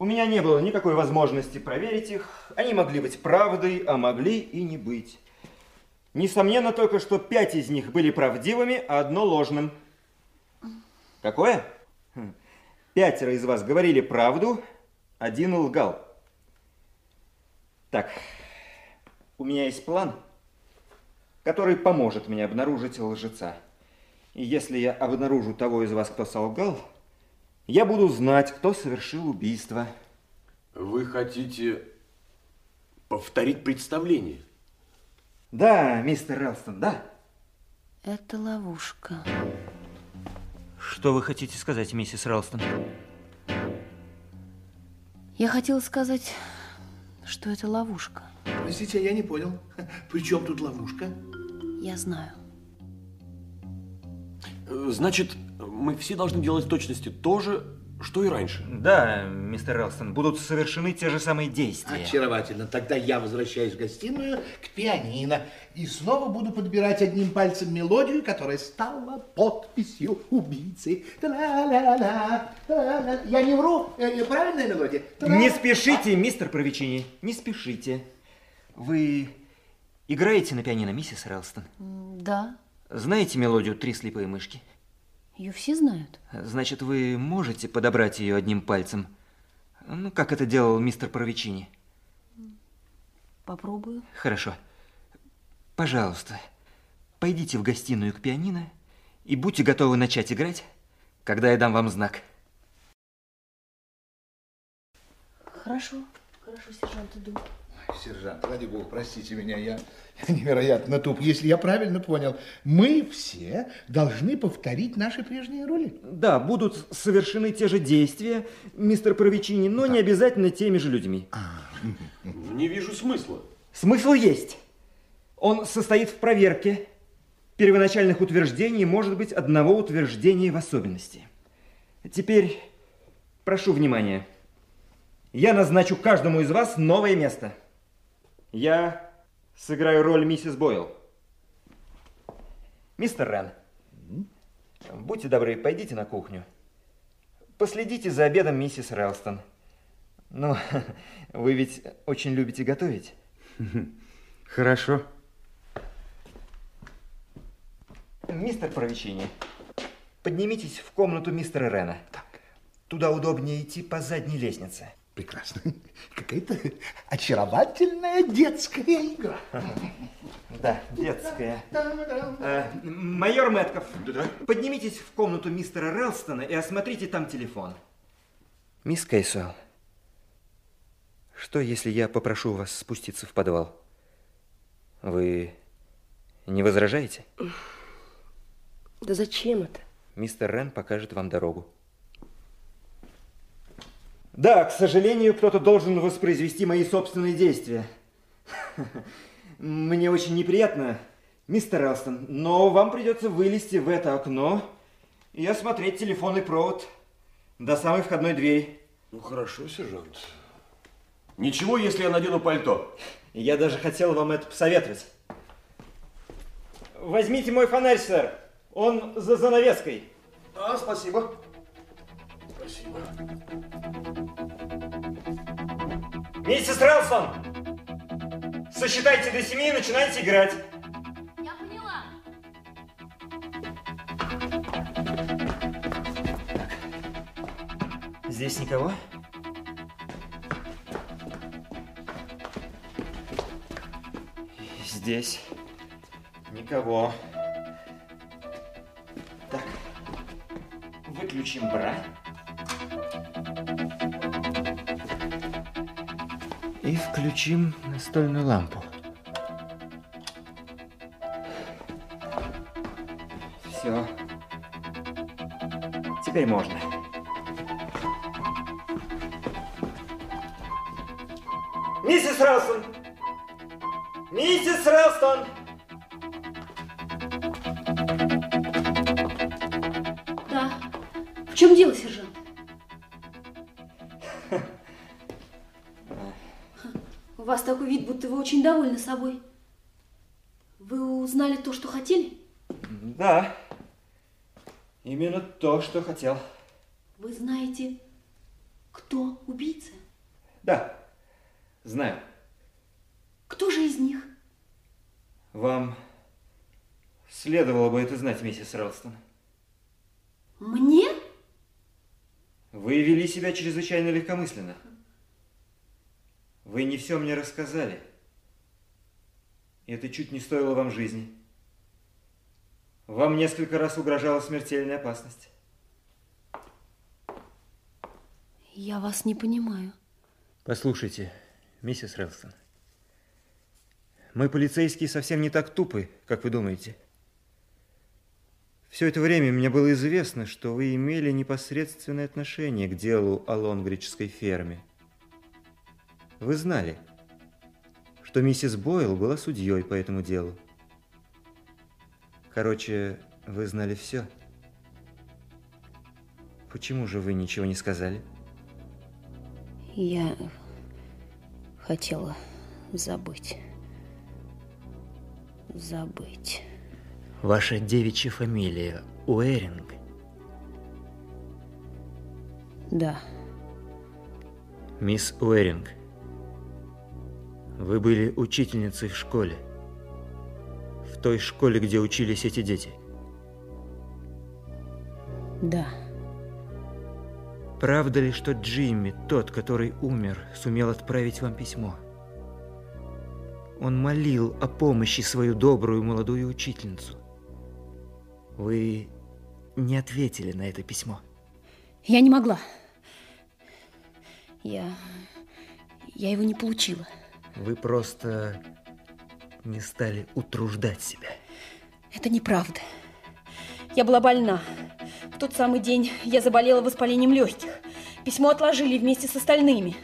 У меня не было никакой возможности проверить их. Они могли быть правдой, а могли и не быть. Несомненно только, что пять из них были правдивыми, а одно ложным. Какое? Хм. Пятеро из вас говорили правду, один лгал. Так, у меня есть план, который поможет мне обнаружить лжеца. И если я обнаружу того из вас, кто солгал, я буду знать, кто совершил убийство. Вы хотите повторить представление? Да, мистер Релстон, да. Это ловушка. Что вы хотите сказать, миссис Релстон? Я хотела сказать, что это ловушка. Простите, я не понял. При чем тут ловушка? Я знаю. Значит, мы все должны делать в точности то же, что и раньше. Да, мистер Релстон, будут совершены те же самые действия. Очаровательно. Тогда я возвращаюсь в гостиную к пианино и снова буду подбирать одним пальцем мелодию, которая стала подписью убийцы. Тра-ля. Я не вру? Э, Правильная мелодия? Не спешите, мистер Провичини, не спешите. Вы играете на пианино, миссис Релстон? Да, Знаете мелодию «Три слепые мышки»? Ее все знают. Значит, вы можете подобрать ее одним пальцем? Ну, как это делал мистер Провичини? Попробую. Хорошо. Пожалуйста, пойдите в гостиную к пианино и будьте готовы начать играть, когда я дам вам знак. Хорошо, хорошо, сержант, иду. Сержант, ради бога, простите меня, я, я невероятно туп. Если я правильно понял, мы все должны повторить наши прежние роли. Да, будут совершены те же действия, мистер Провичини, но не обязательно теми же людьми. Не вижу смысла. Смысл есть. Он состоит в проверке первоначальных утверждений, может быть, одного утверждения в особенности. Теперь прошу внимания. Я назначу каждому из вас новое место. Я сыграю роль миссис Бойл. Мистер Рен, будьте добры, пойдите на кухню. Последите за обедом миссис Релстон. Ну, вы ведь очень любите готовить. Хорошо. Мистер Провичини, поднимитесь в комнату мистера Рена. Так. Туда удобнее идти по задней лестнице. Прекрасно. Какая-то очаровательная детская игра. Да, детская. Э, майор Мэтков, поднимитесь в комнату мистера Релстона и осмотрите там телефон. Мисс Кейсуэлл, что если я попрошу вас спуститься в подвал? Вы не возражаете? Да зачем это? Мистер Рен покажет вам дорогу. Да, к сожалению, кто-то должен воспроизвести мои собственные действия. Мне очень неприятно, мистер Релстон, но вам придется вылезти в это окно и осмотреть телефонный провод до самой входной двери. Ну, хорошо, сержант. Ничего, если я надену пальто. Я даже хотел вам это посоветовать. Возьмите мой фонарь, сэр. Он за занавеской. А. Спасибо. Миссис Релсон, сосчитайте до семи и начинайте играть. Я поняла. Здесь никого? Здесь никого. Так, выключим бра. Включим настольную лампу. Все. Теперь можно. Миссис Релстон! Миссис Релстон! Очень довольны собой. Вы узнали то, что хотели? Да. Именно то, что хотел. Вы знаете, кто убийца? Да, знаю. Кто же из них? Вам следовало бы это знать, миссис Ралстон. Мне? Вы вели себя чрезвычайно легкомысленно. Вы не все мне рассказали. Это чуть не стоило вам жизни. Вам несколько раз угрожала смертельная опасность. Я вас не понимаю. Послушайте, миссис Релстон, мы, полицейские, совсем не так тупы, как вы думаете. Все это время мне было известно, что вы имели непосредственное отношение к делу о лонгриджской ферме. Вы знали, что миссис Бойл была судьей по этому делу. Короче, вы знали все. Почему же вы ничего не сказали? Я хотела забыть. Забыть. Ваша девичья фамилия Уэринг? Да. Мисс Уэринг, вы были учительницей в школе. В той школе, где учились эти дети. Да. Правда ли, что Джимми, тот, который умер, сумел отправить вам письмо? Он молил о помощи свою добрую молодую учительницу. Вы не ответили на это письмо. Я не могла. Я... Я его не получила. Вы просто не стали утруждать себя. Это неправда. Я была больна. В тот самый день я заболела воспалением легких. Письмо отложили вместе с остальными.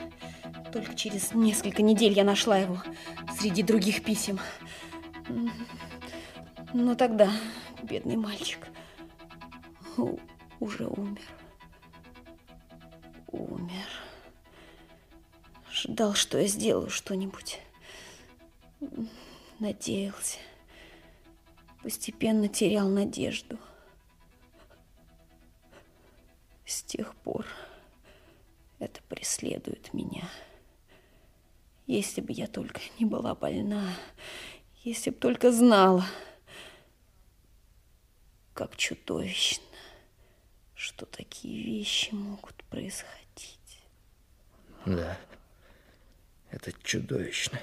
Только через несколько недель я нашла его среди других писем. Но тогда бедный мальчик уже умер. Умер. Ждал, что я сделаю что-нибудь. Надеялся. Постепенно терял надежду. С тех пор это преследует меня. Если бы я только не была больна, если бы только знала, как чудовищно, что такие вещи могут происходить. Да, это чудовищно.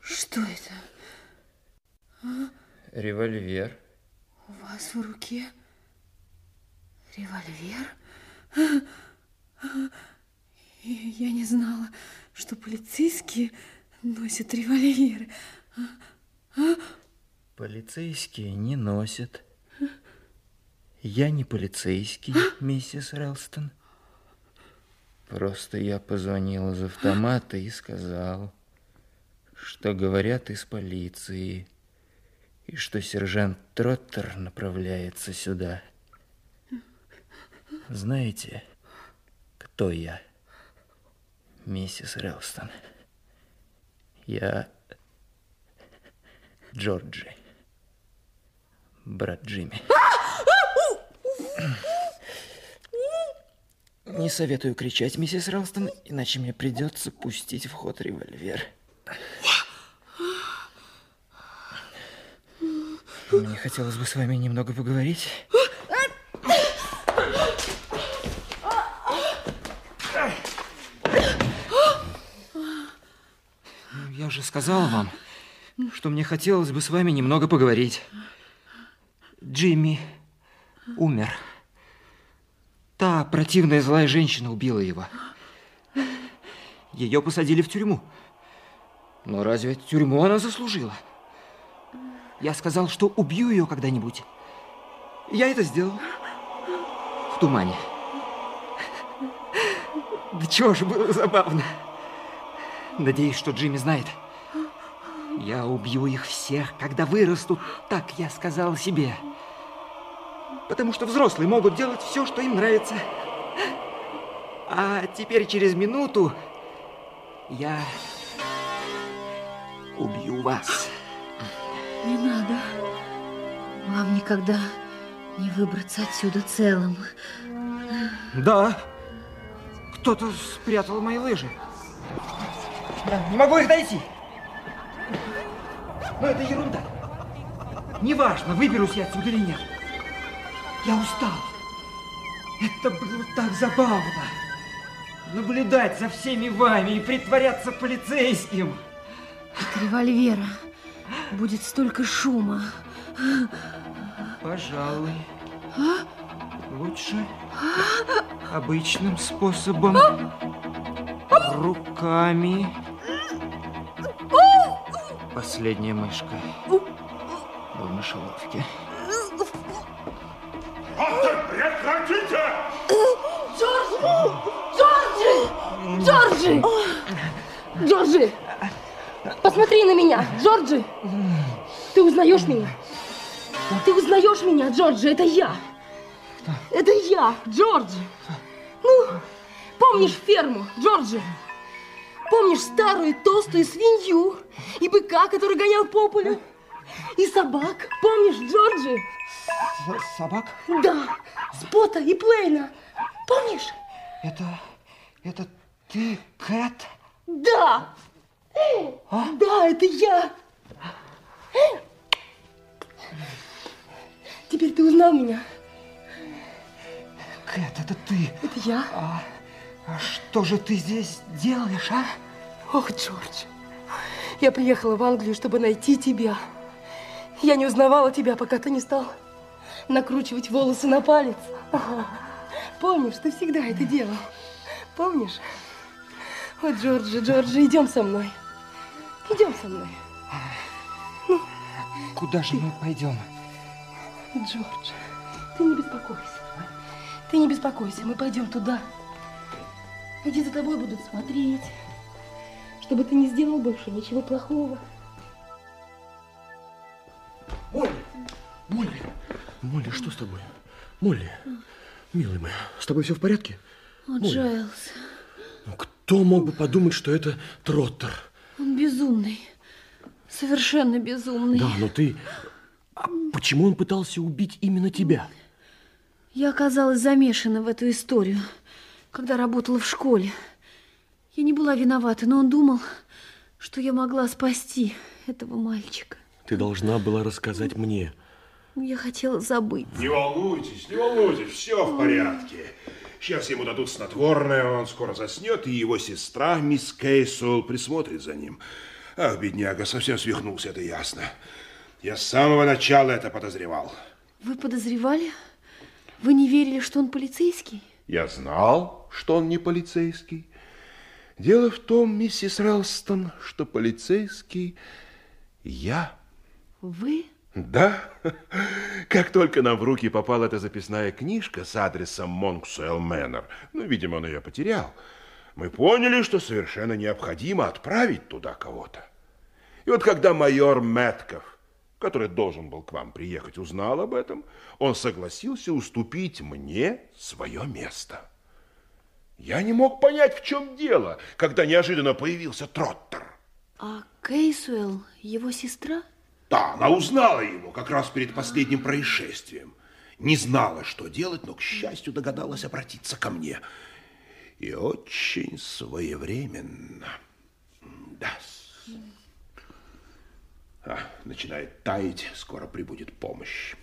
Что это? А? Револьвер. У вас в руке револьвер? Я не знала, что полицейские носят револьверы. Полицейские не носят. Я не полицейский, миссис Релстон. Просто я позвонил из автомата и сказал, что говорят из полиции и что сержант Троттер направляется сюда. Знаете, кто я, миссис Релстон? Я Джорджи, брат Джимми. Не советую кричать, миссис Релстон, иначе мне придется пустить в ход револьвер. Мне хотелось бы с вами немного поговорить. Я же сказал вам, что мне хотелось бы с вами немного поговорить. Джимми умер. Та противная злая женщина убила его. Ее посадили в тюрьму. Но разве тюрьму она заслужила? Я сказал, что убью ее когда-нибудь. Я это сделал. В тумане. Да чего же было забавно. Надеюсь, что Джимми знает. Я убью их всех, когда вырастут, так я сказал себе. Потому что взрослые могут делать все, что им нравится. А теперь через минуту я убью вас. Не надо. Вам никогда не выбраться отсюда целым. Да. Кто-то спрятал мои лыжи. Не могу их найти. Но это ерунда. Неважно, выберусь я отсюда или нет. Я устал. Это было так забавно. Наблюдать за всеми вами и притворяться полицейским. От револьвера будет столько шума. Пожалуй. Лучше обычным способом. Руками. Последняя мышка в мышеловке. Прекратите! Джорджи! Джорджи! Джорджи! Посмотри на меня, Джорджи! Ты узнаешь меня? Ты узнаешь меня, Джорджи? Это я! Это я, Джорджи! Ну, помнишь ферму, Джорджи? Помнишь старую толстую свинью и быка, который гонял по полю? И собак, помнишь, Джорджи? Собак? Да, Спота и Плейна. Помнишь? Это... это ты, Кэт? Да! Да, это я! Теперь ты узнал меня. Кэт, это ты. Это я. А, а что же ты здесь делаешь, а? Ох, Джордж, я приехала в Англию, чтобы найти тебя. Я не узнавала тебя, пока ты не стал накручивать волосы на палец. Помнишь, ты всегда это делал. Помнишь? О, Джорджи, Джорджи, идем со мной. Идем со мной. Куда же мы пойдем? Джордж, ты не беспокойся. Ты не беспокойся, мы пойдем туда, где за тобой будут смотреть, чтобы ты не сделал больше ничего плохого. Молли, что с тобой? Молли, милый мой, с тобой все в порядке? О, Молли. Джайлз, Ну, кто мог бы подумать, что это Троттер? он безумный. Совершенно безумный. Да, но ты... А почему он пытался убить именно тебя? Я оказалась замешана в эту историю, когда работала в школе. Я не была виновата, но он думал, что я могла спасти этого мальчика. Ты должна была рассказать мне. Я хотела забыть. Не волнуйтесь, не волнуйтесь, все в порядке. Сейчас ему дадут снотворное, он скоро заснет, и его сестра, мисс Кейсуэлл, присмотрит за ним. Ах, бедняга, совсем свихнулся, это ясно. Я с самого начала это подозревал. Вы подозревали? Вы не верили, что он полицейский? Я знал, что он не полицейский. Дело в том, миссис Релстон, что полицейский я. Вы? Да. Как только нам в руки попала эта записная книжка с адресом Монксуэлл Мэннер, ну, видимо, он ее потерял, мы поняли, что совершенно необходимо отправить туда кого-то. И вот когда майор Мэтков, который должен был к вам приехать, узнал об этом, он согласился уступить мне свое место. Я не мог понять, в чем дело, когда неожиданно появился Троттер. А Кейсуэлл его сестра? Да, она узнала его как раз перед последним происшествием. Не знала, что делать, но, к счастью, догадалась обратиться ко мне. И очень своевременно. Да. А, начинает таять, скоро прибудет помощь.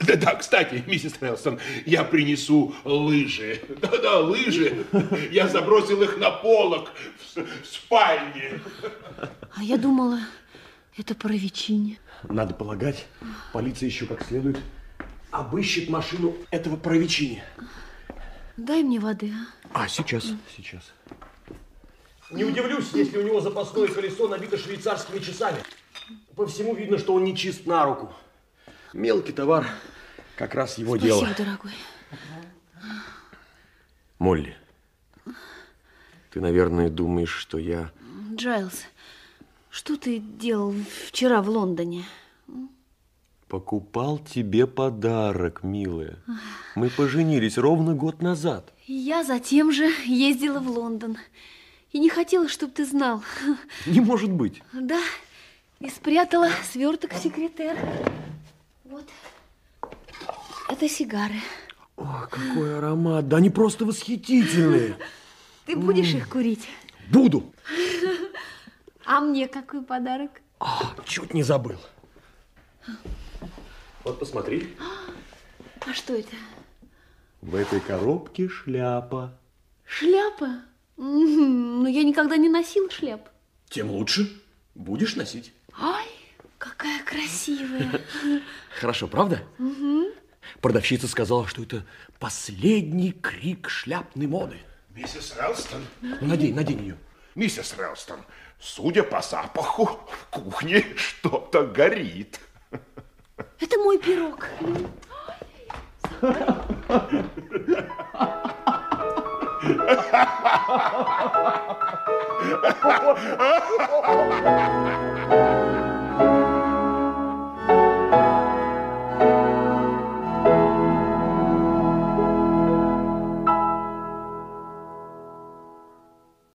Да-да, кстати, миссис Релсон, я принесу лыжи. Да-да, лыжи. Я забросил их на полок в спальне. А я думала, это Паровичине. Надо полагать, полиция еще как следует обыщет машину этого Паровичини. Дай мне воды, а? А, сейчас, сейчас. Не удивлюсь, если у него запасное колесо набито швейцарскими часами. По всему видно, что он не чист на руку. Мелкий товар, как раз его Спасибо, дело. дорогой. Молли, ты, наверное, думаешь, что я... Джайлз, что ты делал вчера в Лондоне? Покупал тебе подарок, милая. Мы поженились ровно год назад. Я затем же ездила в Лондон. И не хотела, чтобы ты знал. Не может быть. Да, и спрятала сверток в секретер. Вот. Это сигары. О, какой аромат. Да они просто восхитительные. Ты будешь их курить? Буду. А мне какой подарок? Чуть не забыл. Вот посмотри. А что это? В этой коробке шляпа. Шляпа? Мгм, Ну, я никогда не носила шляп. Тем лучше. Будешь носить. Ай, какая красивая. Хорошо, правда? Мгм. Продавщица сказала, что это последний крик шляпной моды. Миссис Релстон. Ну, надень, надень ее. Миссис Релстон, судя по запаху, в кухне что-то горит. Это мой пирог. Ha